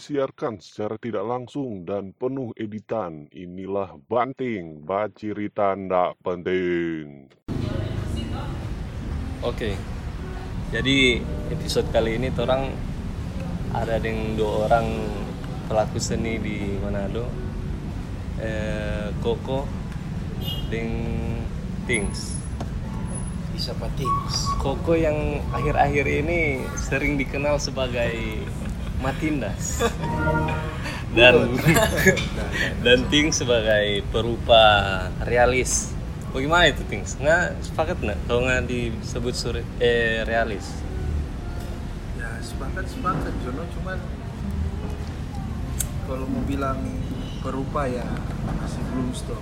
disiarkan secara tidak langsung dan penuh editan. Inilah Banting, bacirita ndak penting. Oke. Jadi episode kali ini orang ada dengan dua orang pelaku seni di Manado. Eh, Koko dengan Things. bisa patings Koko yang akhir-akhir ini sering dikenal sebagai Matindas. dan dan Things sebagai perupa realis. Bagaimana itu Things? Nggak sepakat nggak kalau nggak disebut suri, eh realis? ya sepakat sepakat Jono cuman kalau mau bilang perupa ya masih belum stop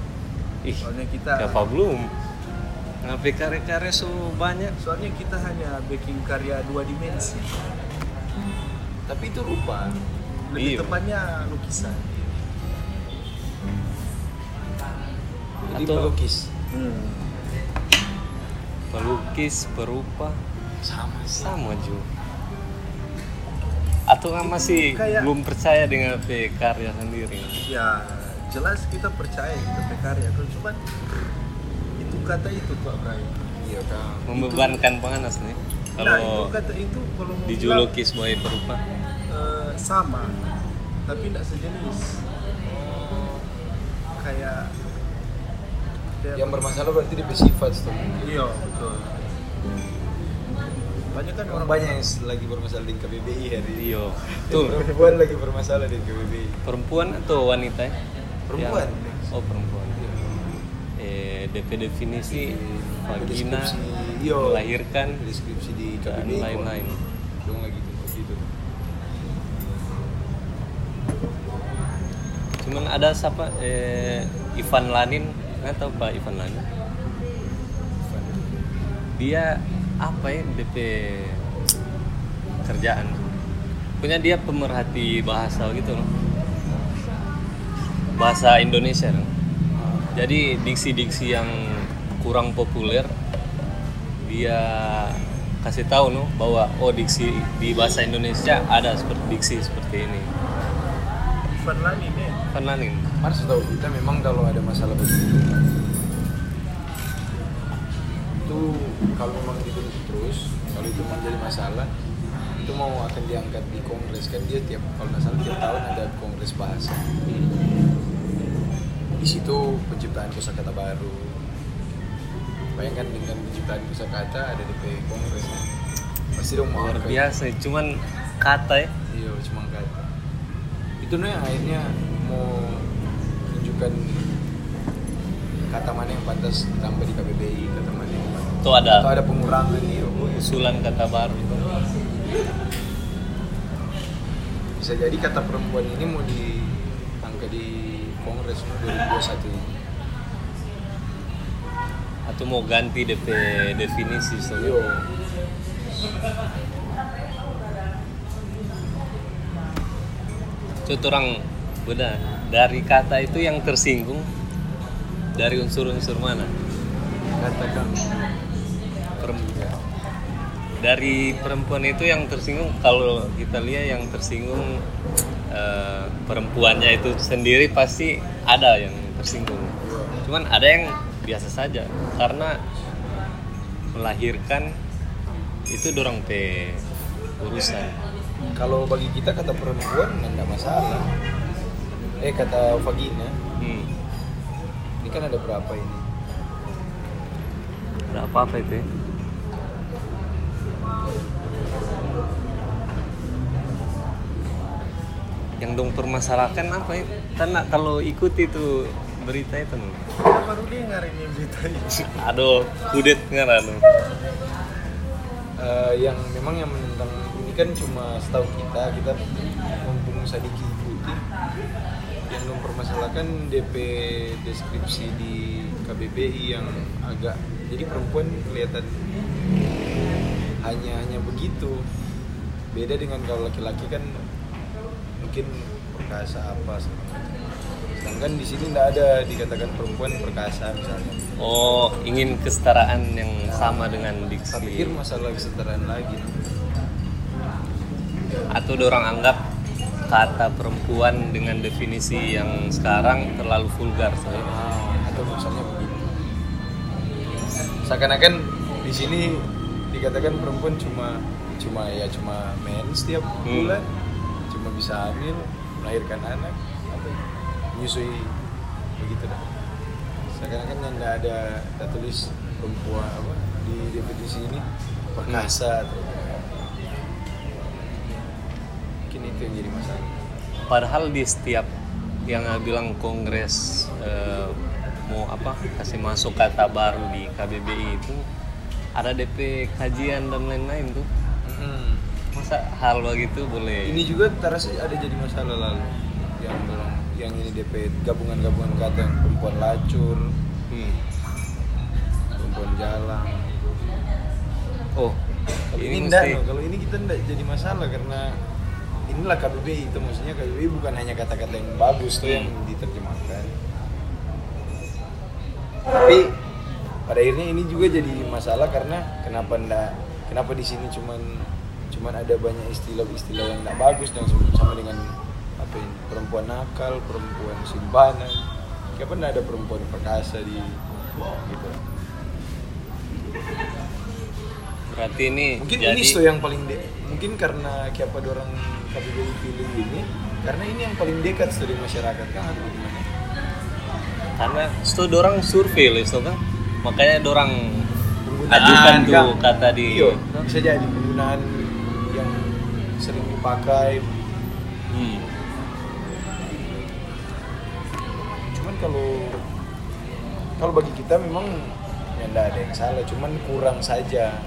Ih, soalnya kita apa belum? Ngapain karya-karya so banyak? soalnya kita hanya backing karya dua dimensi tapi itu rupa lebih Iya. tepatnya lukisan Jadi pelukis. hmm. Pelukis, perupa, sama sama juga. Atau nggak masih Kayak- belum percaya dengan pe karya sendiri? ya jelas kita percaya kita punya karya kan cuman itu kata itu tuh Bray iya kan Membebankan panas nih. Nah itu Kalau kata itu kalau mau dijuluki sebagai perupa. eh, sama tapi tidak sejenis kayak kayak- yang bermasalah berarti dia bersifat tuh iya betul banyak kan orang banyak yang lagi bermasalah di KBBI hari ini Iyo, tuh perempuan lagi bermasalah di KBBI perempuan atau wanita? ya? Perempuan. Yang- oh perempuan. Eh, DP definisi vagina, iyo. melahirkan, deskripsi di dan lain-lain. dong lagi tuh gitu Cuman ada siapa eh, Ivan Lanin, nggak tahu Pak Ivan Lanin. Dia apa ya DP kerjaan? Punya dia pemerhati bahasa gitu loh. Bahasa Indonesia. loh. Jadi diksi-diksi yang kurang populer dia kasih tahu no bahwa oh diksi di bahasa Indonesia ada seperti diksi seperti ini. Nih Ivan Lanin. Mana setahu kita memang kalau ada masalah begitu itu kalau memang ditulis terus kalau itu menjadi masalah itu mau akan diangkat di kongres kan dia tiap kalau nggak salah tiap tahun ada kongres bahasa di situ penciptaan kosakata baru bayangkan dengan penciptaan kosakata ada di kongres. Pasti dong mau luar biasa cuman kata ya. Iya, cuma kata. Itu nih akhirnya mau tunjukkan kata mana yang pantas ditambah di KBBI, kata mana yang pantas. itu ada Atau ada pengurangan nih, oh, usulan kata baru. Bisa jadi kata perempuan ini mau diangkat di Kongres no, 2021 atau mau ganti DP definisi so. Yo, itu orang beda dari kata itu yang tersinggung dari unsur-unsur mana? Katakan perempuan. Dari perempuan itu yang tersinggung kalau kita lihat yang tersinggung eh, perempuannya itu sendiri pasti ada yang tersinggung. Cuman ada yang biasa saja karena melahirkan itu dorong pe urusan kalau bagi kita kata perempuan nggak masalah. Eh kata vagina, hmm. ini kan ada berapa ini? ada apa-apa itu ya? yang dong permasalahkan apa ya karena kalau ikuti itu berita itu baru dengar ini berita ini. Aduh kudet nggak anu Eh, yang memang yang menentang ini kan cuma setahu kita kita mumpung sadiki ikuti yang mempermasalahkan DP deskripsi di KBBI yang agak jadi perempuan kelihatan hanya hanya begitu. Beda dengan kalau laki-laki kan mungkin perkasa apa segala. Sedangkan di sini tidak ada dikatakan perempuan perkasa misalnya. Oh ingin kesetaraan yang sama dengan saya pikir diksi masalah kesetaraan lagi. Atau orang anggap kata perempuan dengan definisi yang sekarang terlalu vulgar soalnya. Ah, atau misalnya begini seakan-akan di sini dikatakan perempuan cuma cuma ya cuma men setiap Hmm. bulan cuma bisa hamil melahirkan anak menyusui begitu dah seakan-akan yang nggak ada kita tulis perempuan apa di definisi ini perkasa atau mungkin itu yang jadi masalah Padahal di setiap yang bilang kongres eh, mau apa kasih masuk kata baru di KBBI itu ada DP kajian dan lain-lain tuh. Mm-mm. Masa hal begitu boleh? ini juga terasa ada jadi masalah lalu yang yang ini DP gabungan-gabungan kata yang perempuan lacur Hmm. perempuan jalan Oh, kalau ini, ini enggak mesti kalau ini kita enggak jadi masalah karena inilah KBBI itu maksudnya KBBI bukan hanya kata-kata yang bagus tuh yang diterjemahkan. Tapi pada akhirnya ini juga jadi masalah karena kenapa enggak kenapa di sini cuman cuman ada banyak istilah-istilah yang enggak bagus dan sama dengan apa ini perempuan nakal perempuan simpanan kenapa enggak ada perempuan perkasa di gitu. Berarti ini mungkin jadi ini tuh yang paling de mungkin karena siapa orang KBBI pilih ini karena ini yang paling dekat dari masyarakat. Kan atau gimana. Karena itu orang survei loh itu kan makanya orang ajukan tuh kata di Iya, bisa jadi penggunaan yang sering dipakai kalau kalau bagi kita memang ya enggak ada yang salah cuman kurang saja.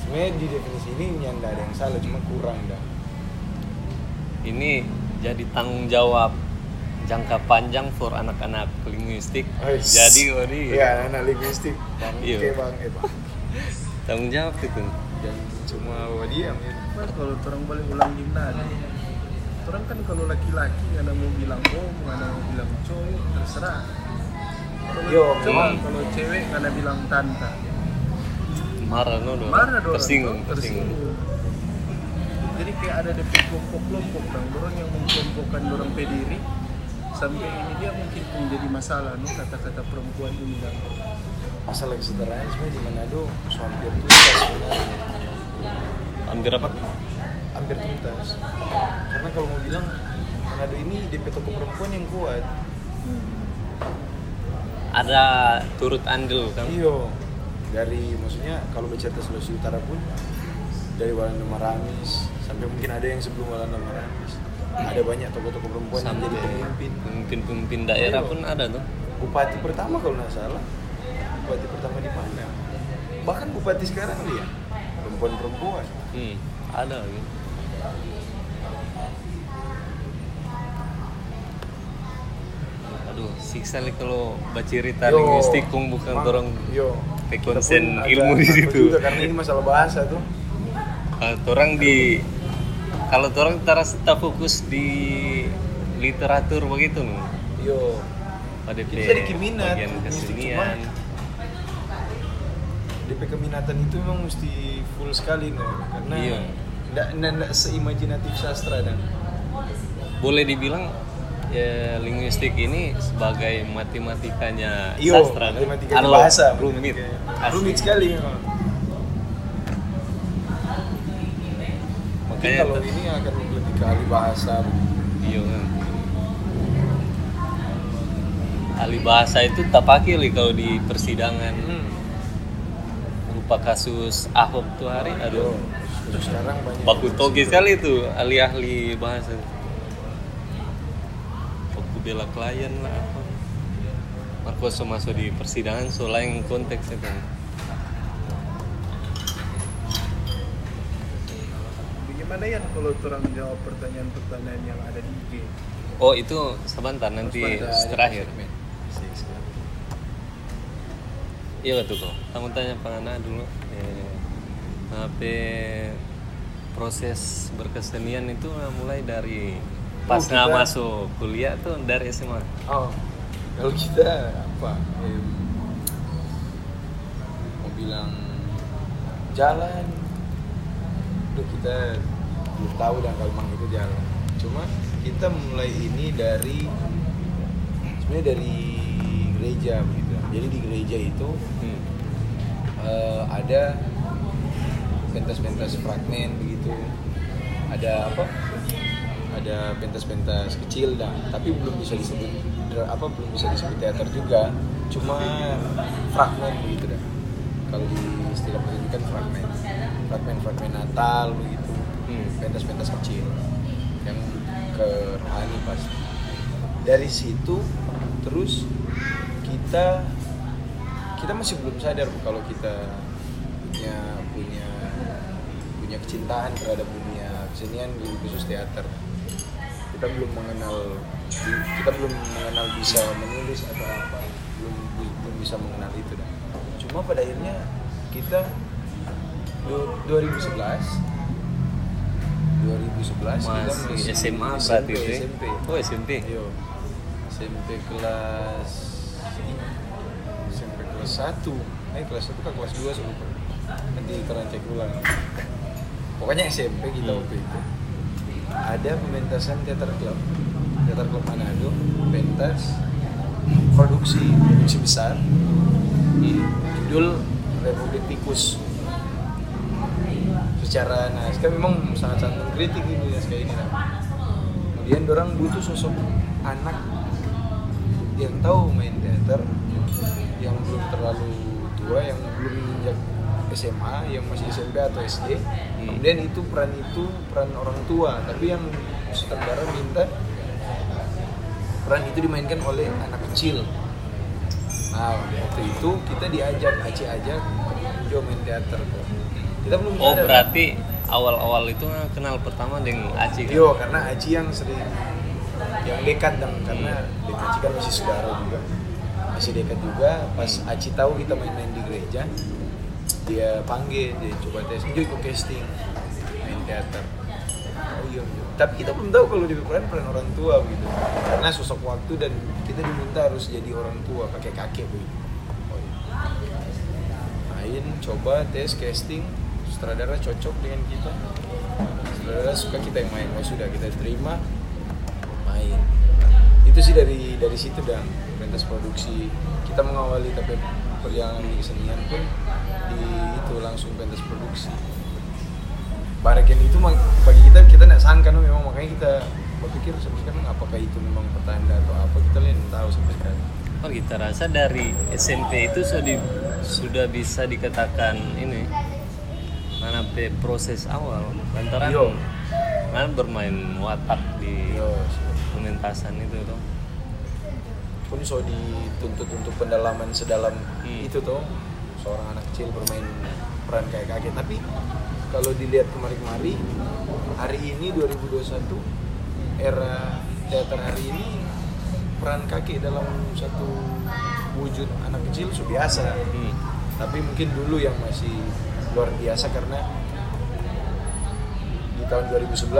Sebenarnya di definisi ini ya enggak ada yang salah cuma kurang dah. Ini jadi tanggung jawab jangka panjang for anak-anak linguistik. Wes. jadi Odi ya. Anak linguistik. Bang Iya. oke bang eh bang. Tanggung jawab itu. Jangan cuma diam ya kalau orang boleh ulang gimana? Orang kan kalau laki-laki nggak ada mau bilang om, nggak ada mau bilang cowok, terserah. Kalau Yo, cowok, memang. kalau cewek nggak ada bilang tante. marah no dorang. Marah dong. tersinggung tersinggung Jadi kayak ada DP kelompok-kelompok dong, orang yang mengkelompokkan orang pediri sampai ini dia mungkin menjadi masalah no kata-kata perempuan ini kan. masalah kesetaraan sebenarnya di Manado hampir tuntas sebenarnya hampir apa tuntas. Karena kalau mau bilang Manado ini DP toko perempuan yang kuat. Ada turut andil kan? Iyo. Dari maksudnya kalau bercerita Sulawesi Utara pun dari Walanda Maramis sampai mungkin ada yang sebelum Walanda Maramis. Ada banyak toko-toko perempuan yang sampai jadi pemimpin. pemimpin-pemimpin daerah Iya. pun ada tuh. Bupati pertama kalau nggak salah. Bupati pertama di mana? Bahkan bupati sekarang dia perempuan-perempuan. Hmm, ada gitu. Aduh siksa nih kalau bacerita Yo, linguistik kung bukan Mang, orang yo. konsen ilmu di situ. juga, karena ini masalah bahasa tuh. Kalau orang di kalau orang terus tak fokus di literatur begitu nih yo. Pada Jadi keminat, bagian kesenian. DP keminatan itu memang mesti full sekali no karena Iya. Nggak seimajinatif sastra dan boleh dibilang ya linguistik ini sebagai matematikanya iyo sastra kan? matematika Halo, bahasa rumit. rumit sekali memang. Mungkin kalau tuh- ini akan lebih ke ahli bahasa iya kan. ahli bahasa itu tak pakai kalau di persidangan. Hmm. berupa kasus Ahok tuh hari Yo, terus sekarang banyak baku toge sekali tuh ahli-ahli bahasa baku bela klien lah apa Marcos masuk di persidangan so lain konteksnya kan Bagaimana ya kalau orang jawab pertanyaan-pertanyaan yang ada di IG? oh itu sebentar nanti terakhir. Iya tuh kok. Kamu tanya Pana dulu. Eh, apa proses berkesenian itu mulai dari pas Oh, nggak kita- masuk kuliah tuh dari SMA. Oh, kalau kita apa? em, mau bilang jalan, Duh kita belum tahu dan kalau memang itu jalan. cuma kita mulai ini dari sebenarnya dari gereja begitu jadi di gereja itu Hmm. eh, ada pentas-pentas fragmen begitu. Ada apa? Ada pentas-pentas kecil dah tapi belum bisa disebut apa belum bisa disebut teater juga. Cuma fragmen begitu dah. Kalau di istilah pendidikan fragmen fragmen fragmen Natal begitu. Hmm. pentas-pentas kecil. Yang ke rohani pasti. Dari situ terus kita kita masih belum sadar kalau kita punya punya punya kecintaan terhadap dunia kesenian khusus teater kita belum mengenal kita belum mengenal bisa menulis atau apa belum belum bisa mengenal itu dah cuma pada akhirnya kita du- 2011 2011 kita Masih SMA berarti SMP? SMP. Oh SMP. Iya. SMP kelas SMP kelas 1 eh kelas 1 ke kelas 2 saya lupa nanti kita cek ulang pokoknya SMP kita Hmm. waktu itu ada pementasan teater klub teater klub Manado pentas produksi produksi besar Hmm. judul Republik Tikus secara nah kan memang sangat-sangat mengkritik ini ya kayak ini nah. kemudian orang butuh sosok anak yang tahu main teater yang belum terlalu tua yang belum menginjak SMA yang masih SMP atau SD kemudian itu peran itu peran orang tua. Tapi yang sutradara minta peran itu dimainkan oleh anak kecil. Nah waktu itu kita diajak Aci ajak Jo main teater. Kok kita belum Oh sadar. berarti awal-awal itu kenal pertama dengan Aci kan? Yo, karena Aci yang sering yang dekat dong karena dengan Aci kan masih saudara juga. Masih dekat juga. Pas Aci tahu kita main-main di gereja dia panggil dia coba tes. Dia ikut casting. Main teater. Oh iya, iya. tapi kita belum tahu kalau di peran peran orang tua gitu. Karena sosok waktu dan kita diminta harus jadi orang tua pakai kakek begitu oh, iya. main coba tes casting. Sutradara cocok dengan kita. Sutradara suka kita yang main. Oh sudah kita terima. Main. Itu sih dari dari situ dan. Pentas produksi. Kita mengawali tapi perjalanan di kesenian pun di itu langsung pentas produksi. Baraken itu bagi kita kita nggak sangka no, memang makanya kita berpikir sampai sekarang apakah itu memang petanda atau apa kita lihat tahu sampai sekarang. Oh kita rasa dari SMP itu sudah di- sudah bisa dikatakan ini mana pe proses awal lantaran Yo. mana bermain watak di Yo, pementasan itu tuh pun so dituntut untuk pendalaman sedalam Hmm. itu tuh seorang anak kecil bermain peran kayak kakek tapi kalau dilihat kemari-kemari hari ini 2021 era teater hari ini peran kakek dalam satu wujud anak kecil sudah biasa Hmm. tapi mungkin dulu yang masih luar biasa karena di tahun 2011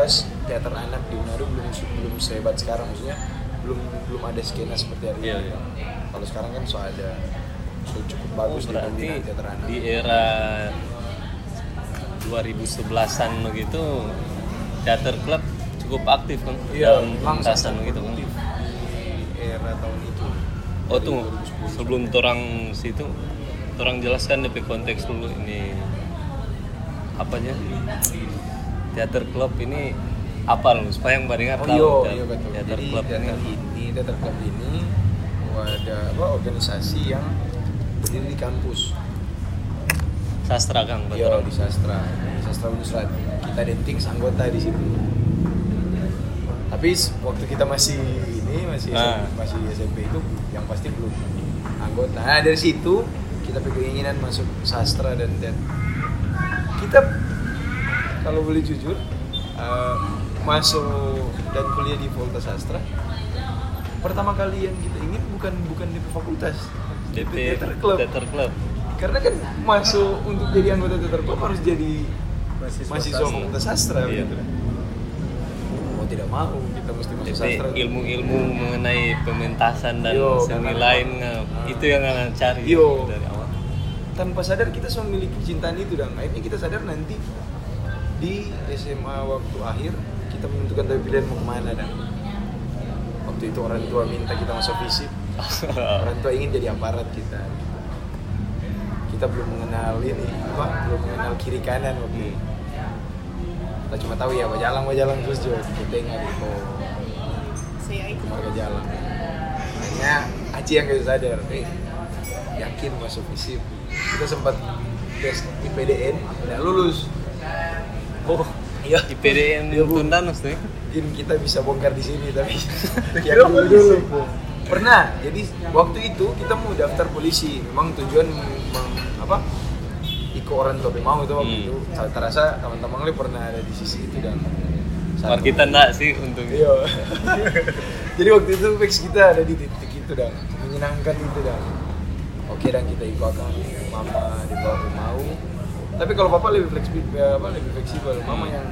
teater anak di Manado belum belum sehebat sekarang maksudnya belum belum ada skena seperti hari Iya, ini iya. kalau sekarang kan so ada cukup bagus di Oh, berarti anak di era 2011-an begitu teater klub cukup aktif kan Iya, dalam langsung pementasan begitu kan di era tahun itu. Oh 2010. sebelum orang situ, orang jelaskan DP konteks dulu ini. Apanya? Teater klub ini apa loh? Supaya yang pendengar Oh tahu te- betul. teater Jadi klub teater ini ini, teater klub ini ada apa organisasi yang berdiri di kampus. sastra kang Iya di sastra, sastra Unisrat. Kita denting anggota di situ. Tapi waktu kita masih ini masih Ah. masih SMP itu yang pasti belum anggota. Nah dari situ kita punya keinginan masuk sastra dan teater. Kita kalau boleh jujur eh, masuk dan kuliah di Volta Sastra pertama kali yang kita ingin bukan bukan di fakultas DP teater club. teater klub karena kan masuk untuk jadi anggota teater club harus jadi Mahasiswa mahasiswa sastra. fakultas sastra Iya. gitu mau tidak mau kita mesti masuk jadi sastra. ilmu-ilmu mengenai pementasan dan Yo, seni lain nah, Ah. itu yang akan cari Yo. dari awal. Tanpa sadar kita sudah memiliki kecintaan itu dan akhirnya kita sadar nanti di SMA waktu akhir kita menentukan tapi pilihan mau ke mana dan waktu itu orang tua minta kita masuk fisip orang tua ingin jadi aparat kita. Kita belum mengenal ini apa belum mengenal kiri kanan waktu itu. Kita cuma tahu ya jalan jalan terus juga kita tengah gitu Saya ikut. marga jalan hanya Aci yang gak sadar eh yakin masuk fisip kita sempat tes IPDN nggak lulus. Oh, iya. IPDN Iya. Tundanus ya? mungkin kita bisa bongkar di sini tapi ya dulu dulu pernah. Jadi waktu itu kita mau daftar polisi. Memang tujuan mem- apa ikut orang tua mau itu waktu Hmm. itu. Saya terasa teman-teman lu pernah ada di sisi itu dan Mar kita enggak sih untungnya. iya. Jadi waktu itu fix kita ada di titik itu dan menyenangkan itu dan oke dan kita ikut akan mama di bawah mau tapi kalau papa lebih fleksibel apa lebih fleksibel. Mama yang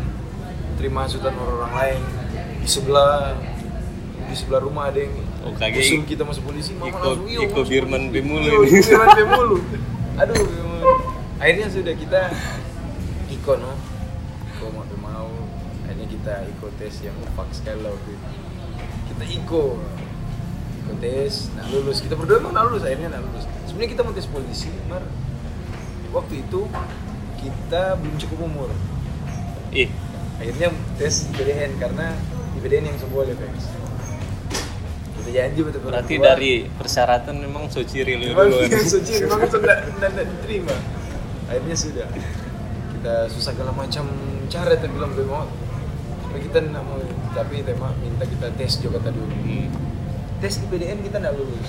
terima hasutan orang lain. Di sebelah di sebelah rumah ada yang Oh, kaget. usul kita masuk polisi mama Iko- langsung "Iya, Iko Birman polisi." Bemulu Iya. Iko Birman Bemulu aduh. Bemulu. akhirnya sudah kita Iko no. Iko mau mau. Akhirnya kita ikut tes yang upak sekali lah waktu itu. Kita Iko ikut tes nah lulus. Kita berdua emang nah lulus akhirnya nah lulus. Sebenarnya kita mau tes polisi mar. Waktu itu kita belum cukup umur. Ih, akhirnya tes IPDN karena IPDN yang sebuah Levex kita janji betul berarti dari persyaratan memang so ciri lu memang dulu. yang suci memang itu tidak diterima. Akhirnya sudah. Kita susah segala macam cara tapi bilang "Be, mau. Tapi kita tidak mau. Tapi tema minta kita tes juga kata dulu Hmm. tes IPDN kita tidak lulus.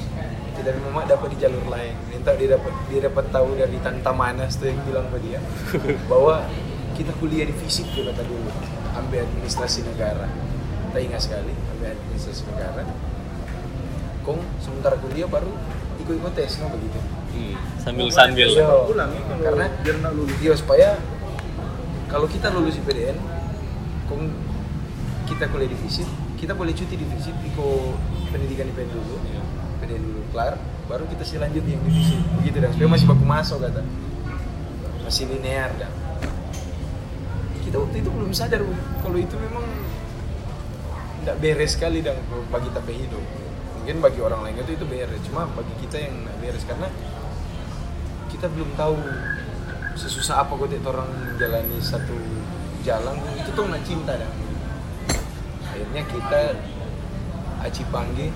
Kita memang dapat di jalur lain. Minta dia dapat dia dapat tahu dari tanta manas tuh yang bilang ke dia bahwa kita kuliah di fisik tuh kata dulu ambil administrasi negara. Kita ingat sekali ambil administrasi negara kong sementara kuliah baru ikut-ikut tes no begitu Hmm. Sambil sambil. Iya. Pulang ya Karena biar nggak lulus. Iya supaya kalau kita lulus IPDN, kong kita kuliah di FISIP, kita boleh cuti di FISIP, iko pendidikan IPDN dulu, Iya. IPDN dulu kelar, baru kita sih lanjut yang di FISIP, begitu dah. Supaya masih baku masuk kata, masih linear dah. Kita waktu itu belum sadar kalau itu memang tidak beres sekali dan bagi tapi hidup. Mungkin bagi orang lain itu itu beres, cuma bagi kita yang nggak beres karena kita belum tahu sesusah apa kok orang menjalani satu jalan. Itu tuh nggak cinta dah akhirnya kita aci panggil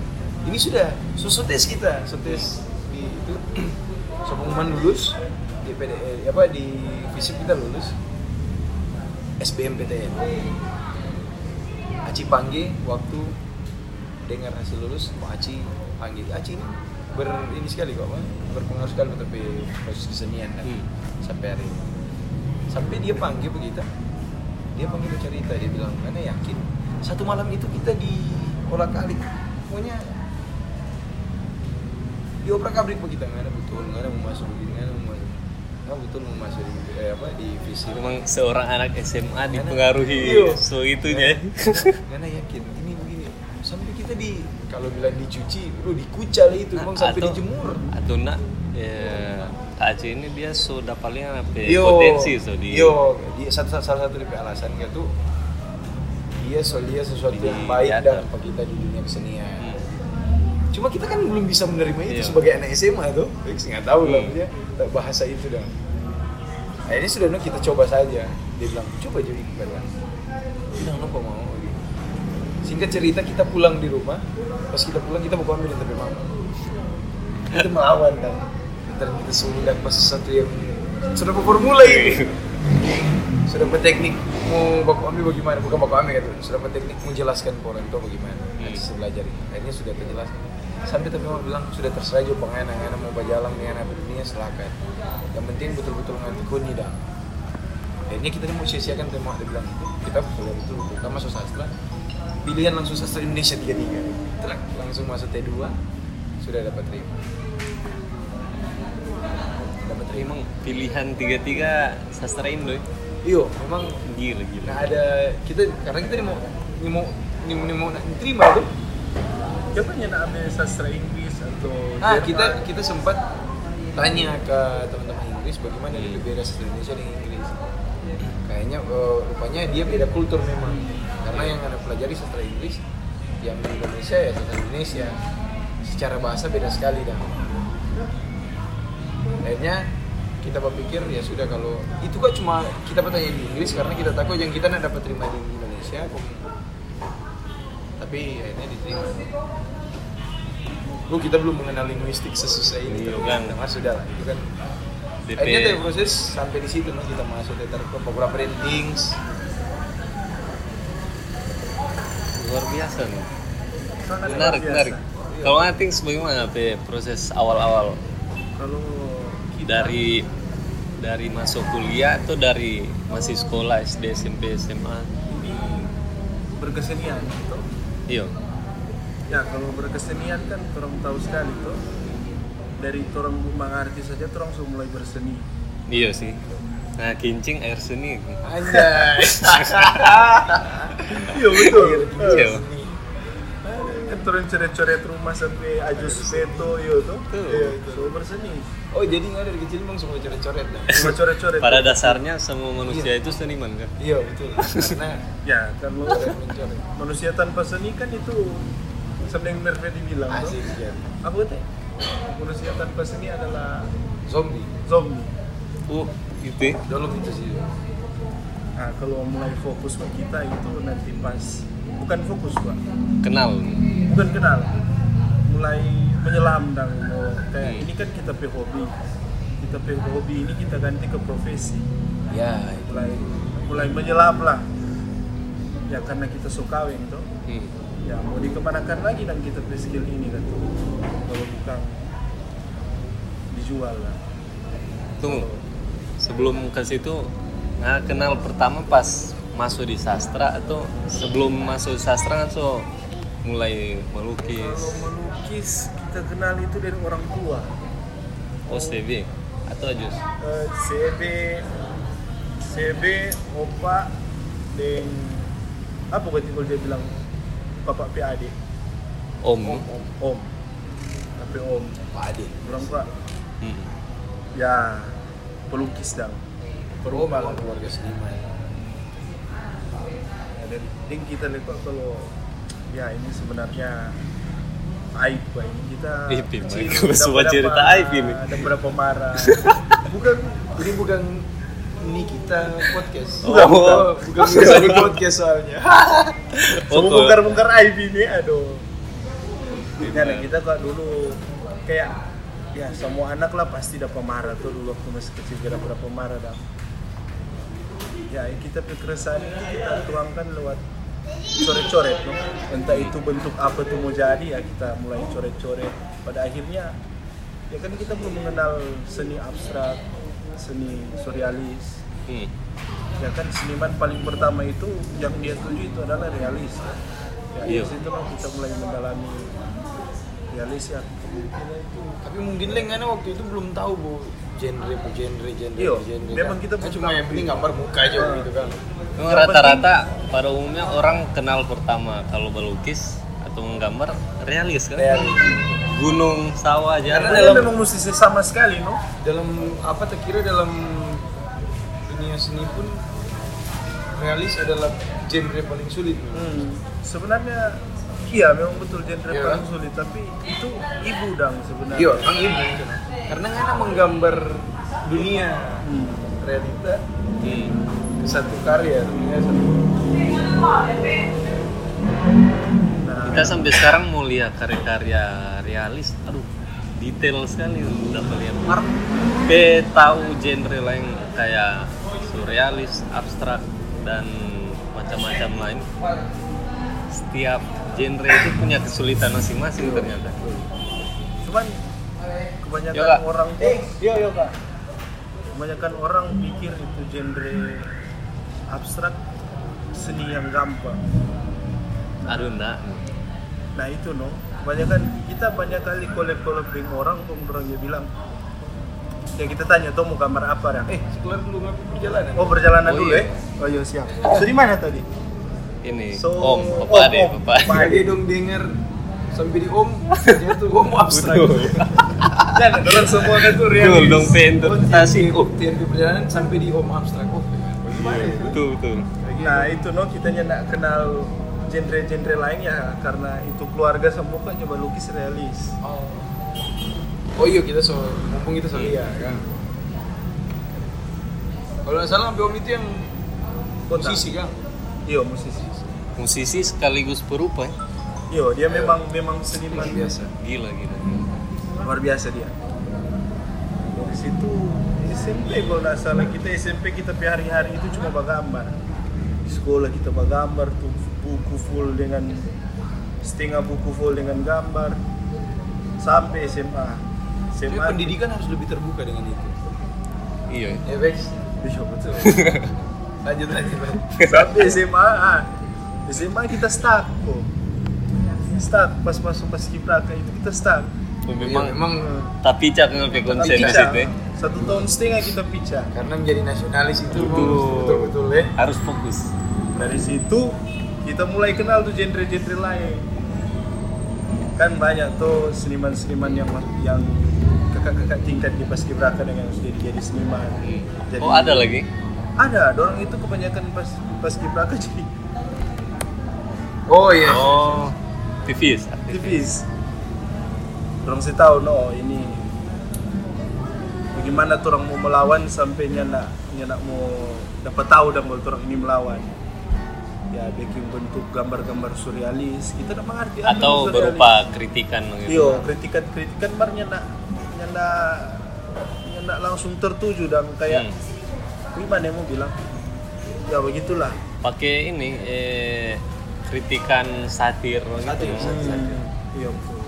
ini sudah susu tes kita susu tes di itu. Pengumuman lulus di PDE apa di fisip kita lulus. SBMPTN Aci panggil waktu dengar hasil lulus mau Aci panggil. Aci ini ber ini sekali kok berpengaruh sekali tapi proses kesenian kan Hmm. sampai hari ini. Sampai dia panggil begitu dia panggil cerita dia bilang mana yakin? Satu malam itu kita di olah kali pokoknya di oprek abrik begitu nggak ada betul nggak ada mau masuk begini nggak ada mau masuk nggak betul mau masuk di eh, apa di visi Memang seorang anak SMA dipengaruhi Iya. so itunya. karena yakin? begini sampai kita di kalau bilang dicuci lu dikucal itu emang sampai atau, dijemur. Atau nak. Ya, Aceh ini dia sudah paling apa ya, Yo, potensi so di yo. Dia satu salah satu dari alasan dia tuh dia soal dia sesuatu Di yang baik dan apa kita di dunia kesenian. Hmm. cuma kita kan belum bisa menerima itu Iya. sebagai anak SMA tuh. Nggak tahu lah Hmm. dia tak bahasa itu dong akhirnya sudah no, kita coba saja. Dia bilang coba jadi kalian. Bilang kok mau. Singkat cerita kita pulang di rumah pas kita pulang kita mau ambil tapi mama itu melawan kan dan kita sudah pas sesuatu yang sudah berformula ini. Sudah berteknik mau baku ambil bagaimana? Bukan baku ambil gitu. Sudah berteknik menjelaskan ke orang tua bagaimana? Hmm. nanti saya belajar akhirnya sudah terjelaskan. Sampai tapi mau bilang sudah terserah juga pengen pengen mau berjalan dengan apa. Dunia silakan. Yang penting betul-betul ngerti kuni dah akhirnya kita mau sia-siakan tema dia bilang itu kita kuliah betul kita masuk sastra pilihan langsung sastra Indonesia tiga tiga Telak, langsung masuk T2 sudah dapat terima dapat terima Emang pilihan tiga-tiga sastra Indo ya? iyo memang Gila gila. nggak ada kita karena kita nih mau nih mau nih, nih mau terima tuh Siapa yang nak ambil sastra Inggris atau nah Jerman? kita kita sempat tanya ke teman-teman Inggris bagaimana dia beda sastra Indonesia dengan Inggris kayaknya eh, rupanya dia beda kultur memang karena yang anda pelajari sastra Inggris yang di Indonesia ya sastra Indonesia. Secara bahasa beda sekali dah akhirnya kita berpikir ya sudah kalau itu kok cuma kita bertanya di Inggris karena kita takut yang kita tidak dapat terima di Indonesia kok. tapi akhirnya diterima. Bro, kita belum mengenal linguistik sesusah ini Iya, kan. ah, sudah lah itu kan. DP akhirnya dari proses sampai di situ nah, kita masuk ke beberapa ratings luar biasa nih Sangat menarik biasa. menarik kalau nanti bagaimana Pe, proses awal-awal Kalau kita dari dari masuk kuliah atau dari masih sekolah SD SMP SMA ini berkesenian gitu. iya Ya kalau berkesenian kan orang tahu sekali tuh dari orang mengerti saja orang sudah mulai berseni. iya sih nah kincing air seni anjay Iya betul. Iya. Kan orang coret-coret rumah sampai ajus veto yo tuh. Tuh. Iya, so berseni. oh jadi nggak dari kecil emang semua coret-coret dah Cuma coret-coret. pada dasarnya semua manusia itu seniman kan iya betul karena Ya kalau manusia tanpa seni kan itu sering Mervedi bilang tuh. asik ya Apa teh? Manusia tanpa seni adalah zombie zombie. uh itu dulu itu sih Nah, kalau mulai fokus ke kita itu nanti pas bukan fokus pak, kenal. Bukan kenal, mulai menyelam dan mau kayak Hmm. ini kan kita pe hobi, kita pe hobi ini kita ganti ke profesi, ya itu mulai mulai menyelam lah, ya karena kita suka kawin tuh, hmm. ya mau dikemanakan lagi dan kita pe skill ini kan? Tuh, kalau bukan dijual lah. tunggu sebelum ke situ nah kenal pertama pas masuk di sastra atau sebelum masuk sastra kan so mulai melukis. Kalau melukis kita kenal itu dari orang tua. OCB atau Ajus Eh, CB CB opa dan apa berarti kalau dia bilang bapak PAD Om om. Tapi om. Pak Ade. Orang tua. Hmm. ya pelukis dong oh malah keluarga seniman Ya, dan dan kita lihat kalau ya ini sebenarnya aib ini kita kecil, ada semua cerita aib ini. ada berapa marah bukan ini bukan ini kita podcast Bukan. bukan bukan bisa di podcast soalnya Oh, Semua bongkar-bongkar aib ini, aduh. Nah, kita kok dulu kayak ya semua anak lah pasti dapat marah tuh dulu waktu masih kecil kira berapa marah dah. Ya kita keresahan itu kita tuangkan lewat coret-coret, no? entah itu bentuk apa tuh mau jadi ya kita mulai coret-coret. Pada akhirnya ya kan kita belum mengenal seni abstrak, seni surrealis, Hmm. ya kan seniman paling pertama itu yang dia tuju itu adalah realis ya Iya. di situ kita mulai mendalami realis ya. Kemungkinan itu tapi mungkin leng karena waktu itu belum tahu bu genre bu genre genre Iya, genre. memang kita kan cuma yang penting gambar muka aja gitu kan. Rata-rata pada umumnya orang kenal pertama kalau melukis atau menggambar realis kan? Realis. gunung sawah karena jalan. dia memang mesti sama sekali no? Dalam apa terkira dalam dunia seni pun realis adalah genre paling sulit hmm. sebenarnya iya memang betul genre Iya. paling sulit tapi itu ibu dang sebenarnya. Iya bang ibu. Karena kan menggambar dunia Hmm. realita Hmm. ke satu karya dunia satu. Nah, kita sampai sekarang mau lihat karya-karya realis. Aduh detail sekali udah melihat Mark. P tahu genre lain kayak surrealis abstrak dan macam-macam lain. Setiap genre itu punya kesulitan masing-masing ternyata. Cuman kebanyakan Yo, Kak. orang tuh iya iya kak. kebanyakan orang pikir itu genre abstrak seni yang gampang. Aduh enggak nah itu no. Kebanyakan kita banyak kali kolab dengan orang kok orang dia bilang ya kita tanya tuh mau gambar apa dah eh sekelar dulu ngapain perjalanan. Oh berjalanan Oh, dulu iya. ya oh iya siap. So di mana tadi ini So, om om, om. papa Pak dia dong denger sampai di om dia tuh om abstrak Betul. Jangan, orang semua kan tuh Betul realis. dong P interpretasi. Oh, TNP perjalanan sampai di home abstrak oh itu? betul betul. Nah itu no kita nggak kenal genre-genre lain ya karena itu keluarga semua kan coba lukis realis. oh oh iya kita so mumpung kita so iya kan kalau nggak salah sampai om itu yang Kota. musisi kan Iya musisi. Musisi sekaligus perupa ya. Iya dia memang memang seniman biasa Gila gila. luar biasa dia. Dari situ SMP kalau nggak salah kita SMP kita pi hari-hari itu cuma bergambar. Di sekolah kita bergambar tuh buku full dengan setengah buku full dengan gambar sampai SMA. Jadi SMA pendidikan harus lebih terbuka dengan itu Iya. ya Bex Iya betul. lanjut lanjut lanjut. sampai SMA ah. SMA kita stuck kok stuck pas masuk pas kipraka itu kita stuck. Oh, memang memang tapi cak ngambil konsen di situ ya. satu tahun setengah kita picah karena menjadi nasionalis itu Betul. betul betul ya Harus fokus. dari situ kita mulai kenal tuh genre-genre lain. Kan banyak tuh seniman-seniman yang yang kakak-kakak tingkat di paskibraka dengan sudah jadi seniman. Jadi Oh ada lagi? ada dorong itu kebanyakan pas paskibraka jadi oh iya. Oh, aktivis. aktivis dorong sih tahu no ini. Bagaimana orang mau melawan sampai nyana nyana mau dapat tahu dan mau orang ini melawan. Ya bikin bentuk gambar-gambar surrealis. Kita udah mengerti Atau berupa kritikan gitu. Iya, kritikan-kritikan bar nyana nyana nyana langsung tertuju dan kayak Hmm. gimana yang mau bilang. Ya begitulah. Pakai ini eh, kritikan satir Satir, gitu. satir. Hmm, iya betul.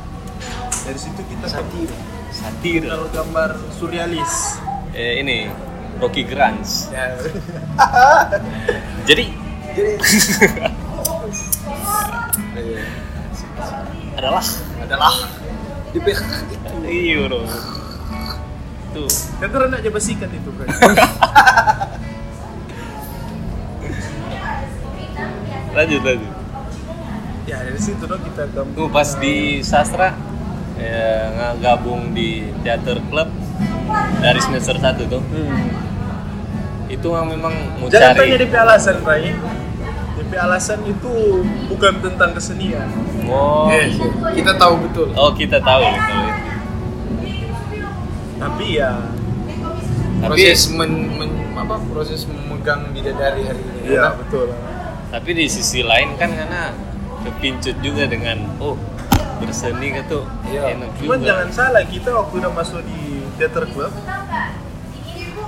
dari situ kita satir Satir. kenal gambar surrealis Eh, ini Rocky Grants. ya Jadi jadi Iya. adalah adalah di iya dong. Tuh. kan karena nak basikan itu kan Lanjut lanjut. Ya dari situ dong kita gambar Tuh pas di sastra eh, gabung di teater klub dari semester 1 tuh. hmm. Itu memang mau jangan tanya cari DP alasan Rai DP alasan itu bukan tentang kesenian. Oh, Yes, kita tahu betul. Oh kita tahu itu. tapi ya Tapi proses men, men- apa proses memegang bidadari hari ini iya betul. Tapi di sisi lain kan karena kepincut juga dengan oh berseni gitu Iya. enak Cuman juga. jangan salah kita waktu udah masuk di theater club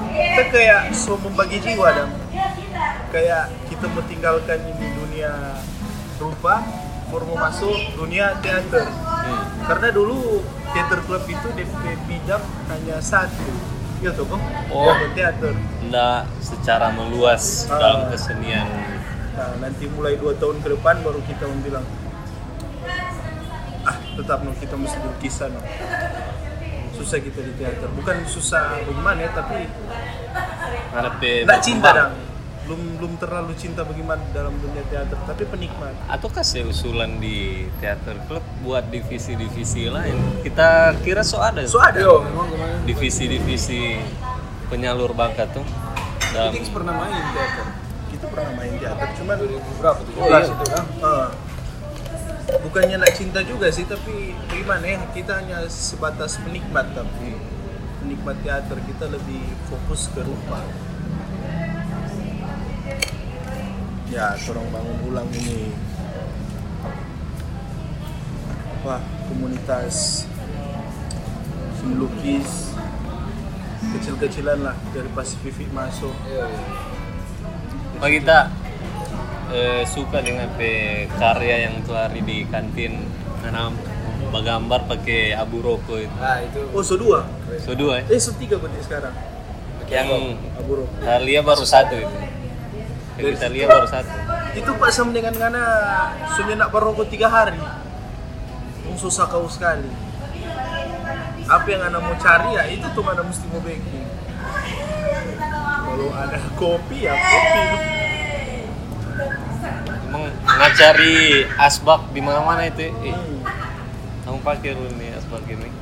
kita kayak so membagi jiwa dan kayak kita meninggalkan ini dunia rupa baru mau masuk dunia teater Hmm. karena dulu theater club itu DP bidang hanya satu ya kok Oh. Teater Nggak secara meluas Ah. dalam kesenian nah nanti mulai dua tahun ke depan baru kita bilang ah tetap no kita mesti berkisah no. Susah kita di teater. Bukan susah bagaimana ya tapi nggak cinta dong belum belum terlalu cinta bagaimana dalam dunia teater tapi penikmat. Atau kasih usulan di teater klub buat divisi-divisi lain? Kita kira so ada. So ada Yo, divisi-divisi penyalur bakat tuh. Dalam pernah main teater pernah main teater cuman 2000 berapa tuh? Oh, iya. itu kan? eh, bukannya nak cinta juga sih tapi bagaimana ya kita hanya sebatas penikmat tapi penikmat teater kita lebih fokus ke rupa ya tolong bangun ulang ini apa komunitas melukis kecil-kecilan lah dari Pasifik masuk Iya, iya. Pak kita eh, suka dengan pe karya yang hari di kantin karena bergambar pakai abu rokok itu. Nah, itu. Oh so dua? So dua eh? Ya so tiga berarti sekarang? Yang Abu Rok. Thalia baru satu itu. Yang kita lihat baru satu. Itu pak sam dengan ngana sunya nak berokok tiga hariUng susah kau sekali. Apa yang anda mau cari ya itu tuh mana mesti mau baking kalau ada kopi ya kopi emang ngacari asbak di mana mana itu eh, Hmm. kamu pakai nih asbak ini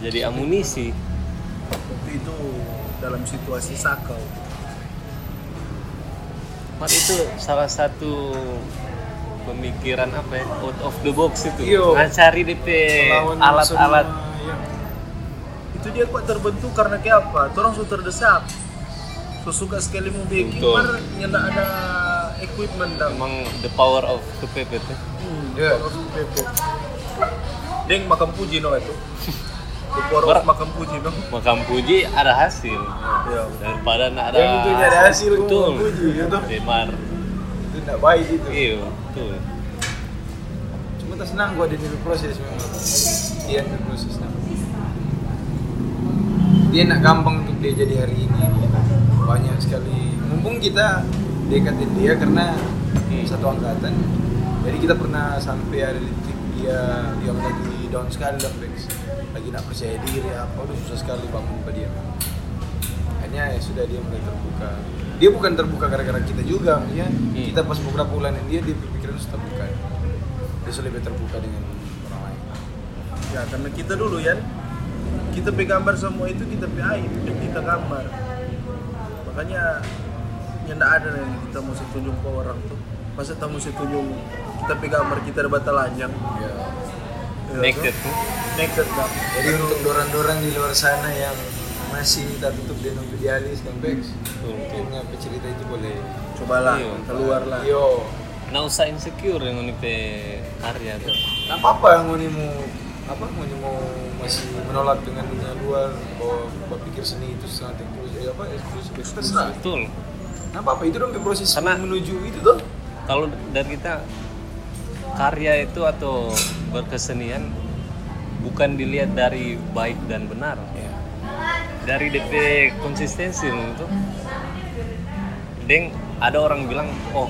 jadi amunisi Waktu itu dalam situasi sakau. Mat itu salah satu pemikiran apa ya out of the box itu Iyo. ngacari DP alat-alat iya. Itu dia kok terbentuk karena kayak apa? Orang sudah terdesak. So, suka sekali mau bikin Betul. mar yang nggak ada equipment dan emang the power of kepepet ya. hmm, Iya. power of PP. Deng makan puji no itu. The power Bar- of makan puji no. makam puji ada hasil Ya. daripada nak ada Yang itu ada hasil betul puji, gitu. demar itu tidak baik itu iya betul cuma tak senang gua di proses memang dia di prosesnya dia nak gampang untuk dia jadi hari ini. Gitu. banyak sekali. Mumpung kita dekatin dia karena Hmm. satu angkatan jadi kita pernah sampai ada di titik dia yang lagi down sekali dan Bex lagi nak percaya diri apa udah susah sekali bangun pada dia. Hanya ya sudah dia mulai terbuka. Dia bukan terbuka gara-gara kita juga ya Hmm. kita pas beberapa bulan dia dia berpikiran sudah terbuka. Dia sudah lebih terbuka dengan orang lain. Ya karena kita dulu ya kita pe gambar semua itu kita dan kita gambar. Makanya yang nggak ada yang kita mesti tunjuk ke orang tuh. Masa kita mesti tunjuk kita pe gambar kita ada bata lanjang. ya. Ya, naked tuh. Naked bang. jadi untuk dorang-dorang di luar sana yang masih tak tutup dengan idealis dan Bex Betul. punya cerita itu boleh Cobalah Iya. keluar lah. yo nggak usah insecure yang ini pe karya tuh Nah, apa yang mau mau apa mau mau masih menolak dengan dunia luar bahwa berpikir seni itu sangat eksklusif eh, apa eksklusif terserah. Betul. Nah apa apa itu dong proses Karena- menuju itu tuh kalau dari kita karya itu atau berkesenian bukan dilihat dari baik dan benar. Dari DP konsistensi itu deng ada orang bilang oh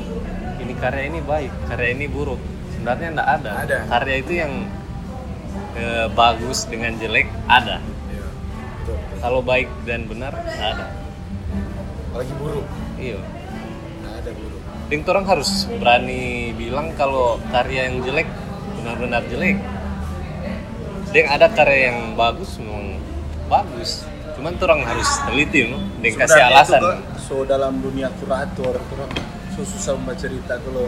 ini karya ini baik karya ini buruk. Sebenarnya enggak ada, Ada. karya itu yang eh, bagus dengan jelek ada Iya, betul, betul. kalau baik dan benar nggak ada apalagi buruk iya ada buruk Ding orang harus berani bilang kalau karya yang jelek benar-benar jelek. Ding ada karya yang bagus memang bagus. Cuman orang harus teliti no. Ding kasih alasan. itu, so dalam dunia kurator, orang so susah membaca cerita kalau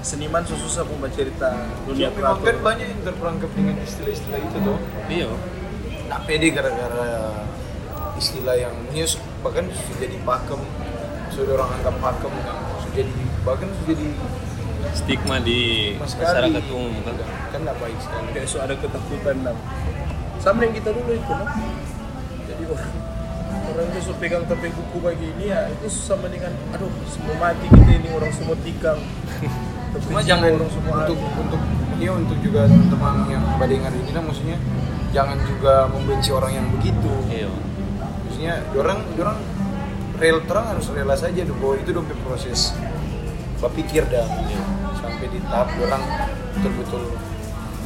seniman susah membaca cerita dunia Cuma memang kan banyak yang terperangkap dengan istilah-istilah itu tuh Iya. nak pede gara-gara istilah yang news bahkan sudah jadi pakem. Sudah orang anggap pakem kan sudah jadi bahkan sudah jadi Stigma di masyarakat umum kan. kan nggak baik sekali. Kayak so ada ketakutan dan sama yang kita dulu itu no? jadi orang orang itu pegang topeng buku begini ya itu sama dengan aduh semua mati kita ini orang semua tikang. Tapi cuma jangan untuk untuk ya untuk juga teman-teman yang pada dengar ini lah maksudnya jangan juga membenci orang yang begitu Iya. maksudnya orang orang real terang harus rela saja tuh bahwa itu dong proses berpikir dah sampai di tahap orang betul-betul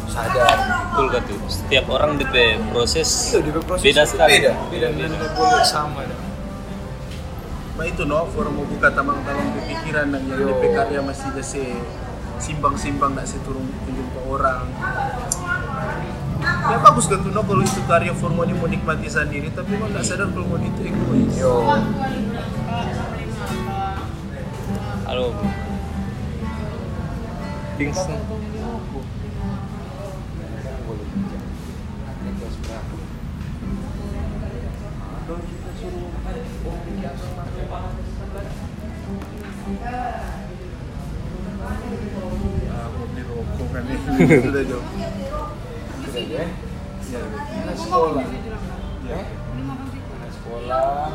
sadar Betul kan tuh. Setiap orang DP proses Iya, di proses beda itu sekali. beda beda dan tidak boleh sama dah Nah itu no, forum mau buka tamang-tamang pikiran dan yang Yo. DP karya masih jase simbang-simbang nak turun tunjuk ke orang. Ya bagus kan tuh no kalau itu karya forum ini mau nikmati sendiri tapi mau nggak sadar kalau mau itu egois. yo Halo. Ding. Ah, mau beli rokok kan sudah jauh. sudah ya Ya, sekolah ya sekolah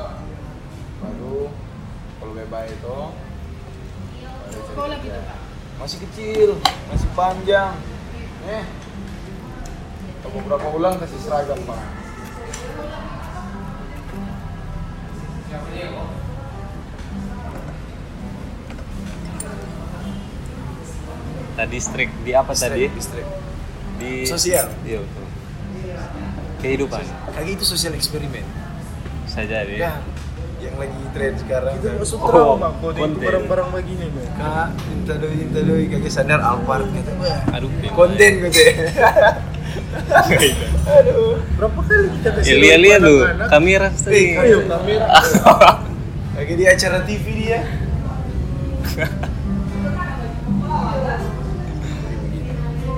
baru kalau bebas itu Sekolah gitu, Pak? masih kecil masih panjang eh beberapa ulang kasih seragam pak Tadi strik di apa tadi? Distrik. Di Sosial. Iya betul. Kehidupan. Kaki itu sosial eksperimen. Saja deh. Ya, yang lagi tren sekarang. kita masuk Oh, trauma kok itu konten. barang-barang begini nih. Kak, minta doi, minta doi, kaki sadar Alphard gitu. Wah, Aduh. Konten gitu ya. Aduh. Berapa kali kita kasih Ya lihat-lihat lu, kamera Eh, tadi. ayo kamera. Lagi di acara TV dia.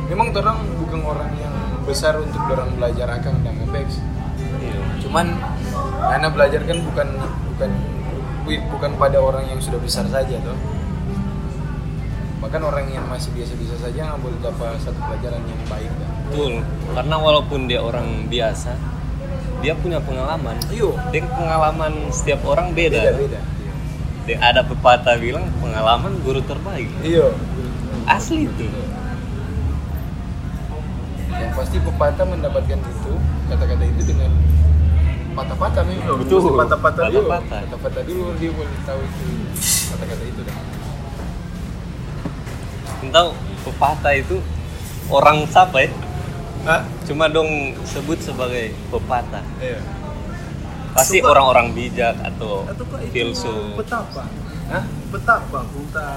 Memang orang bukan orang yang besar untuk orang belajar akan dan ngebex. Iya. Cuman karena belajar kan bukan bukan bukan pada orang yang sudah besar saja toh. Bahkan orang yang masih biasa-biasa saja nggak boleh dapat satu pelajaran yang baik. Kan? Betul. Karena walaupun dia orang biasa, dia punya pengalaman. Dan pengalaman setiap orang beda. Beda-beda. Dan ada pepatah bilang pengalaman guru terbaik. Iya. Asli itu. Yang pasti pepatah mendapatkan itu kata-kata itu dengan patah-patah memang. Betul. Patah-patah dulu. Patah-patah dulu dia boleh tahu itu kata-kata itu dah. Tahu pepatah itu orang siapa ya? Hah? Cuma dong sebut sebagai pepatah. Iya. Pasti orang-orang bijak atau Atau filsuf. betapa? Hah? Betapa kita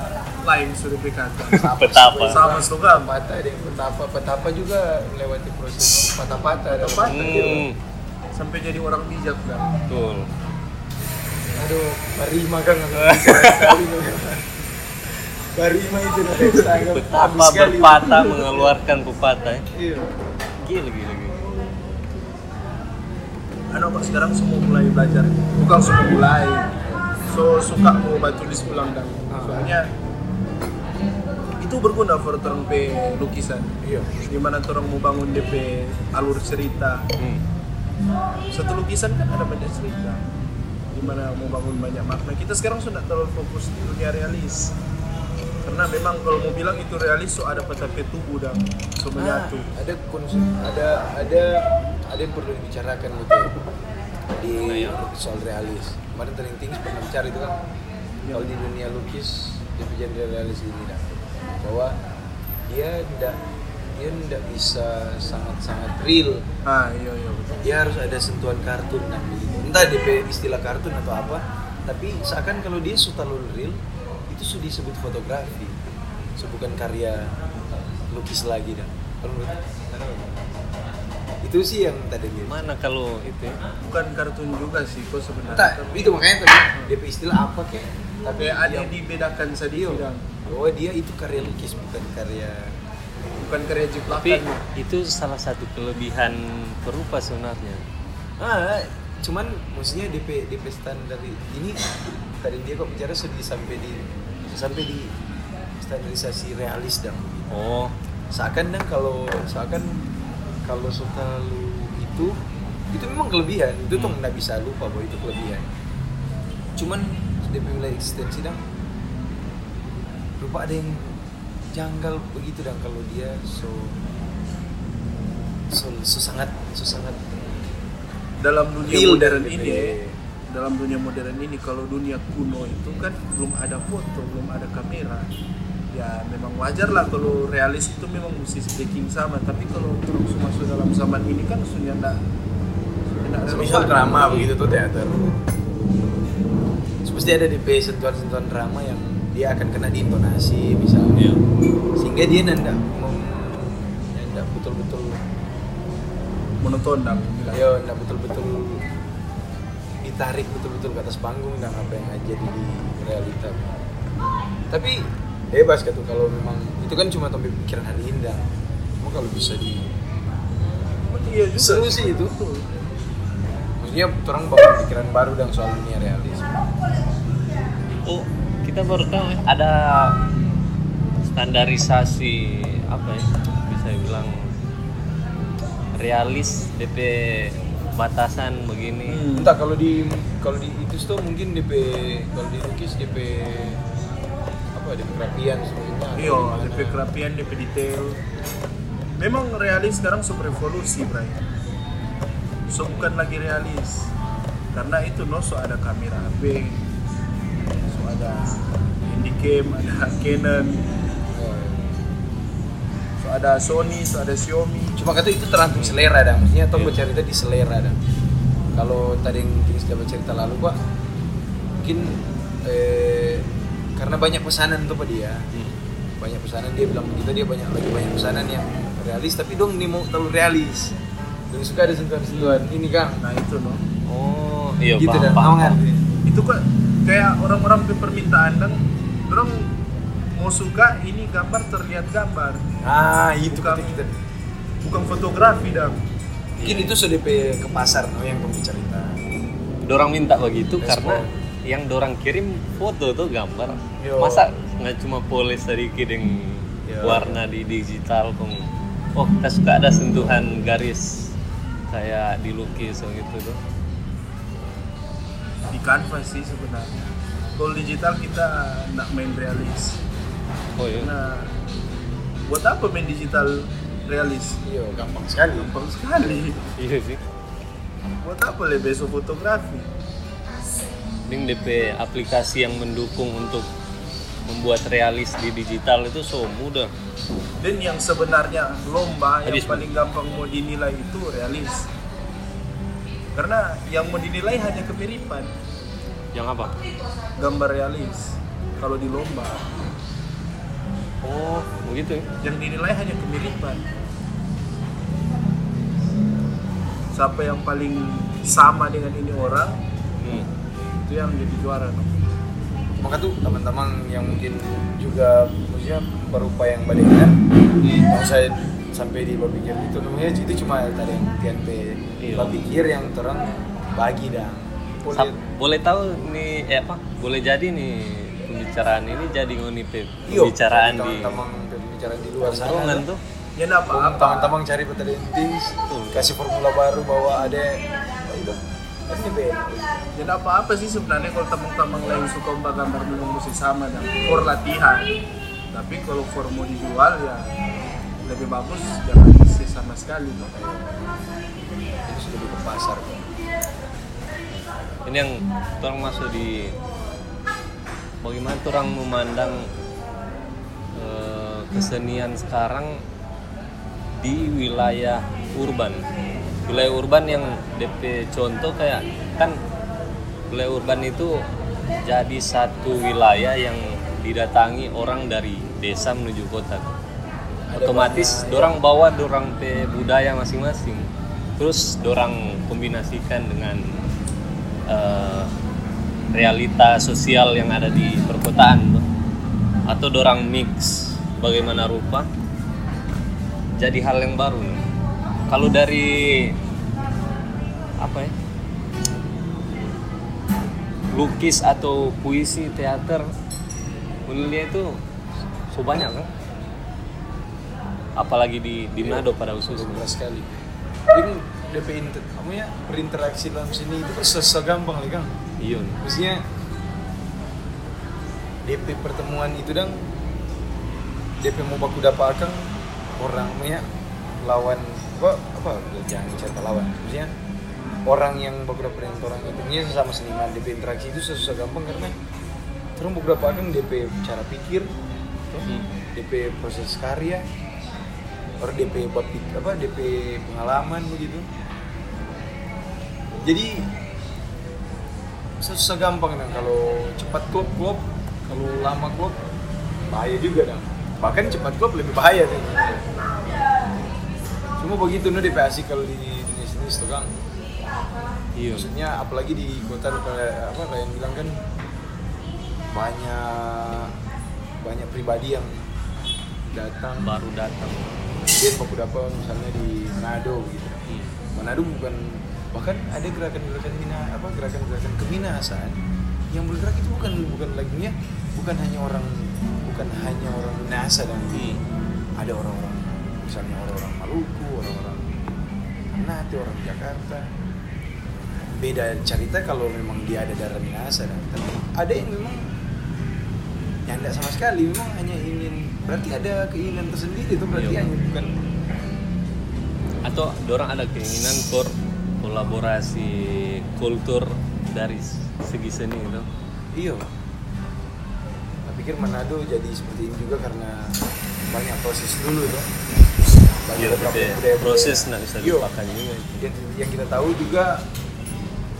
lain sudah berkata. Betapa. Sama suka. Patah ada yang petapa, petapa juga melewati proses patah-patah. Patah-patah. Hmm, Sampai jadi orang bijak kan. betul. Aduh, kan bisa sekali. Barima itu nanti Betapa berpatah mengeluarkan pepatah. ya. Iya. Gila, gila, gila. Anak sekarang semua mulai belajar. Bukan semua mulai. So suka mau baca tulis ulang dan soalnya itu berguna for orang pe lukisan. Iya. Di mana orang mau bangun DP alur cerita. Hmm. Satu lukisan kan ada banyak cerita. Di mana mau bangun banyak makna. Kita sekarang sudah terlalu fokus di dunia realis. Karena memang kalau mau bilang itu realis so ada peta tubuh dan so menyatu. Ah, ada konsep, ada ada ada yang perlu dibicarakan gitu di soal realis. Kemarin Tering Tinggi pernah bicara itu kan kalau di dunia lukis dia bicara realis ini dah bahwa dia tidak dia tidak bisa sangat-sangat real Ah iya iya betul. dia harus ada sentuhan kartun dan begitu entah DP istilah kartun atau apa tapi seakan kalau dia sudah real itu sudah disebut fotografi so, bukan karya lukis lagi dah kalau menurut itu sih yang tadi dia Mana kalau itu ya? Bukan kartun juga sih kok sebenarnya. entah itu makanya tadi DP istilah apa kek tapi Tapi ada yang dibedakan dan bahwa dia itu karya lukis bukan karya bukan karya jiplakan. Tapi itu salah satu kelebihan perupa sebenarnya. ah cuman maksudnya DP DP standar ini tadi dia kok bicara sudah sampai di sampai di standarisasi realis dan Oh, seakan dan kalau seakan kalau selalu itu itu memang kelebihan. Itu tuh nggak bisa lupa bahwa itu kelebihan. Cuman DP wilayah eksistensi dan lupa ada yang janggal begitu dan kalau dia so so, so sangat so sangat dalam dunia modern dan ini DP. Dalam dunia modern ini kalau dunia kuno itu kan belum ada foto belum ada kamera. Ya memang wajar lah kalau realis itu memang mesti speaking sama. Tapi kalau terus masuk dalam zaman ini kan sudah enggak enggak misal drama begitu tuh teater. Pasti ada DP sentuhan-sentuhan drama yang dia akan kena di intonasi misalnya. Iya. sehingga dia nanda nanda betul-betul monoton dan bilang. Ayo nanda betul-betul ditarik betul-betul ke atas panggung dan apa yang jadi di realita. Tapi bebas gitu kalau memang itu kan cuma tapi pikiran hari indah cuma kalau bisa di iya juga seru sih itu. Maksudnya orang bawa pikiran baru dan soal dunia realis Oh, kita baru tahu ya, ada standarisasi apa ya? Bisa bilang realis DP batasan begini. entah kalau di kalau di itu tuh mungkin DP kalau di lukis DP apa DP kerapian sebenarnya iya. DP kerapian DP detail memang realis sekarang super revolusi Bray so bukan lagi realis karena itu no so ada kamera HP so ada Handycam ada Canon ada Sony so ada Xiaomi. Cuma kata itu tergantung selera dah maksudnya tong bercerita di selera dah kalau tadi yang kita sudah bercerita lalu pak mungkin eh, karena banyak pesanan tuh pak dia. Banyak pesanan dia bilang begitu dia banyak lagi banyak pesanan yang realis tapi dong ini mau terlalu realis. Dan suka ada sentuhan-sentuhan. Ini kang. Nah itu no. Oh iya gitu paham, dan paham, kan itu kok kayak orang-orang di permintaan dan orang mau suka ini gambar terlihat gambar ah itu Bukan. kita bukan fotografi dong mungkin itu sudah DP ke pasar no yang kamu cerita dorang minta begitu Respon. karena yang dorang kirim foto tuh gambar Yo. masa nggak cuma polis sedikit yang Yo. warna di digital pun oh kita suka ada sentuhan garis kayak dilukis gitu tuh di kanvas sih sebenarnya kalau digital kita nak main realis oh iya nah buat apa main digital realis? Iya gampang sekali. Gampang sekali. Iya sih. Buat apa le besok fotografi? Ini DP aplikasi yang mendukung untuk membuat realis di digital itu so mudah. Dan yang sebenarnya lomba yang Habis, paling gampang mau dinilai itu realis. Karena yang mau dinilai hanya kemiripan. Yang apa? Gambar realis. Kalau di lomba oh begitu ya. Yang dinilai hanya kemiripan. Siapa yang paling sama dengan ini orang hmm. itu yang jadi juara no? maka tuh teman-teman yang mungkin juga maksudnya berupaya yang badannya kalau saya sampai di berpikir itu namanya itu cuma tadi yang TNP Iya. berpikir yang terang bagi dah. Boleh boleh tahu nih eh apa? Boleh jadi nih pembicaraan ini jadi ngoni pe Iyo, pembicaraan di teman-teman pembicaraan di luar sana. Tongkrongan tuh. Ya nggak apa-apa. Teman-teman cari things kasih formula baru bahwa ada itu kan ini beda. Nggak apa-apa sih sebenarnya kalau teman-teman lain suka mbak gambar memang mesti sama dan for latihan. Tapi kalau for mau dijual ya lebih bagus jangan isi sama sekali no? itu sudah di pasar kok ini yang orang masuk di bagaimana tuh orang memandang eh, kesenian sekarang di wilayah urban? Wilayah urban yang DP contoh kayak kan wilayah urban itu jadi satu wilayah yang didatangi orang dari desa menuju kota. Otomatis dorang bawa dorang pe budaya masing-masing. Terus dorang kombinasikan dengan eh, realita sosial yang ada di perkotaan tuh. atau dorang mix bagaimana rupa jadi hal yang baru nih. kalau dari apa ya? Lukis atau puisi teater menurut itu so banyak kan? Apalagi di di Manado pada khususnya. Belas sekali. Ini DP inter, kamu ya berinteraksi dalam sini itu kan susah gampang lagi kan iya maksudnya DP pertemuan itu dong DP mau baku dapat orang ya lawan apa apa jangan cerita lawan maksudnya orang yang baku dapat dengan orang itu ini sesama seniman DP interaksi itu susah gampang karena terus baku dapat akang DP cara pikir Hmm. DP proses karya or DP buat apa DP pengalaman begitu jadi susah gampang dan kalau cepat klop klop kalau lama klop bahaya juga dong bahkan cepat klop lebih bahaya kan cuma begitu nih DP asik kalau di dunia sini tuh kang iya. Maksudnya apalagi di kota kayak apa kayak yang bilang kan banyak banyak pribadi yang datang. Baru datang. Dia beberapa misalnya di Manado gitu. Hmm. Manado bukan bahkan ada gerakan-gerakan mina apa gerakan-gerakan keminasan yang bergerak itu bukan bukan lagi ya bukan hanya orang bukan hanya orang Minasa dan Hmm. ada orang-orang misalnya orang-orang Maluku orang-orang Ternate orang Jakarta beda cerita kalau memang dia ada darah Minasa dan tapi ada yang memang yang tidak sama sekali memang hanya ingin berarti ada keinginan tersendiri itu berarti Iya. hanya bukan atau dorang ada keinginan for kolaborasi kultur dari segi seni gitu Iya. Saya pikir Manado jadi seperti ini juga karena banyak proses dulu tuh. Banyak Iya, beberapa tapi budaya-budaya. proses nggak bisa Iya. dilupakan juga itu. Yang, yang kita tahu juga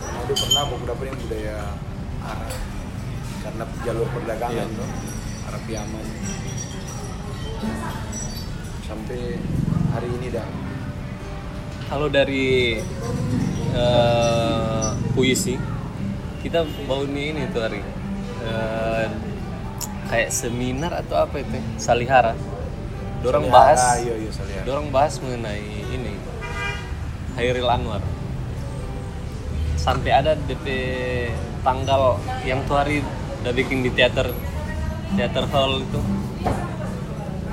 Manado pernah beberapa yang budaya Arab karena jalur perdagangan Iya. Arab Yaman sampai hari ini dah Kalau dari eh, puisi, kita mau nih ini tuh hari Eh, kayak seminar atau apa itu? Salihara. Dorang Salihara, bahas, iya, iya, Salihara. dorang bahas mengenai ini Hairil Anwar. Sampai ada DP tanggal yang tuh hari udah bikin di teater teater hall itu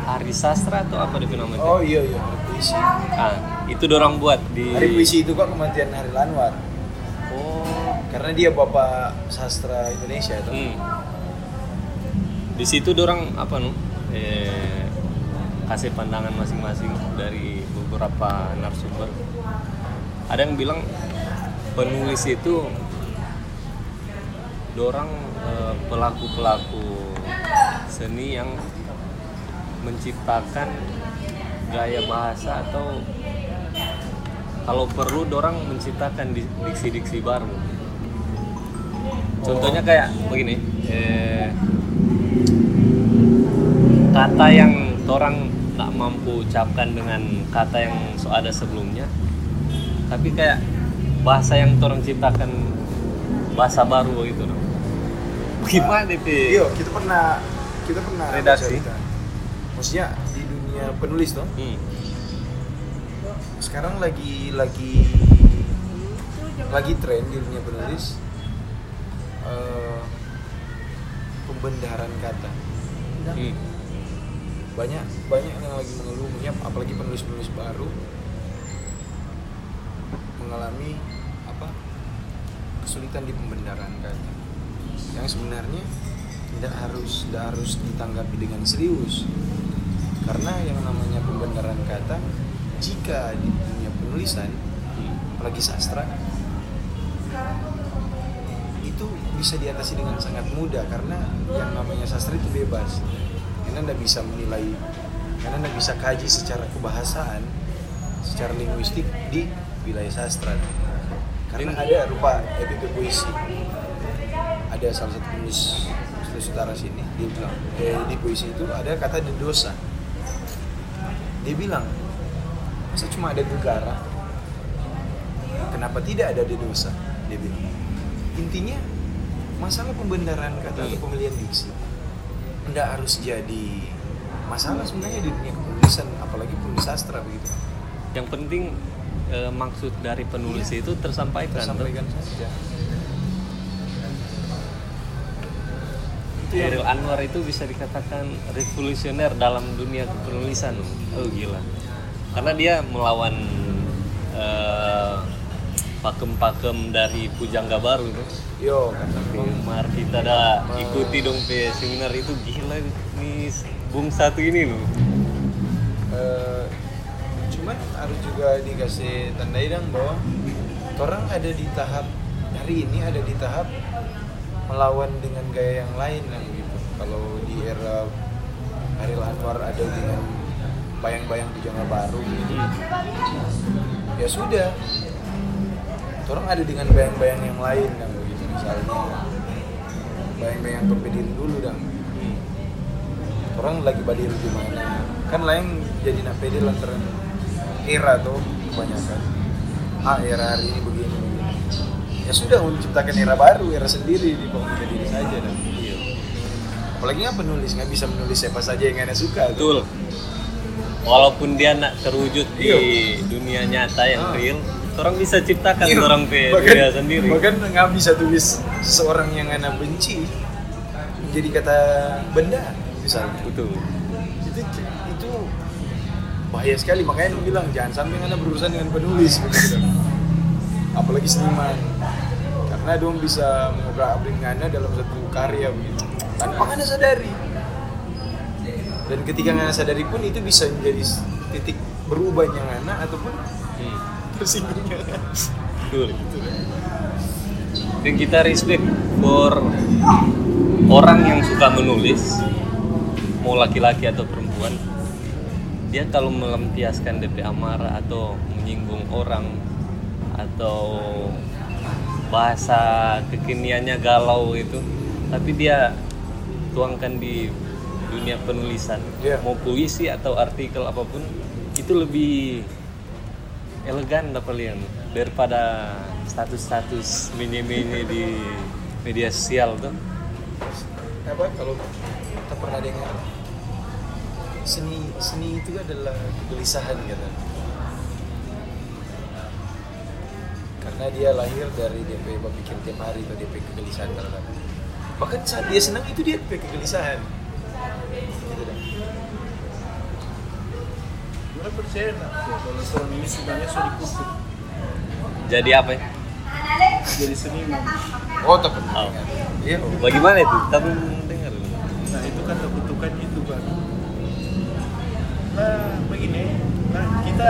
Hari Sastra atau apa DP namanya? oh iya iya puisi Ah, itu dorang buat di hari puisi itu kok kematian Hari Anwar Oh. karena dia bapak sastra Indonesia itu Hmm. Di situ dorang apa nu? Eh, kasih pandangan masing-masing dari beberapa narasumber. Ada yang bilang penulis itu dorang eh, pelaku-pelaku seni yang menciptakan gaya bahasa atau kalau perlu dorang menciptakan di- diksi-diksi baru. Contohnya kayak begini, eh, kata yang orang tak mampu ucapkan dengan kata yang so ada sebelumnya, tapi kayak bahasa yang orang ciptakan bahasa baru gitu. no. Gimana nih? Pi? iya kita pernah kita pernah Redaksi. maksudnya di dunia penulis tuh Hmm. sekarang lagi lagi lagi tren di dunia penulis eh, pembendaharaan kata. Hmm. banyak banyak yang lagi mengeluhnya apalagi penulis penulis baru. Mengalami apa kesulitan di pembendaharaan kata. Yang sebenarnya tidak harus tidak harus ditanggapi dengan serius karena yang namanya pembendaharaan kata jika di dunia penulisan apalagi sastra itu bisa diatasi dengan sangat mudah karena yang namanya sastra itu bebas. Karena anda bisa menilai karena anda bisa kaji secara kebahasaan secara linguistik di wilayah sastra. Karena ada rupa epic puisi ada salah satu penulis Sulawesi Utara sini dia bilang eh, di puisi itu ada kata dedosa dia bilang masa cuma ada gegara kenapa tidak ada dedosa dia bilang intinya masalah pembenaran kata atau pemilihan diksi tidak harus jadi masalah sebenarnya di dunia kepenulisan apalagi penulis sastra begitu Yang penting eh, maksud dari penulis itu tersampaikan. tuh. sampaikan saja Anwar itu bisa dikatakan revolusioner dalam dunia kepenulisan. Oh gila. Karena dia melawan eh, pakem-pakem dari Pujangga Baru itu. yo kata Mar kita dah ikuti dong pe seminar itu gila nih bung satu ini loh. Eh, cuman harus juga dikasih tandai dong bahwa orang ada di tahap hari ini ada di tahap melawan dengan gaya yang lain lah gitu. Kalau di era Haril Anwar ada dengan bayang-bayang Pujangga baru gitu. Ya sudah. Orang ada dengan bayang-bayang yang lain kan begitu misalnya. Bayang-bayang berbediri dulu dong. Orang lagi badir di mana? Kan lain jadi nak pede lantaran era tuh kebanyakan. Ah era hari ini begini begini. Ya sudah menciptakan era baru era sendiri di pemuda diri saja dan apalagi nggak penulis nggak bisa menulis siapa saja yang anda suka tuh. Walaupun dia nak terwujud di Iya. dunia nyata yang Ah. real, orang bisa ciptakan Iya, orang pe bahkan, dia sendiri. bahkan nggak bisa tulis seseorang yang anda benci menjadi kata benda misalnya Betul. itu itu bahaya sekali makanya dia bilang jangan sampai anda berurusan dengan penulis apalagi seniman karena dong bisa mengobrak abrik anda dalam satu karya begitu tanpa anda sadari dan ketika anda sadari pun itu bisa menjadi titik berubahnya anda ataupun Hmm. tersinggungnya Betul. Dan kita respect for orang yang suka menulis, mau laki-laki atau perempuan, dia kalau melampiaskan DP amarah atau menyinggung orang atau bahasa kekiniannya galau itu, tapi dia tuangkan di dunia penulisan, Iya. mau puisi atau artikel apa pun, itu lebih elegan dapat lihat daripada status-status mini-mini di media sosial tuh. Apa kalau kita pernah dengar seni seni itu adalah kegelisahan kata karena dia lahir dari DP berpikir tiap hari atau DP kegelisahan bahkan saat dia senang itu dia DP kegelisahan gitu dah. Gimana percaya nak? Ya, kalau seorang ini sebenarnya sudah dikutuk jadi apa ya? jadi seniman. oh tak Oh. iya bagaimana itu? tapi dengar Nah itu kan kutukan itu kan. Nah begini, nah kita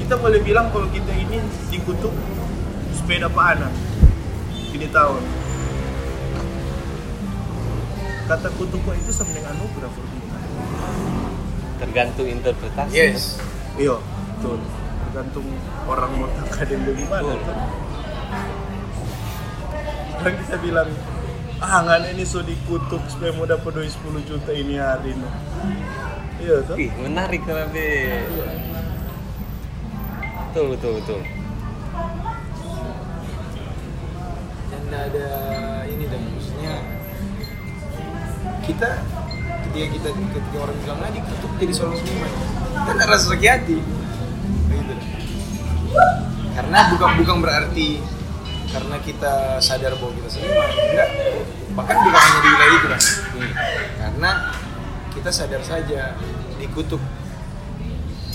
kita boleh bilang kalau kita ini dikutuk supaya dapat anak ini tahun. Kata kutuk itu sama dengan anugerah for kita. Tergantung interpretasi yes Iya, betul. Tergantung orang mau tangkap dan bagaimana. Betul. tuh. Kan kita bilang, ah nggak ini so dikutuk supaya mau dapat duit 10 juta ini hari ini. Iya tuh. Ih, menarik kenapa betul betul betul dan ada ini dan maksudnya kita ketika kita ketika orang bilang ah dikutuk jadi seorang seniman. Kita nggak rasa sakit hati. Begitu karena bukan bukan berarti karena kita sadar bahwa kita seniman. Enggak. Bahkan bukan hanya di wilayah itu kan Hmm. karena kita sadar saja dikutuk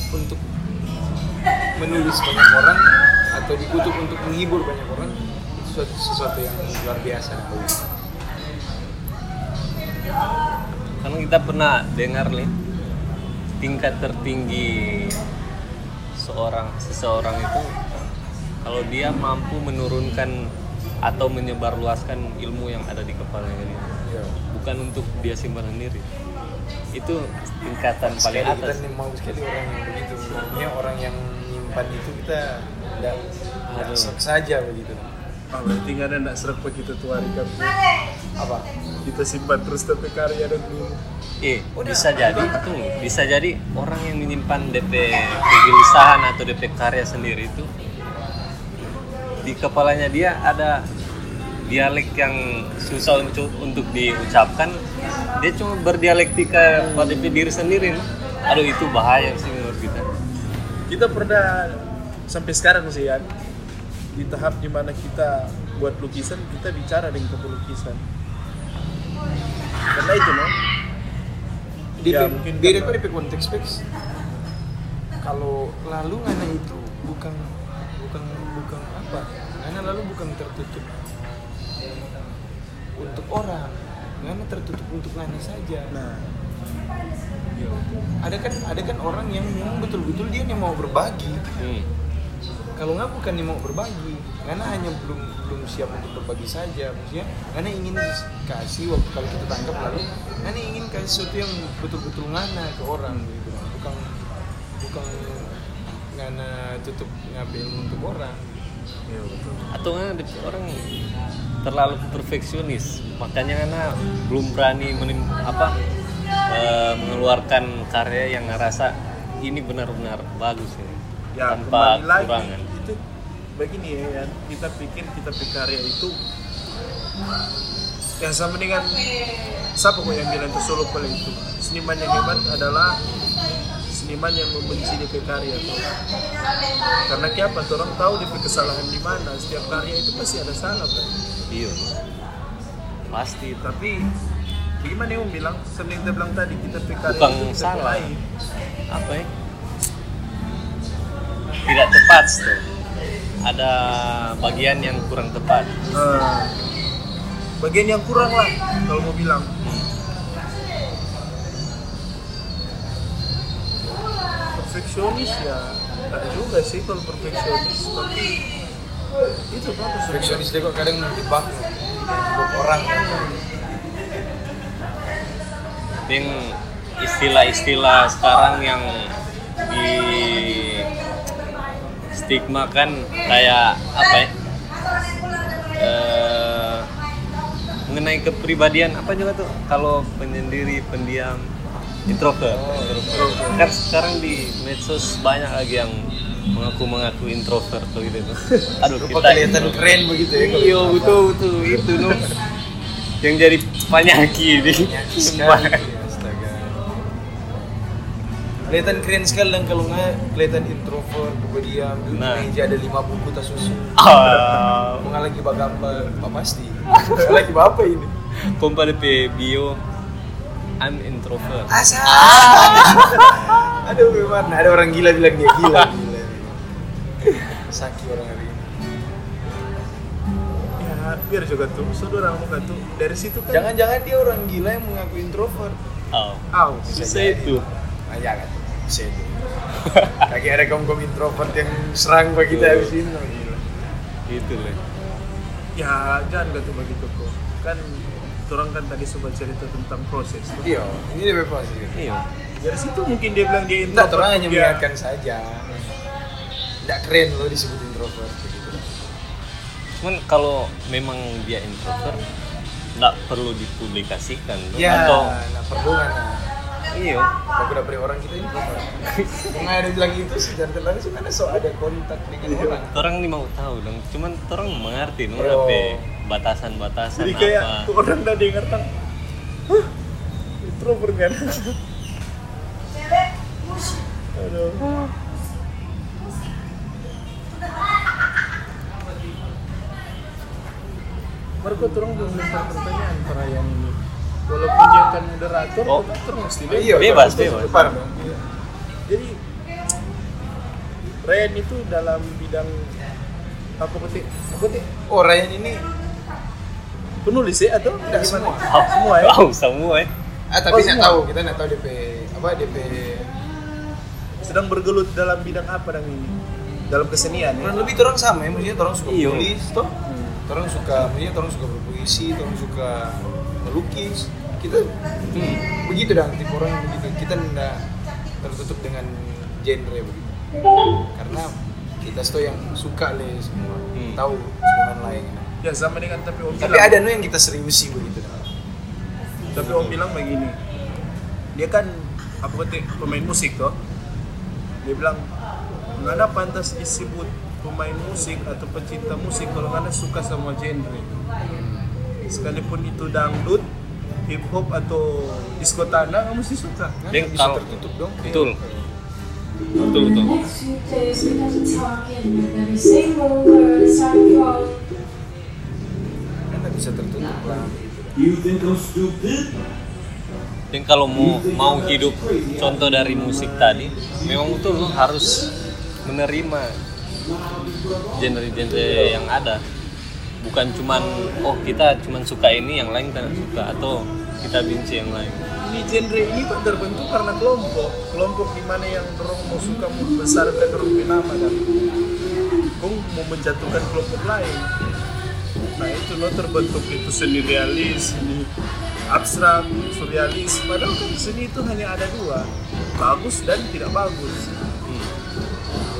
untuk menulis banyak orang atau dikutuk untuk menghibur banyak orang itu suatu, sesuatu yang luar biasa karena kita pernah dengar nih tingkat tertinggi seorang seseorang itu kalau dia mampu menurunkan atau menyebarluaskan ilmu yang ada di kepalanya dia. Ya. bukan untuk dia simpan sendiri. Itu tingkatan paling sekali kita atas. nih mau sekali orang yang begitu. Orang yang nyimpan itu kita tidak saja begitu Ah, berarti nggak ada nggak serak begitu tuh hari kan. apa? Kita simpan terus tapi karya dan dulu. eh bisa jadi. Itu bisa jadi orang yang menyimpan DP kegelisahan atau DP karya sendiri itu di kepalanya dia ada dialek yang susah untuk untuk diucapkan. Dia cuma berdialektika pada diri sendiri. Aduh itu bahaya sih menurut kita. Kita pernah sampai sekarang sih ya di tahap di mana kita buat lukisan kita bicara dengan lukisan. Karena itu no. di Ya, mungkin beda karena- kok di konteks konteks kalau lalu ngana itu bukan bukan bukan apa ngana lalu bukan tertutup untuk orang ngana tertutup untuk ngana saja Nah, ada kan ada kan orang yang memang betul-betul dia yang mau berbagi hmm. Kalau nggak bukan yang mau berbagi. Karena hanya belum belum siap untuk berbagi saja. Maksudnya karena ingin kasih waktu kalau kita tangkap lalu karena ingin kasih sesuatu yang betul-betul ngana ke orang gitu. Bukan bukan ngana tutup ngambil untuk orang. Iya betul. atau nggak ada orang terlalu perfeksionis. Makanya karena belum berani menim, apa eh, mengeluarkan karya yang ngerasa ini benar-benar bagus ini Ya, tanpa kembali lagi. kekurangan. itu begini ya, Yan. kita pikir kita karya itu yang sama dengan siapa kok yang bilang solo play itu? Seniman yang hebat adalah seniman yang membenci dia karya. Tuh. karena kenapa tuh orang tahu dia kesalahan di mana. Setiap karya itu pasti ada salah kan? Iya pasti. Tapi gimana yang bilang seperti kita bilang tadi kita karya Bukan itu salah. apa ya? Tidak tepat tuh ada bagian yang kurang tepat. Nah, bagian yang kurang lah kalau mau bilang. Perfeksionis ya enggak juga sih kalau perfeksionis tapi itu bagus perfeksionis. Dia kok kadang menjebak menjebak orang. Dengan istilah-istilah sekarang yang di stigma kan kayak apa ya Eh, mengenai kepribadian apa juga tuh kalau penyendiri pendiam introvert. Kan sekarang di medsos banyak lagi yang mengaku-mengaku introvert tuh gitu tuh. Aduh, Rupa kita kelihatan keren begitu ya Iya betul betul itu no. yang jadi penyakit di Nyaki sekali. Astaga. Kelihatan keren sekali dan kalau nggak kelihatan introvert, buku diam, di Nah. meja ada lima buku tas susu. Ah, Mau lagi bagambar, apa pasti? Mau lagi apa ini? kompa DP bio I'm introvert. Asa. Aduh, gimana? Ada orang gila bilang dia gila. gila. Saki orang hari ini. ya biar juga tuh saudara muka tuh dari situ kan Jangan-jangan dia orang gila yang mengaku introvert. Oh, Aw, bisa itu. Ah, jangan. Itu. Kaki ada kaum-kaum introvert yang serang bagi kita habis ini. Gila. Gitu lah. ya jangan gak tuh begitu kok kan orang kan tadi coba cerita tentang proses tuh. Iya, ini lebih pasti. Iya. dari situ mungkin dia bilang dia Enggak, orang hanya Dia- mengingatkan saja. Tidak keren loh disebut introvert begitu. Cuman kalau memang dia introvert nggak perlu dipublikasikan tuh. Ya, atau nah perlu kan. Iya Beberapa orang kita ini. Nggak ada bilang itu tidak langsung karena so ada kontak dengan orang. orang ini mau tahu dong cuman orang mengerti no Oh. apa batasan-batasan jadi kayak apa? orang udah dengar tang Hah? introvert kan? Aduh. Marco orang belum lempar pertanyaan perayaan ini walaupun dia kan moderator Oh. terus mesti Iya, bebas, Terus bebas. dong. Iya. jadi Ryan itu dalam bidang apa petik apa Oh, Ryan ini penulis ya atau Tidak, semua. semua ya Wow, semua ya ah tapi Oh, nggak tahu, kita nggak tahu DP apa DP sedang bergelut dalam bidang apa dan ini dalam kesenian ya kurang lebih orang sama ya, maksudnya orang suka Iya. menulis toh. Hmm. Orang suka, maksudnya orang suka berpuisi, orang suka melukis. Kita Hmm. begitu dah tipe orang yang begitu. Kita tidak tertutup dengan genre begitu. Karena kita tuh yang suka le semua, Hmm. tahu sebenarnya lain. ya sama dengan tapi om Tapi bilang ada nu yang kita seriusi begitu dah. tapi om bilang begini dia kan apa petik pemain musik toh dia bilang nggak ada pantas disebut pemain musik atau pecinta musik kalau nggak suka sama genre sekalipun itu dangdut hip hop atau disco tanah nggak mesti suka Kan? Dia bisa kalau- tertutup dong. betul. Betul betul. Kan nggak bisa tertutup lah. dan kalau mau mau hidup contoh dari musik tadi memang betul lo harus menerima genre-genre yang ada bukan cuman oh kita cuman suka ini yang lain tidak suka atau kita benci yang lain. Ini genre ini pak terbentuk karena kelompok? Kelompok di mana yang dorong mau suka membesarkan dorong punya nama kan? Kong mau menjatuhkan kelompok lain. Nah itu lo terbentuk itu seni realis seni abstrak surrealis. Padahal kan seni itu hanya ada dua bagus dan tidak bagus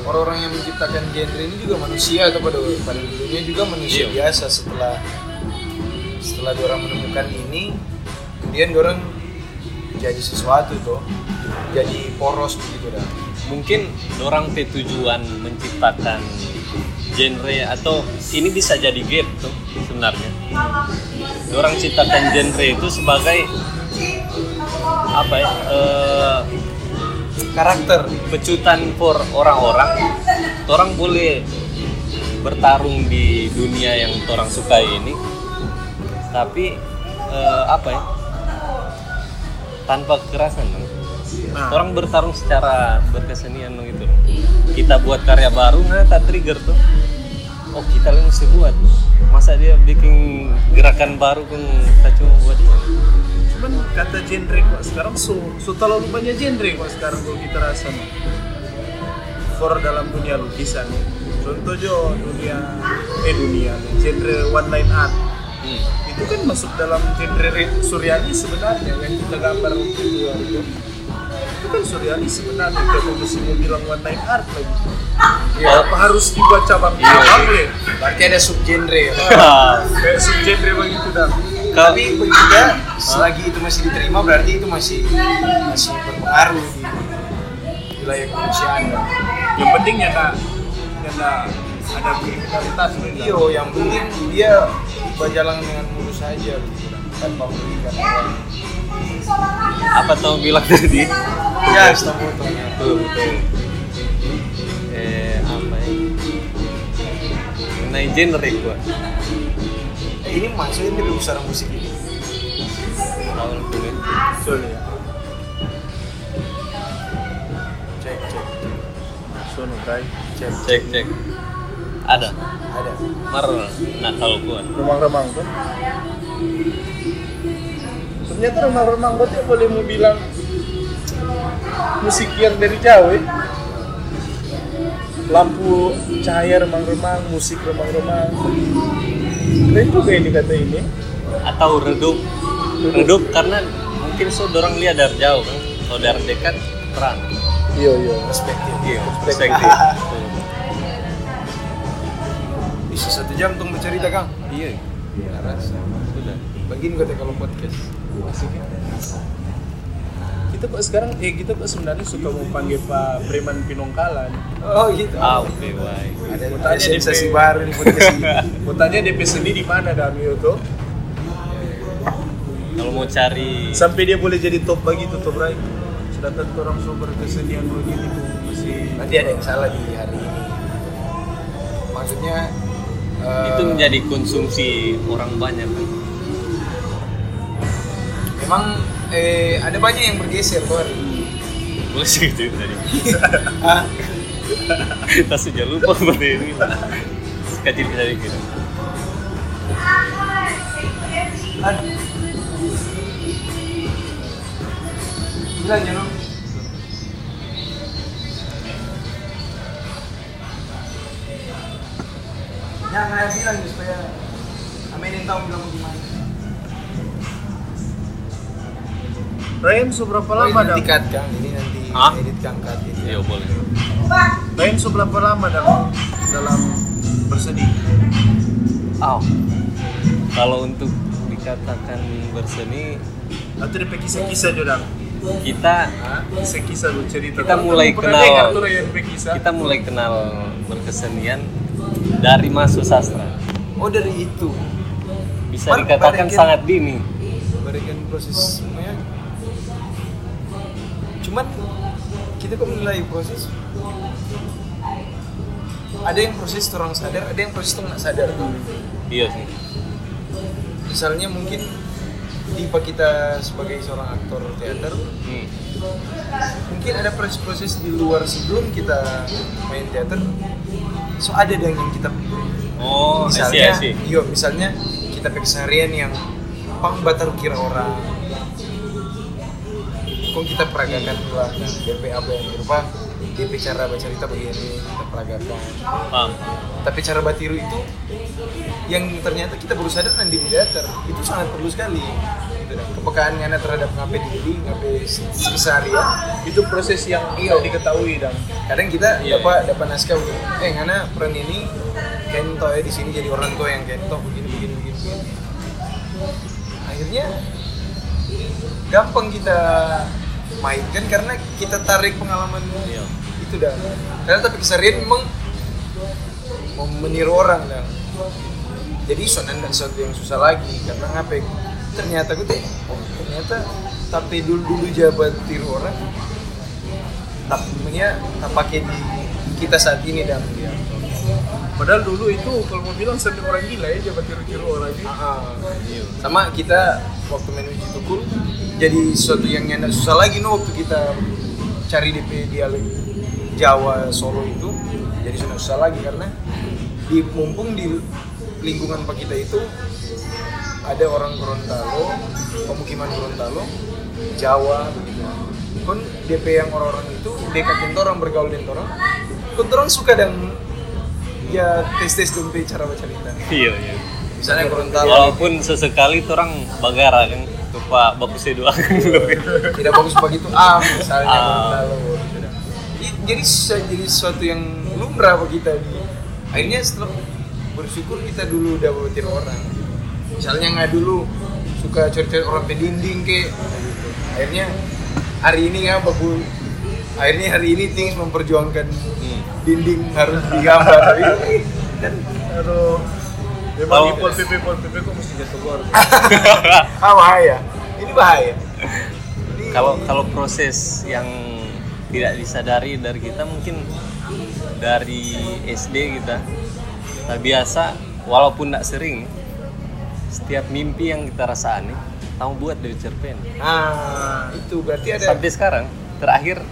orang-orang yang menciptakan genre ini juga manusia atau pada pada dulunya juga manusia Iya. biasa. Setelah setelah orang menemukan ini kemudian orang jadi sesuatu tuh jadi poros begitu dah. Mungkin orang tujuan menciptakan genre atau ini bisa jadi game tuh sebenarnya. Orang ciptakan genre itu sebagai apa ya eh, karakter pecutan for orang-orang orang boleh bertarung di dunia yang orang sukai ini. Tapi eh, apa ya? Tanpa kekerasan dong. nah. Orang bertarung secara berkesenian dong itu kita buat karya baru nah tak trigger tuh. Oh kita mesti buat. Masa dia bikin gerakan baru kan kita cuma buat dia cuman kata genre kok sekarang so, so terlalu banyak genre kok sekarang kalau kita rasa for dalam dunia lukisan. Ya. contoh jo dunia eh dunia genre one line art. Hmm. itu kan masuk dalam genre re- surrealis sebenarnya yang kita gambar itu hari itu itu kan surrealis sebenarnya kalau mesti mau bilang one line art lagi. Ya. apa harus dibuat cabang-cabang ya berarti ada subgenre. Ya kayak subgenre begitu dah tapi begitu selagi itu masih diterima berarti itu masih masih berpengaruh di wilayah kemanusiaan yang penting ya kak ya kak ada kriminalitas. Iyo, yang penting dia berjalan dengan mulus saja tanpa merugikan. Apa tau bilang tadi? Ya. Betul, betul. Eh, apa ya? Mengenai genre gua. Eh, ini maksudnya dari usaha musik ini. Tahu tuh ya. Ya. Cek, cek, cek. Sono kai. cek, Cek, cek. Ada. Ada. Mar nakal gua. Remang-remang tuh. Ternyata remang-remang berarti boleh mau bilang musik yang dari jauh ya. Lampu cahaya remang-remang, musik remang-remang. Keren juga ini kata ini. Atau redup. Redup karena mungkin so dorang lihat dari jauh kan. Kalau dari dekat terang. Iya iya. Perspektif. Iya, perspektif. Bisa satu jam tuh bercerita, Kang. Iya. Nggak rasa. Sudah. Bagiin kata kalau podcast. Asik ya. Kita kok sekarang, eh kita kok sebenarnya suka mau panggil Pak Preman Pinongkalan. Oh gitu. Ah, oke, baik. Ada, Mau ada tanya sensasi DP. baru di podcast ini. Mau tanya DP seni di mana Damio tuh? Kalau mau cari Sampai dia boleh jadi top begitu top right. Sedangkan orang sumber kesenian begini tuh masih Nanti ada yang salah di hari ini. Maksudnya eh, itu menjadi konsumsi orang banyak kan. memang eh, ada banyak yang bergeser Bor. Boleh sih gitu tadi. Hah? Kita sudah lupa seperti ini. Kecil kita. Bilang ya Nom. Jangan bilang ya, supaya Amin tahu bilang gimana. Ryan seberapa lama ini dah? nanti cut Kang, ini nanti Hah? edit Kang cut ini. Iya boleh. Ryan seberapa lama dalam dalam bersedih? Oh. Kalau untuk dikatakan berseni, Atau dia kisah-kisah juga kita Kisah-kisah lu cerita. Kita mulai kenal. kita mulai kenal berkesenian dari masuk sastra. Oh dari itu. Bisa Bar- dikatakan sangat dini. Berikan proses. Cuman kita kok menilai proses ada yang proses orang sadar, ada yang proses nggak sadar. Iya sih. Misalnya mungkin tipe kita sebagai seorang aktor teater Hmm. mungkin ada proses-proses di luar sebelum kita main teater so ada yang yang kita Oh, misalnya iya misalnya kita keseharian yang pang batar kira orang kok kita peragakan nah, DP apa yang berupa DP cara baca cerita begini kita peragakan Paham. tapi cara batiru itu yang ternyata kita baru sadar nanti di itu sangat perlu sekali gitu kepekaan ngana terhadap ngape diri ngape keseharian Itu proses yang Iya. iya diketahui dan kadang kita Iya, dapat dapat naskah eh ngana peran ini kento ya di sini jadi orang tua yang kento begini begini begini, begini. akhirnya gampang kita mainkan karena kita tarik pengalaman Iya. itu dah karena tapi keseharian memang mau meniru orang dah jadi soalnya dan sesuatu yang susah lagi karena ngapain ternyata gue teh oh ternyata tapi dulu dulu jabat tiru orang tapi sebenarnya tak pakai di kita saat ini dan ya. padahal dulu itu kalau mau bilang seni orang gila ya jabat tiru-tiru orang ini. Iya. sama kita waktu main uji tukul jadi sesuatu yang nyanda susah lagi no waktu kita cari DP dialek Jawa Solo itu jadi sudah susah lagi karena di mumpung di lingkungan pak kita itu ada orang Gorontalo pemukiman Gorontalo Jawa begitu. Kon DP yang orang-orang itu dekat dengan orang bergaul dengan orang suka dan ya tes tes dompet cara baca cerita Iya, iya. misalnya Gorontalo. Walaupun sesekali orang bagara kan, Pak bagus dua kan. tidak bagus begitu ah misalnya dah. I- jadi jadi sesuatu yang lumrah bagi kita di akhirnya setelah bersyukur kita dulu udah bawatin orang misalnya nggak dulu suka cari-cari orang pendinding ke gitu. akhirnya hari ini ya bagus akhirnya hari ini Things memperjuangkan Hmm. dinding harus digambar dan Aduh. Oh. Memang di pol pp pol pp kok mesti jatuh gor. ah bahaya ini bahaya. Kalau kalau proses yang tidak disadari dari kita mungkin dari SD kita. Nah, biasa walaupun tidak sering setiap mimpi yang kita rasakan nih kamu buat dari cerpen. Ah itu berarti ada sampai sekarang terakhir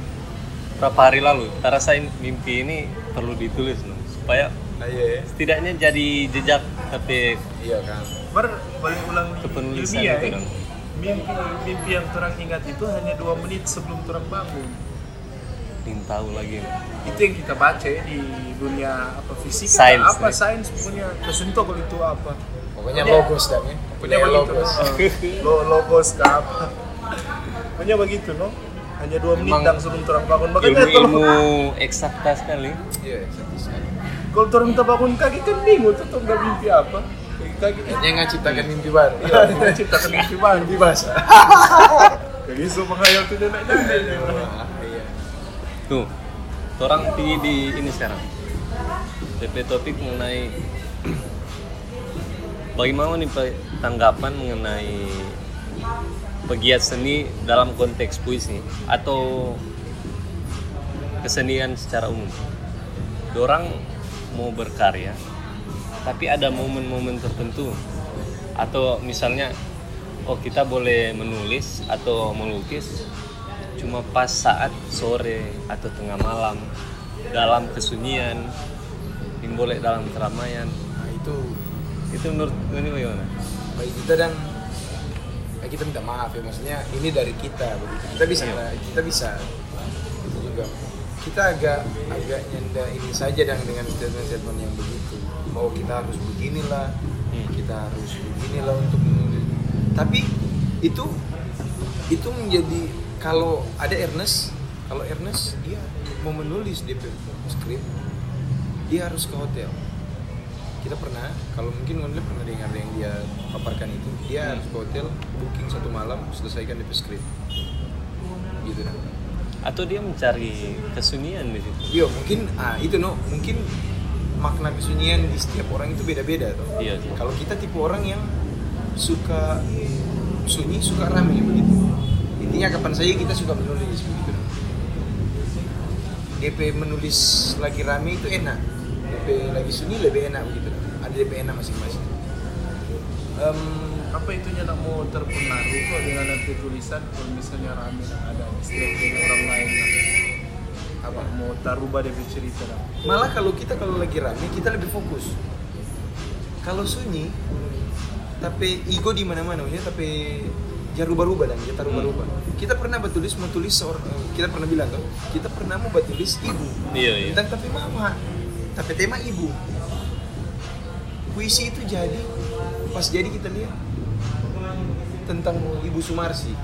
berapa hari lalu kita rasain mimpi ini perlu ditulis loh, supaya ah, iya, iya. setidaknya jadi jejak tapi iya kan. Ber ulang kepenulisan ilmiah, itu eh. Mimpi mimpi yang terang ingat itu hanya dua menit sebelum terang bangun. ingin tahu lagi Itu yang kita baca ya di dunia apa fisika Sains, apa nih. sains punya kesentuh kalau itu apa. pokoknya Punya- logos dan ya punya logos? Lo logos ke apa? Punya begitu no? Hanya dua menit Emang dan sebelum terang bangun. Makanya ilmu-ilmu kalau eksakta sekali iya sakit sekali kalau terang terbangun kaki kan bingung tuh tuh nggak mimpi apa. Kaki Kayaknya nggak ciptakan mimpi baru Iya, ciptakan mimpi baru. mimpi basah Kayak gitu menghayal tuh nenek nenek. Ah, iya Tuh, orang pergi di ini sekarang. DP topik mengenai bagaimana nih tanggapan mengenai pegiat seni dalam konteks puisi atau kesenian secara umum. Orang mau berkarya, tapi ada momen-momen tertentu. Atau misalnya oh kita boleh menulis atau melukis cuma pas saat sore atau tengah malam dalam kesunyian yang boleh dalam keramaian. Nah itu. Itu menurut ini bagaimana? bagi kita dan ya kita minta maaf ya maksudnya ini dari kita begitu. Kita bisa Iya. kita bisa. Itu juga. Kita agak agak nyenda ini saja dan dengan statement-statement yang begitu bahwa kita harus beginilah Hmm. kita harus beginilah untuk menulis tapi itu itu menjadi kalau ada Ernest kalau Ernest dia mau menulis DP skrip dia harus ke hotel kita pernah kalau mungkin Gonle pernah dengar yang dia paparkan itu dia harus ke hotel booking satu malam selesaikan DP skrip gitu. Atau dia mencari kesunyian di situ? Iya mungkin ah itu no mungkin makna kesunyian di setiap orang itu beda-beda tuh. Iya sih. Kalau kita tipe orang yang suka sunyi suka rame begitu. Intinya kapan saja kita suka menulis begitu. DP menulis lagi rame itu enak. DP lagi sunyi lebih enak begitu. Ada DP enak masing-masing. Em, Apa itunya nak mau terpengaruh kok dengan nanti tulisan kalau misalnya rame ada istilah orang lain apa? Mau tarubah dia bercerita nak. malah kalau kita kalau lagi rame kita lebih fokus. Kalau sunyi tapi ego di mana-mana maksudnya tapi ya rubah-rubah dan kita rubah-rubah kita pernah bertulis mau tulis seorang kita pernah bilang kan kita pernah mau bertulis ibu. Iya, iya. tentang tapi mama tapi tema ibu. Puisi itu jadi pas jadi kita lihat tentang ibu Sumarsi.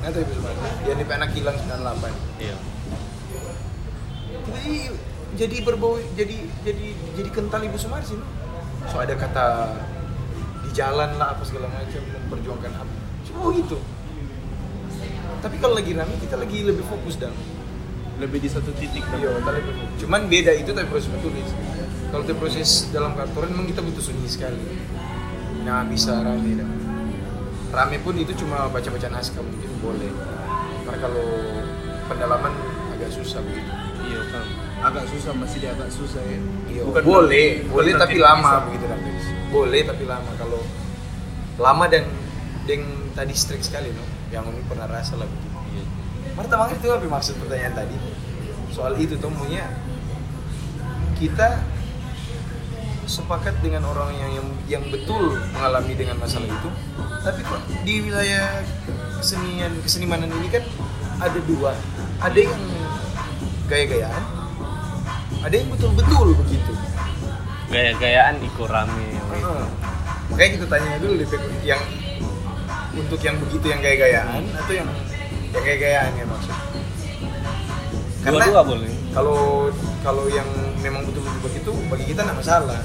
Atau ibu Sumarsi. Yang DP anak hilang 98 Iya. Jadi jadi berbau jadi jadi jadi kental ibu Sumarsi no? so ada kata di jalan lah apa segala macam memperjuangkan apa cuma gitu. Tapi kalau lagi rame kita lagi lebih fokus dan Lebih di satu titik iya kita lebih fokus. cuman beda itu tapi proses menulis kalau itu proses dalam kantoran memang kita butuh sunyi sekali. Nah bisa rame dan rame pun itu cuma baca-baca naskah mungkin boleh. Karena kalau pendalaman agak susah begitu Iya kan. Agak susah masih dia agak susah ya. Iya, Bukan boleh, berarti- boleh bukan tapi lama bisa. begitu kan. Boleh tapi lama kalau lama dan deng tadi strict sekali no. Yang ini pernah rasa lah begitu. Iya. Marta makanya itu apa maksud pertanyaan tadi? Soal itu tuh maunya kita sepakat dengan orang yang yang, yang betul mengalami dengan masalah itu. Tapi kok di wilayah kesenian kesenimanan ini kan ada dua, ada yang gaya-gayaan, ada yang betul-betul begitu. Gaya-gayaan ikut rame. Heeh. Makanya kita tanya dulu di yang untuk yang begitu yang gaya-gayaan atau yang yang gaya-gayaan ya maksud. Dua-dua boleh. kalau kalau yang memang betul-betul begitu bagi kita nggak masalah.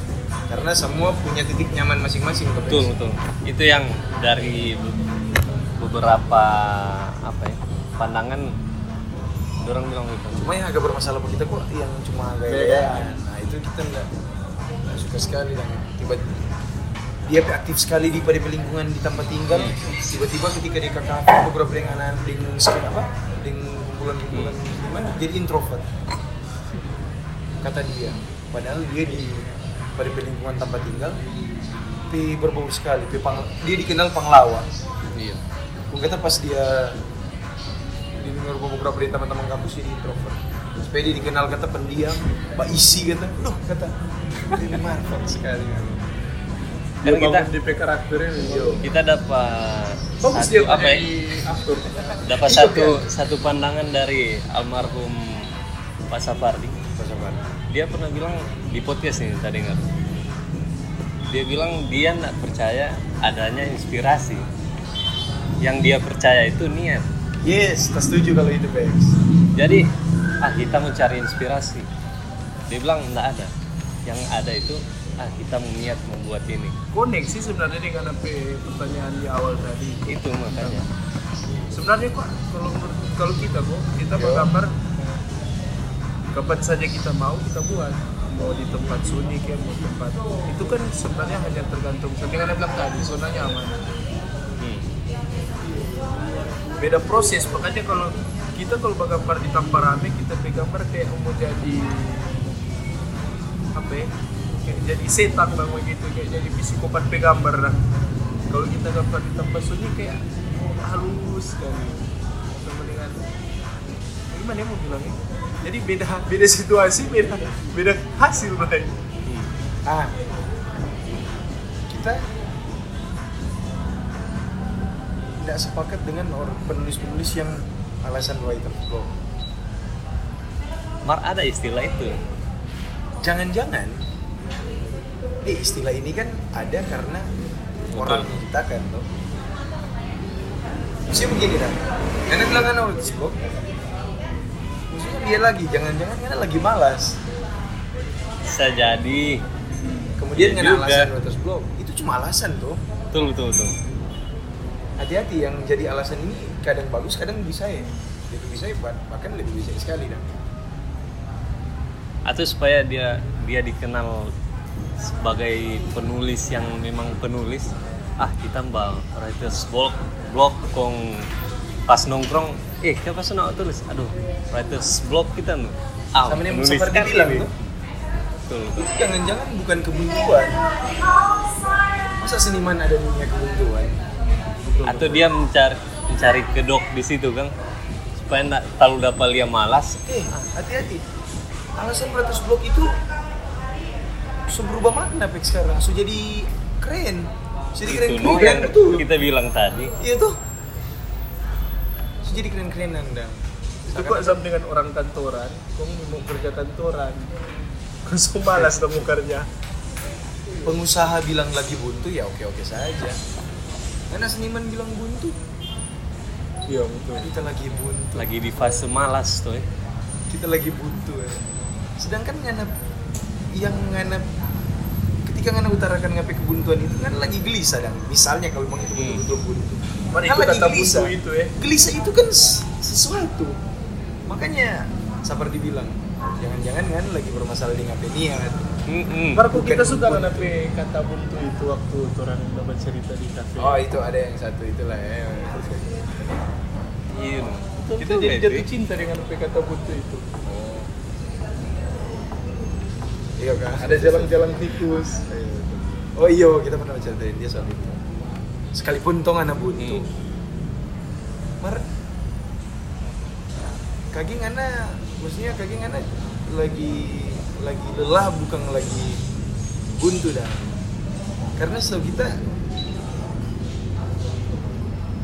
karena semua punya titik nyaman masing-masing betul betul itu yang dari be- beberapa apa ya pandangan orang bilang gitu. Cuma yang agak bermasalah buat kita kok yang cuma gaya-gayaan. Nah itu kita nggak suka sekali dan tiba dia aktif sekali di pada lingkungan di tempat tinggal. Tiba-tiba ketika dia ke kafe beberapa dengan anak dengan skin apa dengan kumpulan-kumpulan gimana jadi introvert. Kata dia. Padahal dia di pada lingkungan tempat tinggal pi berbau sekali. Pi pang, dia dikenal panglawa iya. Kata pas dia di dengar beberapa dari teman-teman kampus ini introvert. Supaya dia dikenal kata pendiam, mbak isi kata, loh kata, ini marvel sekali. Karena kita di karakternya Yo. kita dapat bagus satu dia apa ya aktor dapat satu satu pandangan dari almarhum Pak Sapardi Pas apa? dia pernah bilang di podcast nih tadi dengar dia bilang dia nggak percaya adanya inspirasi yang dia percaya itu niat Yes, tak setuju kalau itu Bex. jadi ah kita mau cari inspirasi. Dia bilang nggak ada. Yang ada itu ah kita mau niat membuat ini. Koneksi sebenarnya dengan apa pertanyaan di awal tadi. Itu makanya. Sebenarnya kok kalau menurut kalau kita kok kita bergambar kapan saja kita mau kita buat. Mau di tempat sunyi kayak mau tempat itu kan sebenarnya hanya tergantung seperti yang bilang tadi zona nyaman Hmm. Beda proses. Makanya kalau kita kalau bergambar di tanpa rame kita bergambar kayak mau jadi apa ya? Kayak jadi setan bang begitu kayak jadi psikopat pegambar lah. Kalau kita gambar di tempat sunyi kayak halus sekali. Sama dengan gimana ya mau bilangnya jadi beda beda situasi beda beda hasil bang Ah, kita tidak sepakat dengan orang penulis-penulis yang alasan writer block. Mar ada istilah itu Jangan-jangan, eh istilah ini kan ada karena orang menciptakan tuh. Maksudnya begini kan, karena bilang kan orang blog, maksudnya dia lagi, jangan-jangan karena lagi malas. bisa jadi Kemudian Iya dengan alasan writer's block, itu cuma alasan tuh. betul betul betul hati-hati yang jadi alasan ini kadang bagus kadang bisa ya. Lebih bisa ya bah- bahkan lebih bisa sekali dah atau supaya dia dia dikenal sebagai penulis yang memang penulis ah kita mbak writers block blog kong pas nongkrong eh kita pas nak tulis? Aduh writers block kita nu. Ah sama yang penulis seperti bilang tuh. Betul itu jangan-jangan bukan kebuntuan. Masa seniman ada dunia kebuntuan atau dia mencari mencari kedok di situ kan supaya nggak terlalu dapat dia malas. Eh hati-hati. Alasan writer's block itu sudah berubah makna Pek sekarang. Sudah jadi keren. Jadi keren keren yang betul. kita bilang tadi. Iya tuh sudah jadi keren kerenan dan itu kok sama dengan orang kantoran kok mau kerja kantoran? Langsung malas dong mau kerja pengusaha bilang lagi buntu ya oke oke saja karena seniman bilang buntu iya betul kita lagi buntu lagi di fase malas tuh ya. kita lagi buntu ya. sedangkan ngana yang ngana ketika ngana utarakan ngapain kebuntuan itu kan lagi gelisah dan misalnya kalau memang itu Hmm. betul-betul buntu Mana Kan itu lagi kata gelisah. buntu itu ya gelisah itu kan sesuatu makanya sabar dibilang jangan-jangan kan lagi bermasalah dengan niat Bukan kita suka kan apa kata buntu itu waktu orang dapat cerita di kafe. oh itu ada yang satu itulah ya Iya, no. kita jadi jatuh cinta dengan apa kata buntu itu. iya kan Ada jalan-jalan tikus. Oh iya, kita pernah ceritain dia soal itu. Sekalipun tong anak buntu. Hmm. Mar kaki ngana maksudnya kaki ngana lagi lagi lelah bukan lagi buntu dah. Karena setahu kita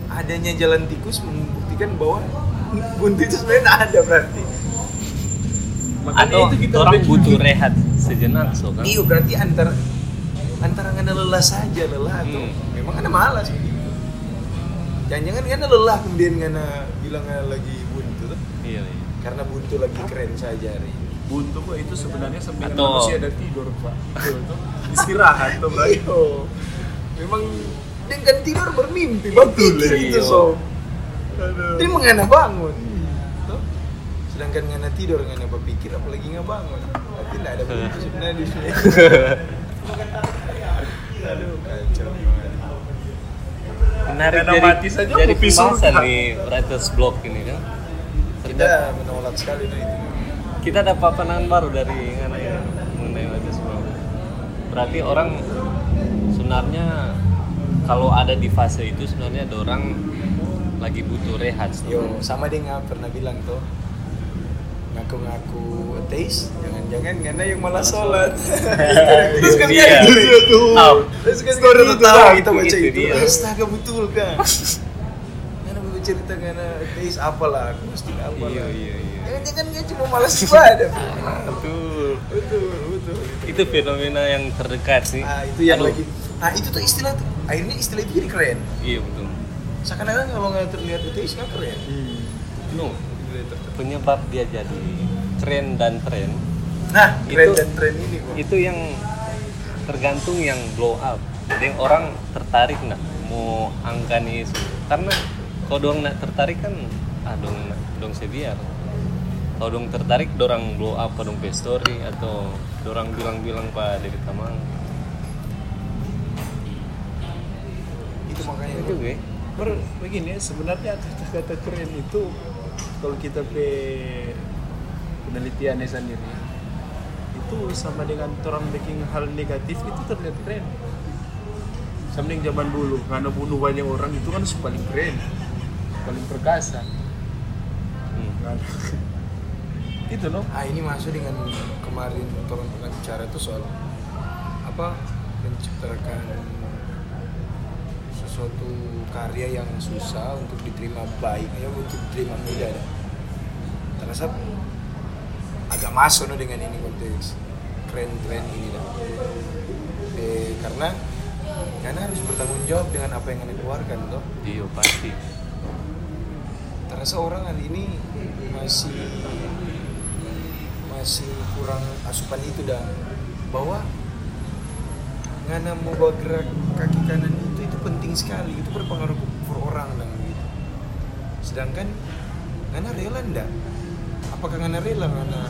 adanya jalan tikus membuktikan bahwa buntu itu sebenarnya ada berarti. Atau itu kita orang butuh rehat sejenak so kan. Iya berarti antara antara ngana lelah saja lelah atau Hmm. memang ngana malas begitu. Jangan-jangan ngana lelah kemudian ngana bilang ngana lagi buntu tuh. Iya, iya. karena buntu lagi keren saja hari ini. Buntu kok itu sebenarnya sambil Atau- manusia ada tidur pak Tuh, tuh. istirahat tuh bro Yo. memang dengan tidur bermimpi betul itu iya. so Aduh. dia mengana bangun Toh? sedangkan ngana tidur ngana berpikir apalagi nggak bangun berarti tidak ada buntu sebenarnya di sini aduh kacau Menarik jadi, mati saja jadi pembahasan di writers block ini kan. kita menolak sekali nah itu kita dapat pandangan baru dari anak ini mengenai writers block. Berarti orang sebenarnya kalau ada di fase itu sebenarnya ada orang lagi butuh rehat. yo sama dia nggak pernah bilang tuh ngaku-ngaku ateis jangan-jangan karena yang malah sholat terus kan Dia. gitu Oh. terus kan Story kita tertawa, tahu kita baca itu itu dia. astaga betul kan karena mau cerita karena ateis apalah aku mesti apalah Iya iya iya. Jangan-jangan dia cuma malas ibadah Betul. betul betul Itu fenomena yang terdekat sih. ah itu yang Aduh. lagi nah itu tuh istilah tuh akhirnya istilah itu jadi keren Iya betul. seakan-akan kalau nggak terlihat ateis nggak keren No. Penyebab dia jadi keren dan tren nah keren Itu- dan tren ini kok itu yang tergantung yang blow up jadi orang tertarik nggak mau angka nih isu karena kalau dong nak tertarik kan ah dong nak- dong sebiar kalau dong tertarik dorang blow up dong story atau dorang bilang-bilang pak dari tamang itu makanya itu gue Ber, begini ya, sebenarnya kata-kata keren itu kalau kita pe penelitiannya sendiri itu sama dengan orang bikin hal negatif itu terlihat keren. Sama dengan zaman dulu, karena bunuh banyak orang itu kan paling keren, paling perkasa. Hmm. Itu no. Ah ini masuk dengan kemarin orang pernah bicara itu soal apa menciptakan sesuatu karya yang susah untuk diterima baik ya untuk diterima mudah dah. terasa agak masuk no dengan ini konteks keren-keren ini dah. Eh, karena karena harus bertanggung jawab dengan apa yang anda keluarkan toh iya pasti terasa orang kali ini masih masih kurang asupan itu dah. Bahwa ngana mau bawa gerak kaki kanan itu itu penting sekali. Itu berpengaruh ke orang dan gitu. Sedangkan ngana rela ndak? Apakah ngana rela? Ngana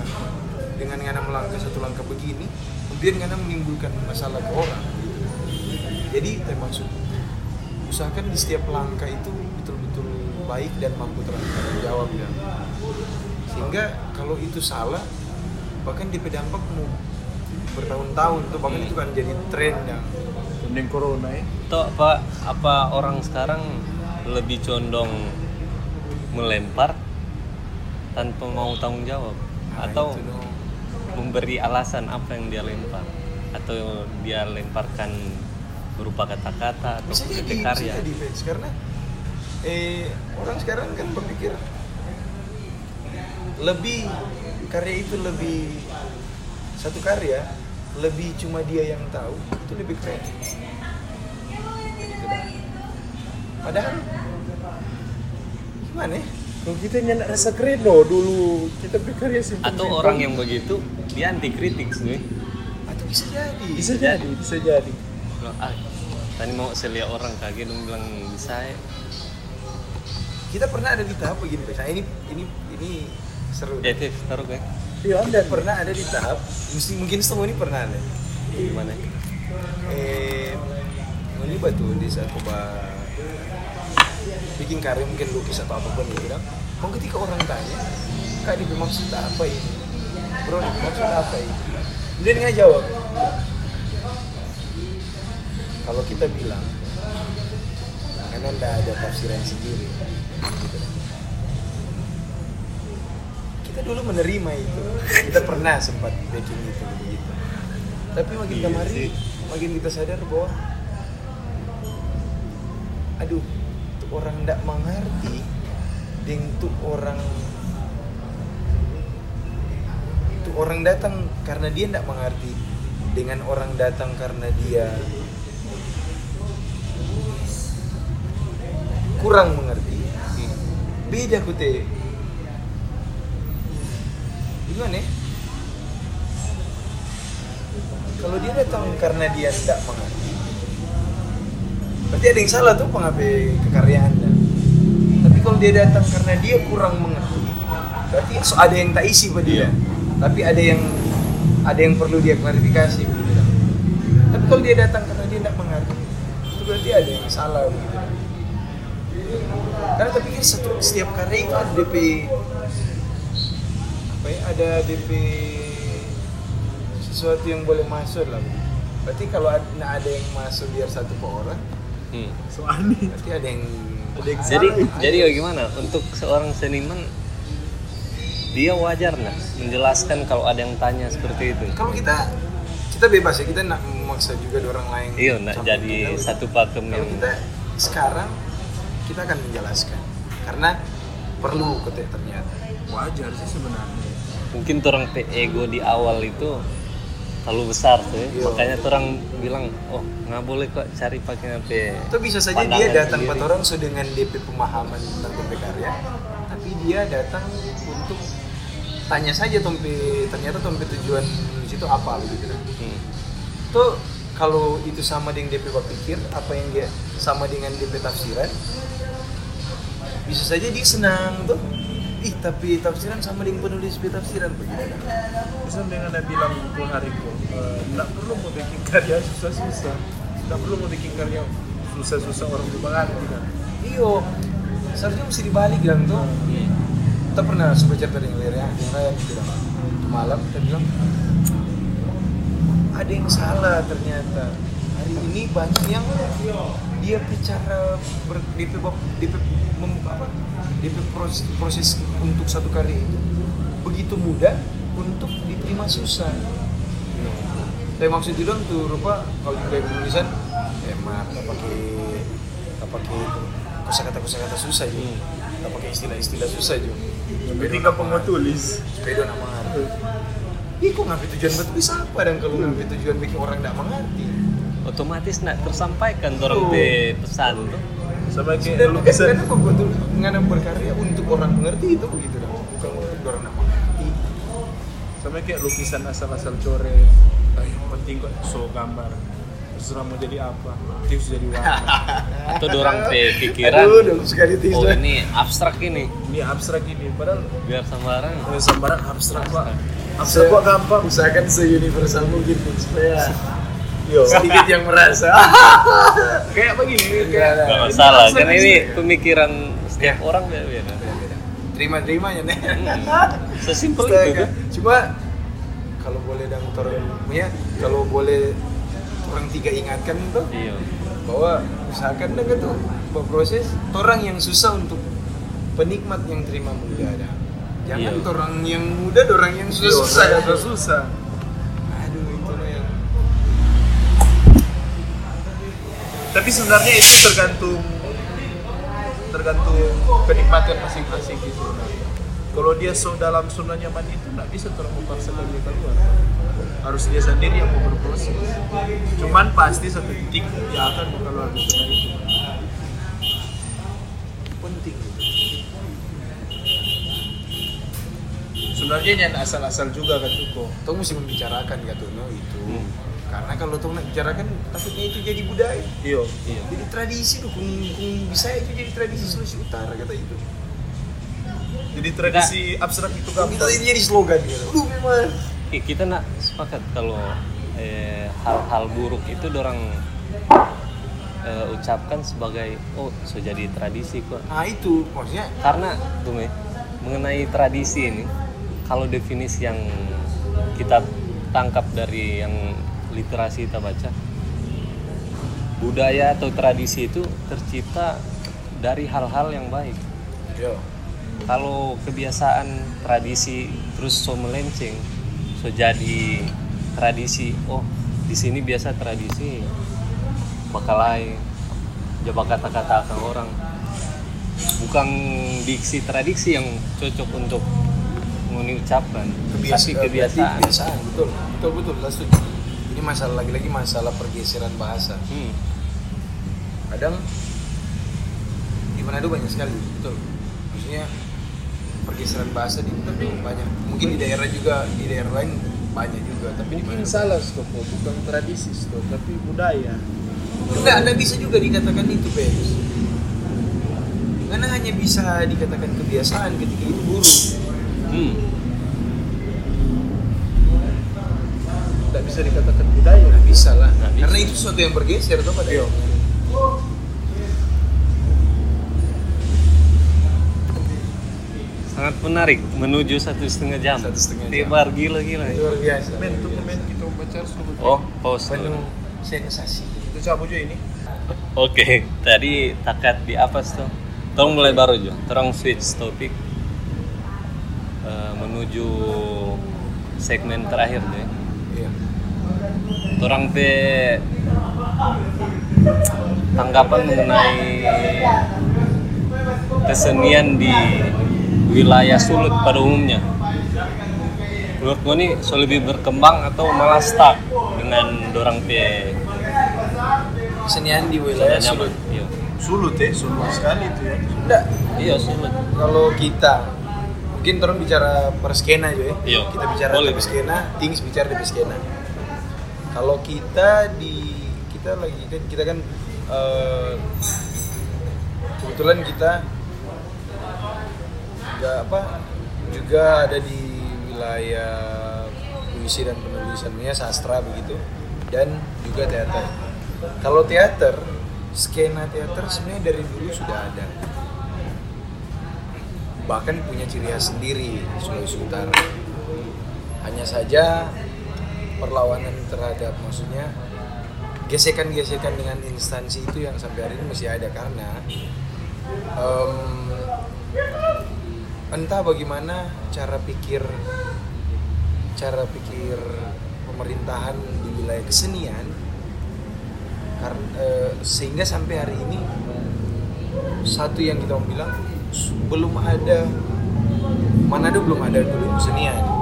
dengan ngana melangkah satu langkah begini kemudian ngana menimbulkan masalah ke orang gitu. jadi termasuk usahakan di setiap langkah itu betul-betul baik dan mampu terangkat jawab ya. Sehingga kalau itu salah bahkan di dampak mau bertahun-tahun tuh bahkan itu kan jadi tren yang Mending corona ya. Atau apa apa orang sekarang lebih condong melempar tanpa mau tanggung jawab Nah, atau memberi alasan apa yang dia lempar atau dia lemparkan berupa kata-kata atau bisa jadi berupa karya. bisa jadi Fex. karena eh orang sekarang kan berpikir lebih karya itu lebih satu karya lebih cuma dia yang tahu itu lebih keren Gitu dah. padahal gimana ya Kalau kita nyandak rasa keren loh dulu kita berkarya simpel. Atau orang yang begitu dia anti kritik sih. atau bisa jadi bisa jadi, bisa jadi. Bilang, ah tadi mau saya lihat orang kaget dong bilang bisa ya. kita pernah ada di tahap begini nah ini ini ini seru Ya itu taruh gue. Iya, anda dan pernah ada di tahap mesti mungkin semua ini pernah ada Gimana? eh ini batu di saat coba bikin karya mungkin lukis atau apa pun gitu kan mau ketika orang tanya kak ini maksud apa ini bro ini maksud apa ini dia nggak jawab kalau kita bilang karena nggak ada tafsiran sendiri gitu. Kita dulu menerima itu kita pernah sempat bikin itu begitu tapi makin Iya kemari sih. makin kita sadar bahwa aduh tuh orang ndak mengerti ding tuh orang tuh orang datang karena dia ndak mengerti dengan orang datang karena dia kurang mengerti Hmm. beda kute gimana ya? kalau dia datang karena dia tidak mengerti berarti ada yang salah tuh pengape kekaryaannya tapi kalau dia datang karena dia kurang mengerti berarti so ada yang tak isi pada dia. Tapi ada yang ada yang perlu dia klarifikasi begitu tapi kalau dia datang karena dia tidak mengerti itu berarti ada yang salah begitu karena tapi satu, setiap karya itu ada DP apa ya ada DP sesuatu yang boleh masuk lah berarti kalau ada, nah ada yang masuk biar satu per orang Hmm. so aneh berarti ada yang ada yang Jadi salah. jadi bagaimana untuk seorang seniman dia wajar nah menjelaskan kalau ada yang tanya seperti itu. kalau kita kita bebas ya kita nak memaksa juga orang lain Iya, nak jadi kita. satu pakem kalau yang kita sekarang kita akan menjelaskan karena perlu kotek ternyata wajar sih sebenarnya mungkin orang ego di awal itu terlalu besar tuh ya. Makanya orang bilang oh nggak boleh kok cari pakai HP itu bisa saja dia datang pada orang so dengan DP pemahaman tentang karya tapi dia datang untuk tanya saja tompe ternyata tompe tujuan menulis itu apa begitu kan. Hmm. tuh kalau itu sama dengan DP pikir apa yang dia sama dengan DP tafsiran bisa saja dia senang tuh ih tapi tafsiran sama dengan penulis tafsiran. Begitu bisa dengan ada bilang buku hariku tidak perlu mau bikin karya susah-susah. Tidak perlu mau bikin karya susah-susah orang tuh mengerti kan iyo seharusnya mesti dibalik bilang tuh Hmm. kita pernah coba cerita dengan Lera yang Raya bilang malam kita bilang ada yang salah ternyata. Hari ini banyak yang dia bicara ber, DP, DP mem- apa DP proses, proses untuk satu karya itu begitu mudah untuk diterima susah. Tapi maksud itu tuh rupa kalau kayak penulisan hemat tak pakai tak pakai kosakata kosakata susah juga tak pakai istilah-istilah susah juga. Yang penting kamu tulis. Nak mengerti Ih kok ngapain tujuan betul bisa apa dan kalau ngapain tujuan bikin orang tidak mengerti? Otomatis nak tersampaikan orang pe pesan tuh sama kayak dan lukisan karena kok betul mengenai berkarya untuk orang mengerti itu begitu dong bukan untuk orang mengerti. Sama kayak lukisan asal-asal coret Ah, yang penting kok so gambar. Terserah mau jadi apa? Tips jadi warna. Atau orang pe pikiran. Aduh dong sekali tisu oh ini abstrak ini. Ini abstrak ini padahal biar sembarang eh, sembarang abstrak pak. Abstrak. Kok gampang usahakan se-universal mungkin Bung, supaya yo. Sedikit yang merasa. Kayak begini Iya, kayak nggak masalah kan? bisa. ini pemikiran setiap orang beda-beda terima-terima ya nih. Hmm. sesimpel itu tuh Cuma kalau boleh dan orang ya kalau boleh orang tiga ingatkan tuh iya. bahwa usahakan dong tuh proses orang yang susah untuk penikmat yang terima muda ada. Jangan Iya. orang yang muda orang yang susah. susah ya susah Aduh itu loh yang tapi sebenarnya itu tergantung tergantung kenikmatan masing-masing gitu. Kalau dia so dalam zona nyaman itu nggak bisa terus memaksakan dia keluar. Harus dia sendiri yang mau berproses cuman pasti satu titik dia akan keluar dari zona itu. Penting. Sebenarnya jangan asal-asal juga kan Tuko. Tuh mesti membicarakan gitu no itu. Hmm. Karena kalau tuh nak bicarakan takutnya itu jadi budaya. iyo iya Jadi tradisi tuh kung, kung bisa itu jadi tradisi Sulawesi Utara kata itu. jadi tradisi abstrak itu Kung kita ini jadi slogan gitu. Aduh memang. Ki- kita nak sepakat kalau eh, hal-hal buruk itu dorang eh, ucapkan sebagai oh so jadi tradisi kok Nah itu maksudnya karena tuh Me, mengenai tradisi ini kalau definisi yang kita tangkap dari yang literasi kita baca. Budaya atau tradisi itu tercipta dari hal-hal yang baik. Yo. Kalau kebiasaan tradisi terus so melenceng so jadi tradisi oh di sini biasa tradisi bakalai jawab kata-kata akan orang. Bukan diksi tradisi yang cocok untuk mengucapkan tapi kebiasaan. kebiasaan betul. Betul betul ini masalah lagi-lagi masalah pergeseran bahasa. Hmm, kadang di Manado banyak sekali betul. Maksudnya pergeseran bahasa di kita tuh banyak. Mungkin di daerah juga di daerah lain banyak juga tapi Mungkin mana salah Stoko, bukan tradisi Stoko, tapi budaya. enggak anda bisa juga dikatakan itu Pens karena hanya bisa dikatakan kebiasaan ketika itu buruk. Hmm. Tidak bisa dikatakan budaya. nggak bisa lah Nggak bisa. karena itu sesuatu yang bergeser tuh pada Iya. Sangat menarik menuju satu setengah jam. Satu setengah jam. Tebar gila-gila. luar biasa Men, tuh men kita baca Stoko. Oh, pause. penuh sensasi Itu siapa juga ini? Oke, tadi takat di apa tuh? Tolong mulai baru Jo. Terang switch topik Eh, menuju segmen terakhir deh. Orang pe tanggapan mengenai kesenian di wilayah Sulut pada umumnya. Menurut gue nih so lebih berkembang atau malah stuck dengan dorang pe kesenian di wilayah Sulut. Iya. Sulut ya, sulut sekali itu ya. enggak Iya Sulut. kalau kita mungkin orang bicara per skena aja ya Iya. kita bicara Boleh. di skena things bicara di skena kalau kita di kita lagi kan kita kan eh, kebetulan kita juga apa juga ada di wilayah puisi dan penulisannya sastra begitu dan juga teater kalau teater skena teater sebenarnya dari dulu sudah ada bahkan punya ciri khas sendiri di Sulawesi Utara. Hanya saja perlawanan terhadap maksudnya gesekan-gesekan dengan instansi itu yang sampai hari ini masih ada karena em, entah bagaimana cara pikir cara pikir pemerintahan di wilayah kesenian karena eh, sehingga sampai hari ini satu yang kita mau bilang belum ada Manado belum ada dulu kesenian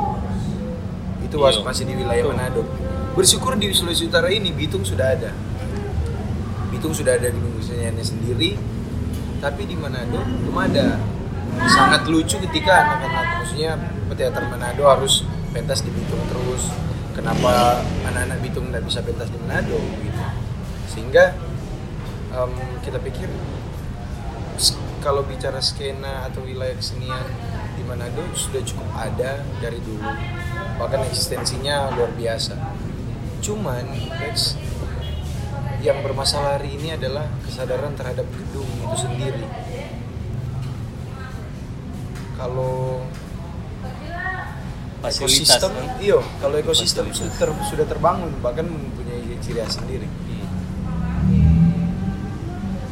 itu Iya. masih di wilayah Manado. Bersyukur di Sulawesi Utara ini Bitung sudah ada. Bitung sudah ada di keseniannya sendiri. Tapi di Manado belum ada. Sangat lucu ketika anak-anak maksudnya peteater Manado harus pentas di Bitung terus. Kenapa anak-anak Bitung tidak bisa pentas di Manado gitu. Sehingga em, kita pikir kalau bicara skena atau wilayah kesenian Manado sudah cukup ada dari dulu bahkan eksistensinya luar biasa cuman Lex yang bermasalah hari ini adalah kesadaran terhadap gedung itu sendiri kalau Fasilitas ekosistem kan? iyo kalau ekosistem Fasilitas. sudah, ter- sudah terbangun bahkan mempunyai ciri khas sendiri Hmm.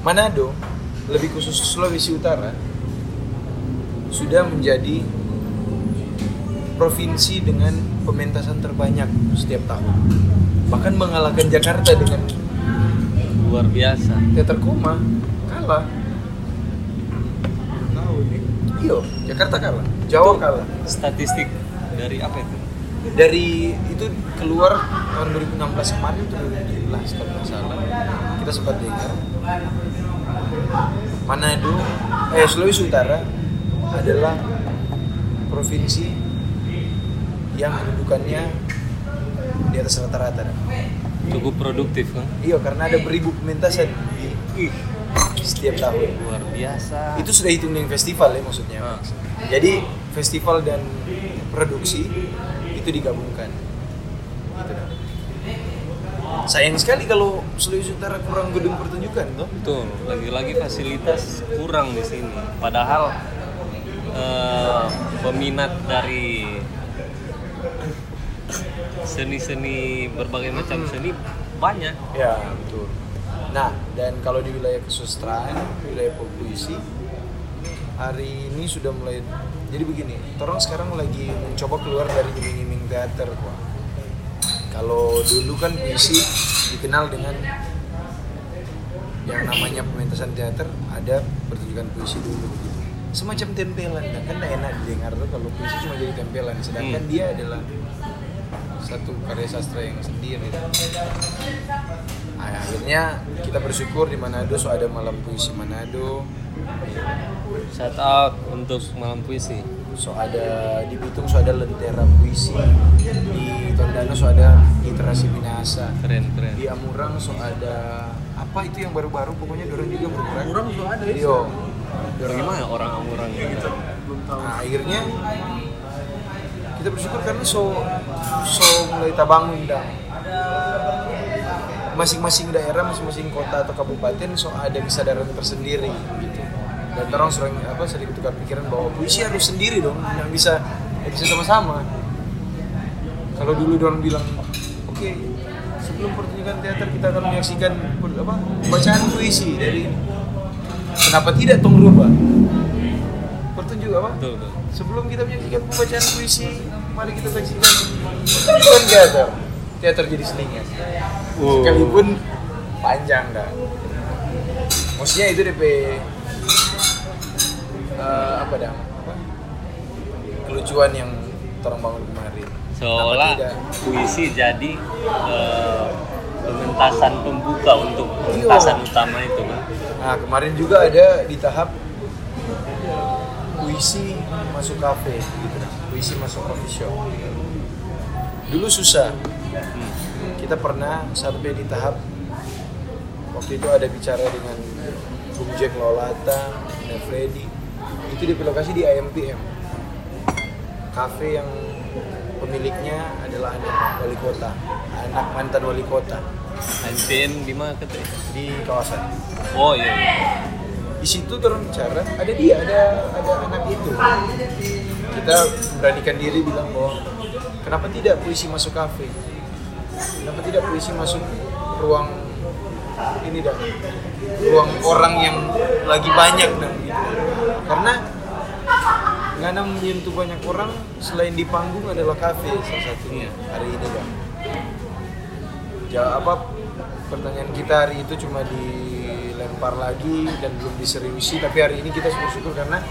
Manado lebih khusus Sulawesi Utara sudah menjadi provinsi dengan pementasan terbanyak setiap tahun. Bahkan mengalahkan Jakarta dengan Luar biasa. teater koma kalah. Tahu nih. iyo Jakarta kalah. Jawa kalah. Statistik dari apa itu? dari itu keluar tahun 2016 kemarin itu 2017 kalau nggak salah. Kita sempat dengar. Manado eh Sulawesi Utara adalah provinsi yang kedudukannya di atas rata-rata Cukup produktif kan? iya karena ada beribu pementasan di setiap tahun Luar biasa. itu sudah hitung dengan festival ya maksudnya Ah. jadi festival dan produksi itu digabungkan gitu dah. sayang sekali kalau Sulawesi Utara kurang gedung pertunjukan toh Betul, lagi-lagi fasilitas kurang di sini. Padahal eh, peminat dari seni-seni berbagai macam seni banyak. ya betul nah dan kalau di wilayah kesusastraan wilayah puisi hari ini sudah mulai jadi begini orang sekarang lagi mencoba keluar dari iming-iming teater kok kalau dulu kan puisi dikenal dengan yang namanya pementasan teater ada pertunjukan puisi dulu gitu. Semacam tempelan. Dan kan enak didengar tuh kalau puisi cuma jadi tempelan. Sedangkan Hmm. dia adalah satu karya sastra yang sendiri. Nah, akhirnya kita bersyukur di Manado so ada malam puisi Manado. Shout out untuk malam puisi. So ada di Bitung so ada lentera puisi. Di Tondano so ada literasi binasa. Keren keren. Di Amurang so ada apa itu yang baru-baru? Pokoknya dorong juga bergerak. Amurang so ada ya? Iyo. Bagaimana orang-orang gitu belum tahu Nah, akhirnya kita bersyukur karena so so mulai kita bangun masing-masing daerah, masing-masing kota atau kabupaten so ada kesadaran tersendiri gitu. Dan orang sering apa sering tukar pikiran bahwa puisi harus sendiri dong, nggak bisa nggak bisa sama-sama. Kalau dulu orang bilang, oke sebelum pertunjukan teater kita akan menyaksikan apa bacaan puisi dari kenapa tidak tong rubah pertunjuk apa betul betul sebelum kita menyaksikan pembacaan puisi, mari kita saksikan pertunjukan teater. Teater jadi selingan. Sekalipun panjang dah. Maksudnya itu DP eh, apa dah? Apa? Kelucuan yang orang bangun kemarin. seolah puisi jadi eh, pementasan pembuka untuk pementasan utama itu kan Nah kemarin juga ada di tahap puisi masuk kafe gitu. Puisi masuk coffee shop. Dulu susah. Kita pernah sampai di tahap waktu itu ada bicara dengan Bung Jack Lolata, dan Freddy. Itu di lokasi di IMPM. Kafe yang pemiliknya adalah anak wali kota, anak mantan wali kota NPM di mana katanya di kawasan. oh iya, iya. di situ terus bicara ada dia ada ada anak itu kita beranikan diri bilang bahwa kenapa tidak puisi masuk kafe kenapa tidak puisi masuk ruang ini dah ruang orang yang lagi banyak dan gitu. karena Ngana menyentuh banyak orang selain di panggung adalah kafe salah satunya hari ini kan jawab apa pertanyaan kita hari itu cuma dilempar lagi dan belum diseriusi tapi hari ini kita bersyukur karena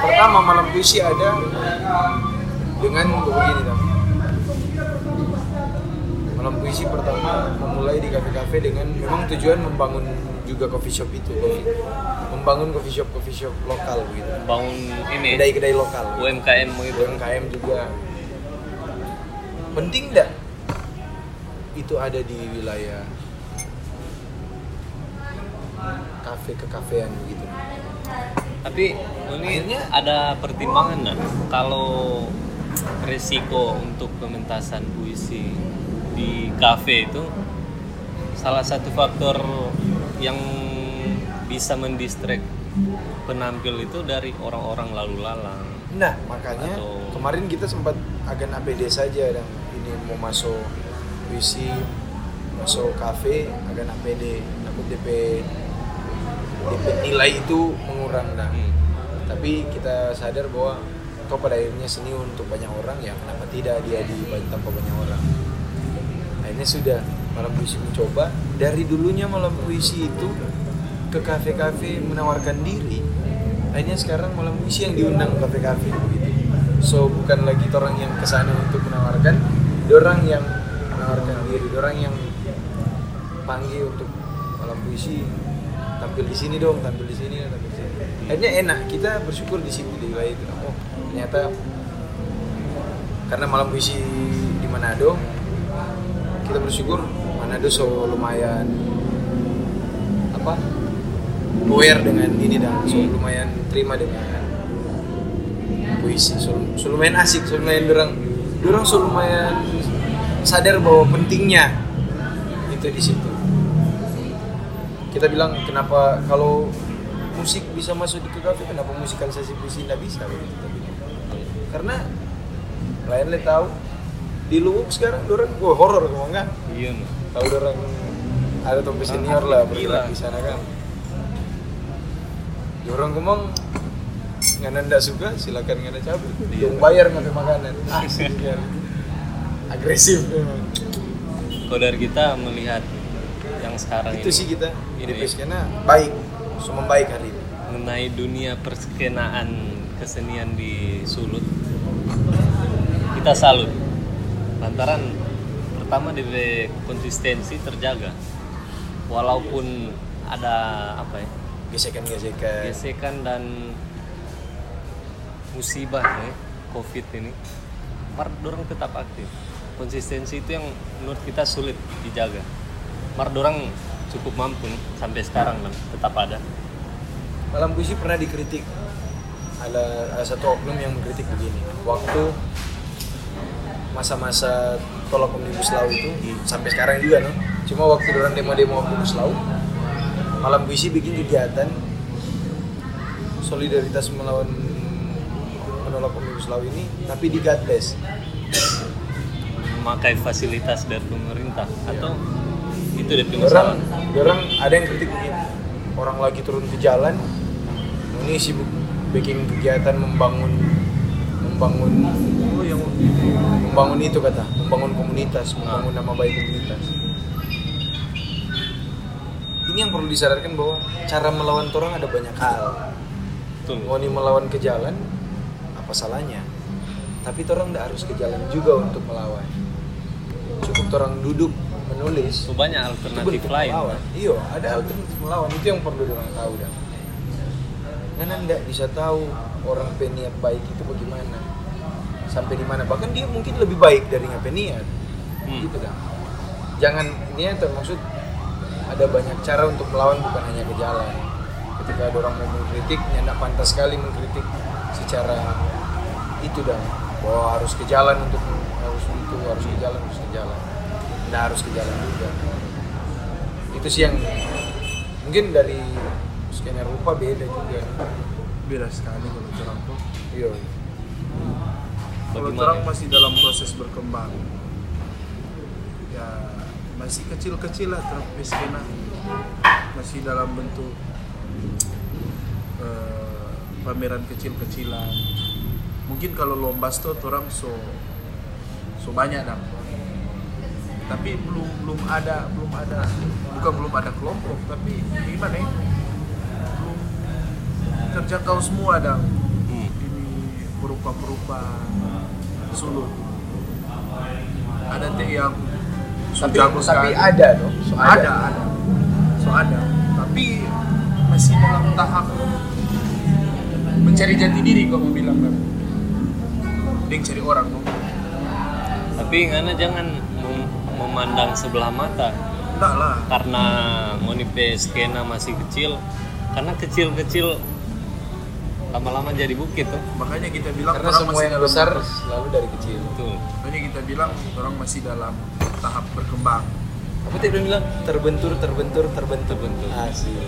pertama malam puisi ada dengan begini dah malam puisi pertama memulai di kafe-kafe dengan memang tujuan membangun juga coffee shop itu coffee. membangun coffee shop coffee shop lokal gitu. Bangun ini. Kedai-kedai lokal. UMKM gitu. UMKM juga. Penting enggak itu ada di wilayah kafe kekafean begitu tapi ini Akhirnya- ada pertimbangan nggak? Kalau resiko untuk pementasan puisi di kafe itu salah satu faktor yang bisa mendistract penampil itu dari orang-orang lalu lalang. Nah makanya Atau- kemarin kita sempat agen APD saja dan ini mau masuk puisi masuk kafe agen APD takut DP DP nilai itu mengurang dah. Hmm. tapi kita sadar bahwa toh pada akhirnya seni untuk banyak orang ya kenapa tidak dia di tanpa banyak orang? Akhirnya sudah malam puisi mencoba. Dari dulunya malam puisi itu ke kafe-kafe menawarkan diri. Akhirnya sekarang malam puisi yang diundang ke kafe-kafe begitu so bukan lagi orang yang ke sana untuk menawarkan orang yang menawarkan diri orang yang panggil untuk malam puisi tampil di sini dong tampil di sini tampil di sini. Akhirnya enak kita bersyukur di situ di wilayah itu. Oh ternyata karena malam puisi di Manado kita bersyukur Manado so lumayan apa aware dengan ini dan so lumayan terima dengan puisi. So, so lumayan asik so lumayan dorang dorang so lumayan sadar bahwa pentingnya itu di situ. Kita bilang kenapa kalau musik bisa masuk di ke kafe kenapa musikalisasi puisi tidak bisa? Karena lain le tahu. Di Luwuk sekarang orang wah horor kok enggak iya tahu orang ada topi senior lah bergerak di sana kan? Orang ngomong nggak nanda suka silakan nggak ada cabut. Dong bayar nggak makanan. Kan agresif. Memang kalau dari kita melihat yang sekarang itu ini. sih kita Ini karena baik semua baik hari ini. mengenai dunia perskenaan kesenian di Sulut. Kita salut. Lantaran pertama DP konsistensi terjaga. Walaupun ada apa ya gesekan-gesekan. gesekan dan musibah ya, covid ini mar dorang tetap aktif konsistensi itu yang menurut kita sulit dijaga. Mar dorang cukup mampu sampai sekarang tetap ada. Malam puisi pernah dikritik. Ada, ada satu oknum yang mengkritik begini. Waktu masa-masa tolak omnibus law itu sampai sekarang juga no? Cuma waktu orang demo-demo omnibus law malam puisi bikin kegiatan solidaritas melawan menolak omnibus law ini tapi di God bless memakai fasilitas dari pemerintah? Atau itu dari orang orang ada yang kritik begini orang lagi turun ke jalan ini sibuk bikin kegiatan membangun membangun Oh yang membangun itu kata membangun komunitas membangun nama baik komunitas. Ini yang perlu disadarkan bahwa cara melawan orang ada banyak hal. Betul. Mau nih melawan ke jalan apa salahnya? Tapi orang tidak harus ke jalan juga untuk melawan cukup orang duduk menulis so banyak itu alternatif lain melawan. Iya, ada alternatif melawan itu yang perlu orang tahu dah. Karena nggak bisa tahu orang peniat baik itu bagaimana, sampai di mana. Bahkan dia mungkin lebih baik dari nggak peniat, Hmm. gitu kan. Jangan ini yang termaksud ada banyak cara untuk melawan bukan hanya ke jalan. Ketika ada orang mau mengkritik, nggak pantas sekali mengkritik secara itu dah bahwa harus ke jalan untuk harus itu harus ke jalan harus ke jalan. Nggak harus ke jalan juga. Itu sih yang mungkin dari skenario rupa beda juga. Beda sekali kalau orang tuh. iya. Kalau orang masih dalam proses berkembang, ya masih kecil-kecil lah skena, masih dalam bentuk eh, pameran kecil-kecilan. Mungkin kalau lomba tuh orang so so banyak dah. Tapi belum belum ada belum ada bukan belum ada kelompok tapi gimana ya? Belum terjangkau semua dah Hmm. ini berupa-berupa sulut. Ada yang tapi jago tapi ada dong so ada, ada, so ada. Tapi masih dalam tahap mencari jati diri kok mau bilang kan. Dia cari orang dong. Tapi ngana jangan mem- memandang sebelah mata. Enggak lah. karena monipe skena masih kecil. Karena kecil-kecil lama-lama jadi bukit tuh. Makanya kita bilang karena orang semua masih yang dalam besar selalu dari kecil. Betul. Makanya kita bilang orang masih dalam tahap berkembang. apa tadi udah bilang? Terbentur terbentur terbentur. Terbentur. asik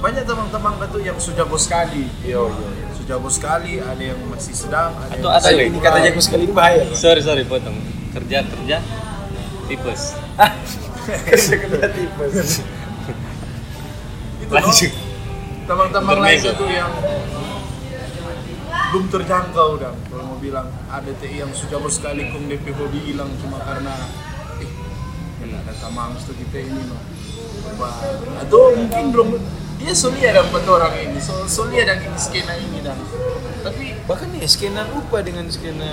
Banyak teman-teman itu yang sudah jago sekali. yo yo. Yo. Sudah jago sekali, ada yang masih sedang, ada Atau yang yang- ini katanya aku sekali ini bahaya. Sorry sorry potong kerja kerja tipes kedua tipes. Itu lanjut. teman-teman lain itu yang belum terjangkau dah kalau mau bilang ada TI yang sudah bos sekali kong DP hobi hilang cuma karena eh ya ada tamang tuh kita ini no. Atau mungkin belum dia solia dapat orang ini so solia dan ini skena ini dan tapi bahkan ya skena rupa dengan skena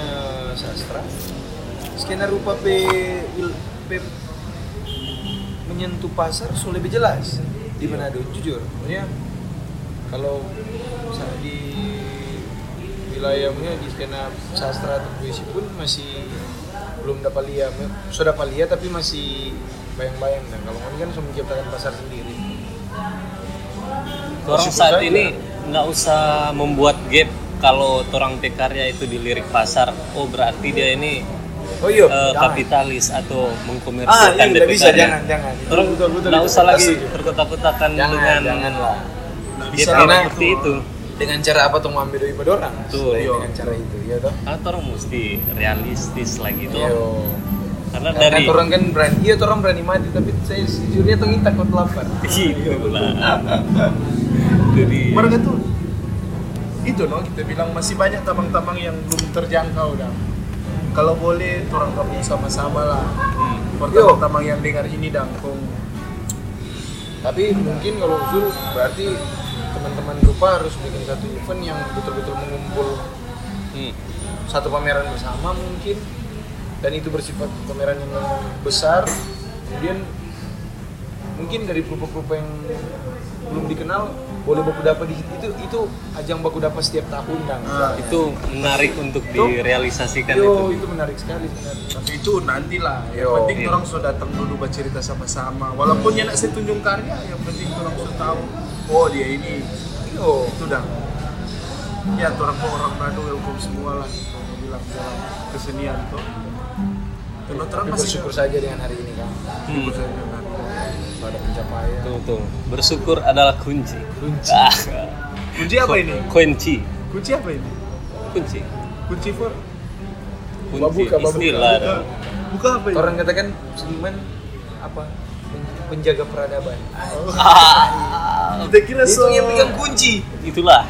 sastra skena rupa p, wil- p menyentuh pasar so lebih jelas di Manado jujur. Maksudnya kalau misalnya di wilayahnya di skena sastra atau puisi pun masih belum dapat lihat. Sudah dapat lihat tapi masih bayang-bayang. Dan kalau ini kan sudah menciptakan pasar sendiri. Orang saat saja. ini nggak usah membuat gap kalau orang karya itu dilirik pasar. Oh berarti dia ini oh iya. Jangan. kapitalis atau ah mengkomersilkan iya nggak DP bisa jangan jangan. Orang Betul, betul, betul, nggak usah lagi terkotak-kotakan jangan dengan janganlah. Gap bisa. karena seperti itu. dengan cara apa tuh ngambil dari pada orang. Selain Iya. dengan cara itu ya toh. Karena orang mesti realistis lagi tuh Iya. karena karena dari orang kan berani iya tuh orang berani mati tapi saya sejujurnya tuh kita takut lapar. Lah jadi mereka tuh itu no kita bilang masih banyak tabang-tabang yang belum terjangkau dah kalau boleh orang gabung sama-sama lah. Hmm, Pertama-tama yang dengar ini dan kong tapi mungkin kalau usul berarti teman-teman grupa harus bikin satu event yang betul-betul mengumpul hmm. satu pameran bersama mungkin. Dan itu bersifat pameran yang besar. Kemudian mungkin dari grup-grup yang belum dikenal boleh baku dapat di situ itu itu ajang baku dapat setiap tahun dang Ah, Itu menarik untuk Tuh. direalisasikan Yo, itu. itu menarik sekali sebenarnya tapi itu nantilah yang Yo. penting Iya. orang sudah datang dulu bercerita sama-sama walaupun ya nak saya tunjuk karya yang penting orang sudah tahu oh dia ini yo itu dah ya orang orang Manado welcome semua lah gitu mau bilang dalam kesenian tuh Terus terang masih bersyukur saja dengan hari ini kan Hmm. Pada pencapaian Tuh, tuh. Bersyukur adalah kunci. Kunci. Ah, kunci apa ini kunci. kunci apa ini Kunci. kunci for Kunci. Babuka, babuka. Istilah. buka, buka apa ini orang katakan seniman apa pen- penjaga peradaban Ah, kita kira itu so yang pegang kunci itulah.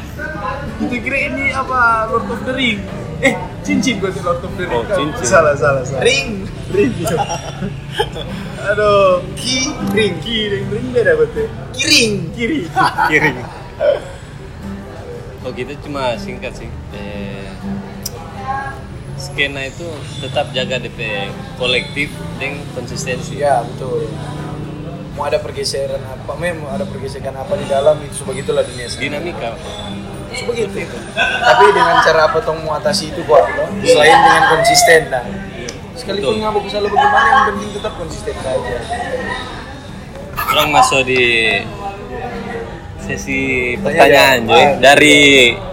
kita kira ini apa Lord of the Ring eh cincin berarti Lord of the Ring Oh, cincin. salah salah salah ring ring aduh ki ring ki ring ring beda berarti kiring kiri Kiri. Oh gitu cuma singkat sih. Eh, skena itu tetap jaga DP kolektif dan konsistensi. ya betul mau ada pergeseran apa mem mau ada pergeseran apa di dalam itu sebegitulah dunia seni. Dinamika. sebegitu tapi dengan cara apa tong mau atasi itu kok selain dengan konsisten dah sekalipun Betul. ngabuk salah bagaimana yang penting tetap konsisten saja Orang masuk di sesi Tanya pertanyaan. Joy Ah, dari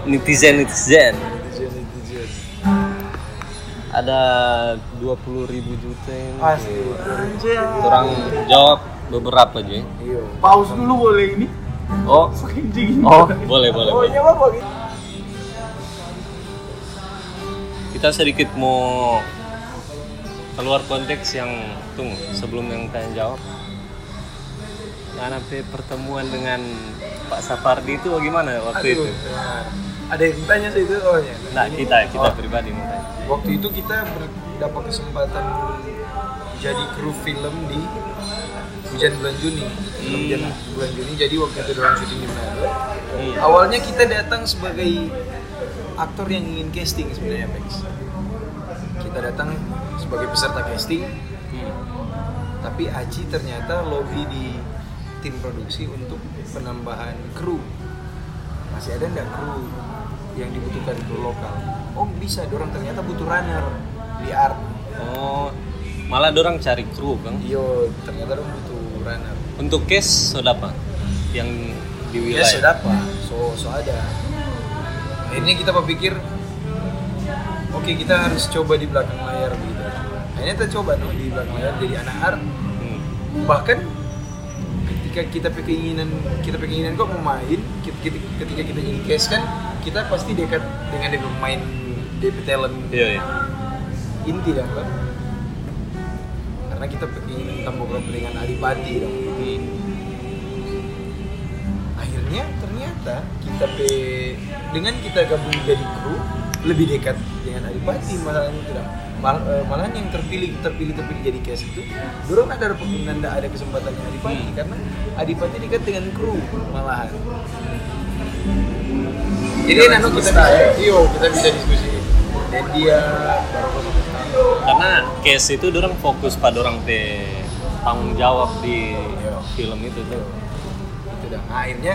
netizen netizen. Ada 20 ribu juta yang asli Anjay. Orang jawab beberapa Joy. iya pause dulu boleh ini Oh, oh boleh boleh. oh boleh. iya gitu Kita sedikit mau keluar konteks yang tunggu sebelum yang tanya jawab. Nah, nanti pertemuan dengan Pak Sapardi itu bagaimana waktu Aduh, itu? benar. ada yang tanya sih itu oh ya Nah, kita kita Oh. pribadi tanya. waktu itu kita dapat kesempatan jadi kru film di hujan bulan Juni Hmm. hujan bulan Juni jadi waktu itu dalam syuting di Manado Hmm. awalnya kita datang sebagai aktor yang ingin casting sebenarnya Pex kita datang sebagai peserta casting Hmm. tapi Aji ternyata lobby di tim produksi untuk penambahan kru masih ada nggak kru yang dibutuhkan kru lokal oh bisa orang ternyata butuh runner di art Oh, malah dorang cari kru, Bang. iyo ternyata orang butuh runner Untuk case sudah apa? Yang di ya wilayah. sudah apa so so ada akhirnya kita berpikir oke kita harus coba di belakang layar gitu akhirnya kita coba no di belakang layar jadi anak art Hmm. bahkan ketika kita keinginan kita keinginan kok mau main ketika, kita jadi case kan kita pasti dekat dengan dia pemain DP talent Iya, iya. inti dong kan karena kita keinginan tambah beberapa dengan Adipati dong Hmm. akhirnya ternyata kita pe dengan kita gabung jadi kru lebih dekat dengan Adipati masalahnya itu dong Mal, eh, malahan yang terpilih terpilih terpilih jadi case itu dorong ada perkenan ada kesempatannya Adipati Hmm. karena Adipati dekat dengan kru malahan jadi Jangan nano kita bisa, ya. iyo kita bisa diskusi dan dia Karena case itu dorang fokus pada orang te tanggung jawab di Iya. film itu tuh. itu dah Nah, akhirnya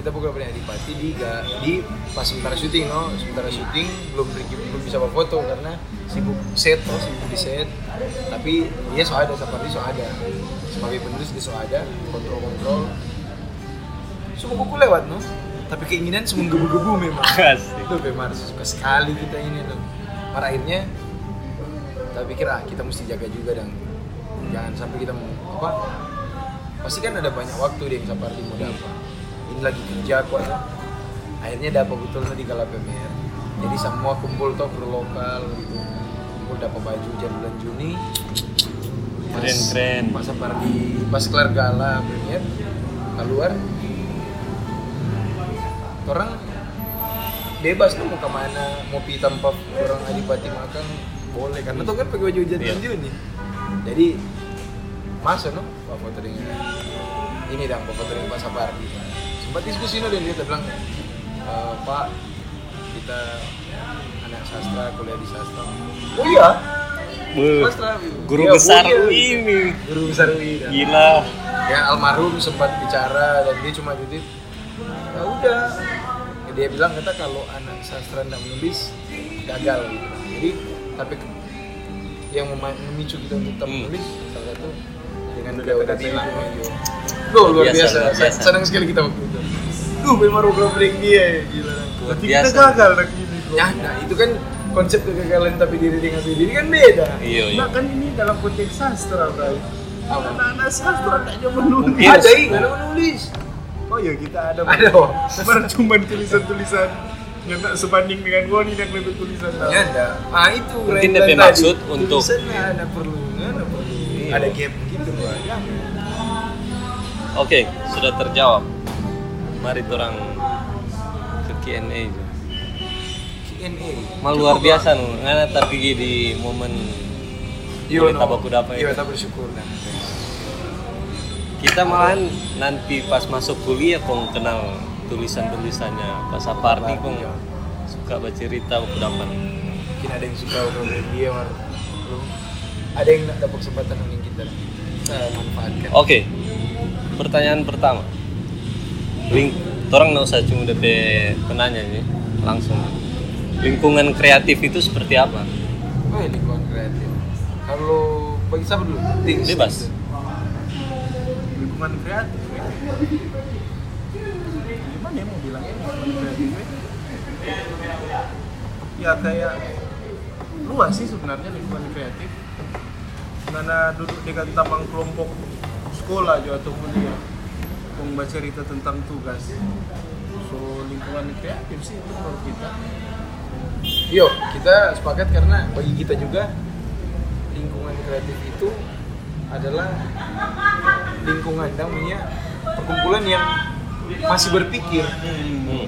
kita buka punya Adipati di di pas sementara syuting no. Sementara syuting belum belum bisa foto karena sibuk set no sibuk di set. Tapi dia so ada seperti so ada. Sebagai penulis dia so ada kontrol kontrol semua buku lewat no. Tapi keinginan semua gebu-gebu memang. Itu memang suka sekali kita ini tuh pada akhirnya kita pikir ah kita mesti jaga juga dan jangan sampai kita mau apa pasti kan ada banyak waktu deh yang seperti mau dapat lagi kerja kok ya. akhirnya dapat betul di kala premier. Jadi semua kumpul toh kru lokal gitu. Kumpul dapat baju jam bulan Juni. Pas- Keren-keren. pas seperti pas kelar gala premier keluar. Orang bebas tuh mau ke mana mau pi tanpa orang adipati makan boleh. Karena tuh kan pakai baju hujan Iya. nih jadi masa no pak foto dengan ini dong pak foto dengan pak Sapardi sempat diskusi no dan dia bilang "E, pak kita anak sastra kuliah di sastra oh iya sastra Guru Iya, besar. UI ini. guru besar UI dah. Gila. ya almarhum sempat bicara dan dia cuma titip ya udah dia bilang kata kalau anak sastra tidak menulis gagal gitu. jadi tapi yang memicu kita untuk tetap Hmm. menulis itu Duh, luar Biasa, biasa, senang sekali kita waktu itu duh memang program break dia ya gila Berarti kita gagal lagi ini. ya nah, itu kan konsep kegagalan tapi diri dengan diri kan beda Iya, iya. Nah kan ini dalam konteks sastra, Bray. Apa? Anak-anak sastra kayaknya menulis. Mungkin. ada ada menulis Oh iya kita ada. ada oh cuma tulisan-tulisan yang tak sebanding dengan goni yang lebih tulisan. Ya ada. Ah itu Mungkin tadi. maksud untuk- Tulisannya ada perlu, ada perlu. Iya. Ada gap gitu loh. Ya. Oke, sudah terjawab. Mari orang ke Q&A. Q&A. Mal luar biasa nu, ngana tapi di momen Boleh tabaku dapat Iya, tak bersyukur nah. kita malahan nanti pas masuk kuliah kong kenal tulisan-tulisannya Pak Sapardi kong Iya. suka bercerita aku dapat. Mungkin ada yang suka dia war. Belum. Ada yang dapat kesempatan kita. Manfaatkan. Oke, pertanyaan pertama. Link, orang nggak usah cuma DP penanya ini, langsung. Lingkungan kreatif itu seperti apa? Oh, lingkungan kreatif. Kalau bagi siapa dulu? Things. Bebas. Lingkungan kreatif. ya. Gimana ya mau bilangnya lingkungan kreatif? ya? Ya kayak luas sih sebenarnya lingkungan kreatif. Karena duduk dengan tamang kelompok sekolah juga atau kuliah membaca cerita tentang tugas so lingkungan kreatif sih itu menurut kita Yuk, kita sepakat karena bagi kita juga lingkungan kreatif itu adalah lingkungan namanya perkumpulan yang masih berpikir. Hmm.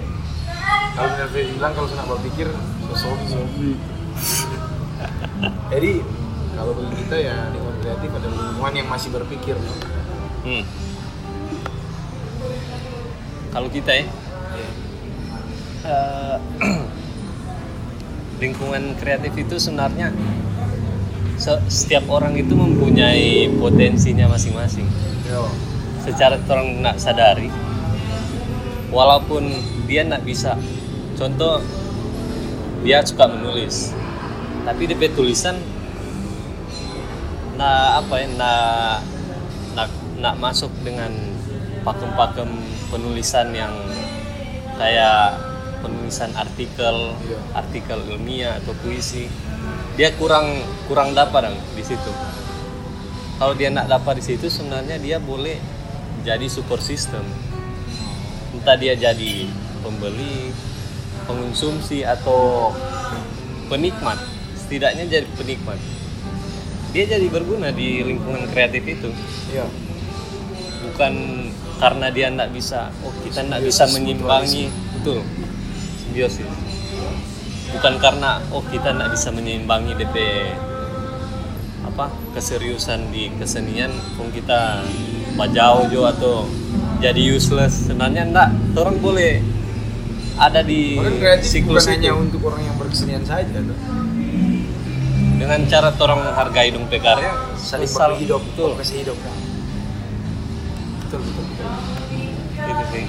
Kalau Nelvin bilang kalau senang berpikir, sosok Jadi kalau bagi kita ya lingkungan kreatif adalah lingkungan yang masih berpikir. no? Hmm. Kalau kita ya, eh, lingkungan kreatif itu sebenarnya se- setiap orang itu mempunyai potensinya masing-masing. Yo. Secara orang nak sadari, walaupun dia nak bisa, contoh dia suka menulis, tapi dia tulisan nah apa ya nak nak nak masuk dengan pakem-pakem penulisan yang kayak penulisan artikel Iya. artikel ilmiah atau puisi. Dia kurang kurang dapat dong di situ. Kalau dia nak dapat di situ sebenarnya dia boleh jadi support system. Entah dia jadi pembeli pengonsumsi atau penikmat. Setidaknya jadi penikmat dia jadi berguna di lingkungan kreatif itu. Iya. bukan karena dia tidak bisa oh kita tidak bisa menyimbangi. betul. Simbiosis bukan karena oh kita tidak bisa menyimbangi DP apa keseriusan di kesenian kong kita bajau jo atau jadi useless. Sebenarnya enggak orang boleh ada di kreatif siklus bukan hanya itu. untuk orang yang berkesenian saja tuh. Dengan cara orang menghargai dong pekarya Saling hidup, betul kasih hidup kan. Betul betul betul. itu sih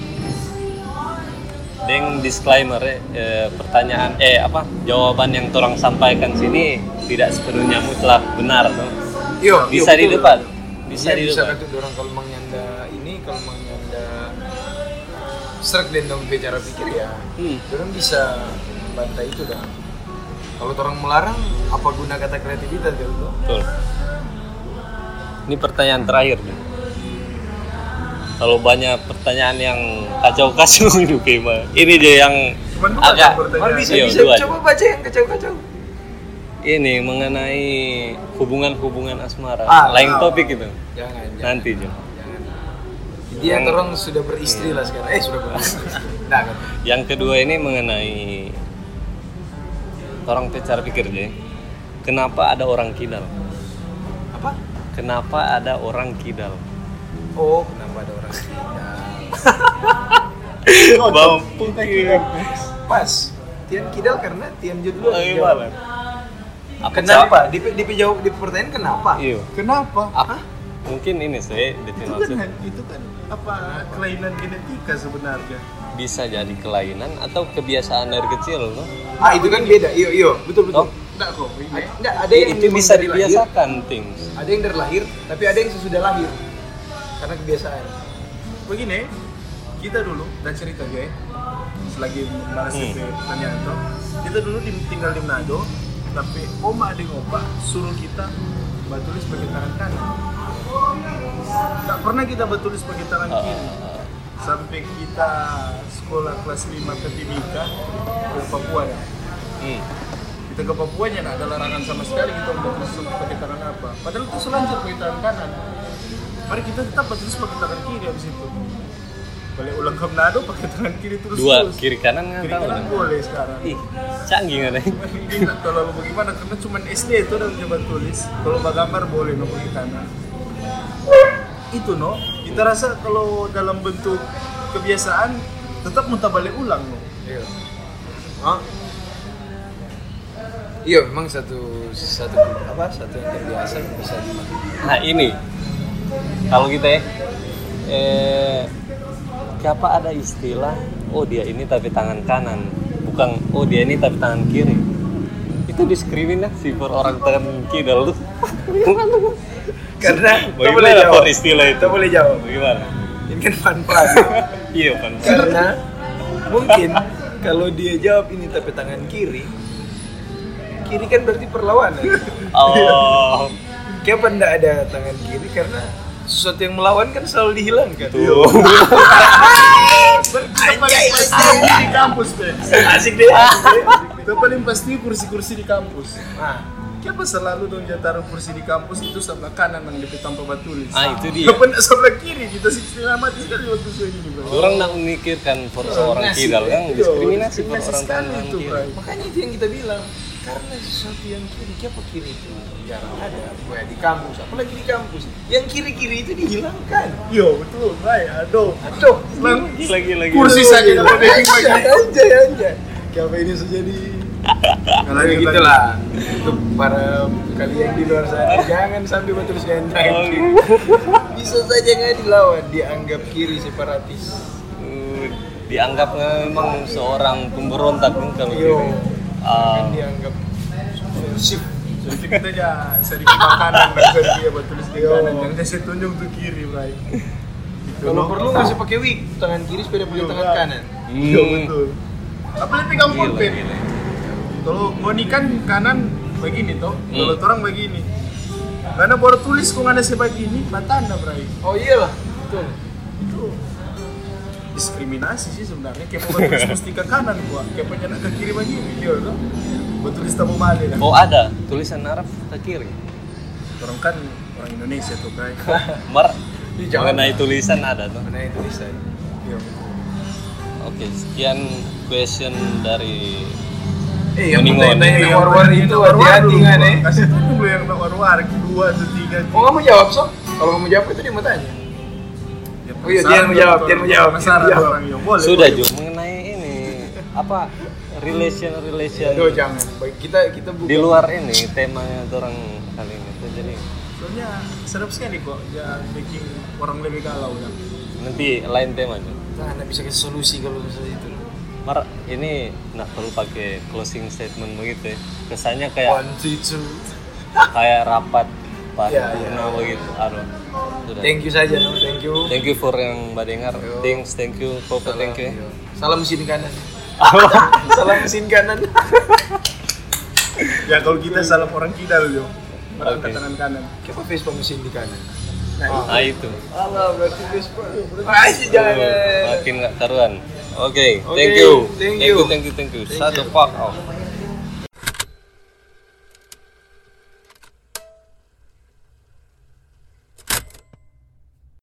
Deng disclaimer ya, eh, pertanyaan eh apa jawaban yang orang sampaikan sini tidak sepenuhnya mutlak benar tuh. Yo, Bisa yo, di depan. Bisa Iya, di bisa depan. tuh orang kalau mengnyanda ini kalau mengnyanda serak dan dong cara pikir ya. Hmm. Orang bisa bantai itu dah. Kalau orang melarang, apa guna kata kreativitas gitu? Betul. Ini pertanyaan terakhir nih. Kalau banyak pertanyaan yang kacau-kacau itu gimana? Ini dia yang Cuman agak bisa Iya, bisa dua. coba baca yang kacau-kacau. ini mengenai hubungan-hubungan asmara. Ah, Lain ah. topik itu. Jangan, jangan. Nanti Jo. Jangan. Dia orang sudah beristri lah sekarang. Eh sudah beristri. Nah, kan. Yang kedua ini mengenai orang cara pikir je. Kenapa ada orang kidal? Apa? Kenapa ada orang kidal? Oh, kenapa ada orang kidal? Bang, Pas. Tian kidal karena Tian judul. Bagaimana? Apa Kenapa? Di, di, jawab di pertanyaan kenapa? Iya. kenapa Apa? Mungkin ini saya itu kan itu kan apa kelainan genetika sebenarnya bisa jadi kelainan atau kebiasaan dari kecil no? ah itu kan beda iyo iyo betul betul Toh? Enggak kok. Enggak, ada yang itu memang bisa lahir, dibiasakan things ada yang dari lahir tapi ada yang sesudah lahir karena kebiasaan Begini, kita dulu, dan cerita aja ya. Selagi balas Hmm. Pertanyaan tuh. Kita dulu tinggal di Manado, tapi oma adik opa suruh kita batulis pakai tangan kanan. Tak pernah kita batulis pakai tangan Ah, kiri. Sampai kita sekolah kelas 5 ke Timika, ke Papua ya. hmm. Kita ke Papua nya nggak ada larangan sama sekali kita batulis pakai tangan apa. Padahal itu selanjut pakai tangan kanan. Mari kita tetap batulis pakai tangan kiri habis itu. Balik ulang ke Manado pakai tangan kiri terus dua terus. kiri kanan nggak Kiri tahu kanan no? boleh sekarang. ih canggih nggak nggak terlalu bagaimana karena cuma SD itu udah coba tulis. Kalau gambar boleh pakai kanan. Itu no. Kita rasa kalau dalam bentuk kebiasaan tetap muntah balik ulang no. iya. Oh iya memang satu satu apa satu yang terbiasa bisa nah ini. Kalau kita ya eh siapa ada istilah oh dia ini tapi tangan kanan bukan oh dia ini tapi tangan kiri? Itu diskriminasi per orang tangan kidal tuh karena kita boleh bagaimana jawab istilah itu? Kita boleh jawab. Bagaimana? Ini kan fun fun iya kan karena mungkin kalau dia jawab ini tapi tangan kiri kiri kan berarti perlawanan. Oh. Kenapa ndak ada tangan kiri? Karena sesuatu yang melawan kan selalu dihilangkan. Tuh Kita paling pasti di kampus, Pe. asik deh. Itu paling pasti kursi-kursi di kampus. nah Kenapa selalu dong dia taruh kursi di kampus itu sebelah kanan yang DP tanpa batulis? ah itu dia Kenapa nggak sebelah kiri? Kita setengah mati sekali waktu saya ini, bro. orang nak memikirkan for seorang kidal kan Iya, diskriminasi diskriminasi orang tangan itu, kiri makanya itu yang kita bilang karena sesuatu yang kiri kenapa kiri itu jarang ada Wah, di kampus apalagi di kampus yang kiri kiri itu dihilangkan Yo, betul, Bray. Aduh. aduh gila gila Kursi saja anjay bagi. anjay anjay kenapa ini jadi Kalau Tapi gitulah untuk para kalian di luar sana jangan sampai betul dengan tangan kiri. Bisa saja nggak dilawan, dianggap kiri separatis. Eh, dianggap memang seorang pemberontak kan kalau Yo. Ah, kan dianggap subversif. Jadi kita aja sedikit makanan dan sedikit dia batulis di Yo. kanan. Yang saya tunjuk tuh kiri, Bray. Gitu, Kalau perlu masih pakai wig, tangan kiri sepeda pakai Yo, tangan kanan. Iya, Hmm. betul. Apalagi pegang pulpen. Kalau Boni kan kanan begini toh, Hmm. kalau orang begini. Karena baru tulis kok ada sebegini, batanda bray. Oh iyalah, betul. Itu diskriminasi sih sebenarnya. Kayak mau tulis mesti ke kanan gua, kayak punya ke kiri begini, iya toh. Betulis tamu balik lah. oh ada tulisan Arab ke kiri Orang kan orang Indonesia tuh mar Ih, jangan. mengenai tulisan ada tuh Mana itu bisa? Iya. oke sekian question dari Eh, yang tanya-tanya Yang war-war itu war-war hati-hati gua. nih? Kasih tuh dulu yang war-war dua atau tiga. Oh kamu jawab sob? Kalau kamu jawab itu dia mau tanya. Ya, Oh iya, dia yang menjawab, dia menjawab, menjawab. orang, ya, sudah. Ju mengenai ini apa relation relation Aduh jangan. Baik, Kita kita bukan di luar ini temanya orang kali ini tuh jadi Soalnya sedap sekali kok, ya bikin orang lebih galau ya. nanti lain tema Ju. Nah, nggak bisa kasih solusi kalau misalnya itu. Mar ini nah perlu pakai closing statement begitu ya. Kesannya kayak One, two, two. kayak rapat paripurna ya. begitu. Aduh. Sudah. Thank you saja, no? thank you. Thank you for yang badengar. Yo. Thanks, thank you, Popo, thank you. Iya. Salam mesin kanan. Salam mesin kanan. Ya kalau kita salah orang kidal yo. Orang Oke. ke tangan kanan. Kenapa Vespa mesin di kanan? Ah itu. Allah berarti Vespa. Masih jangan. Makin gak karuan. Oke, thank you. thank Thank you, you. thank you, thank you. Shut the fuck up.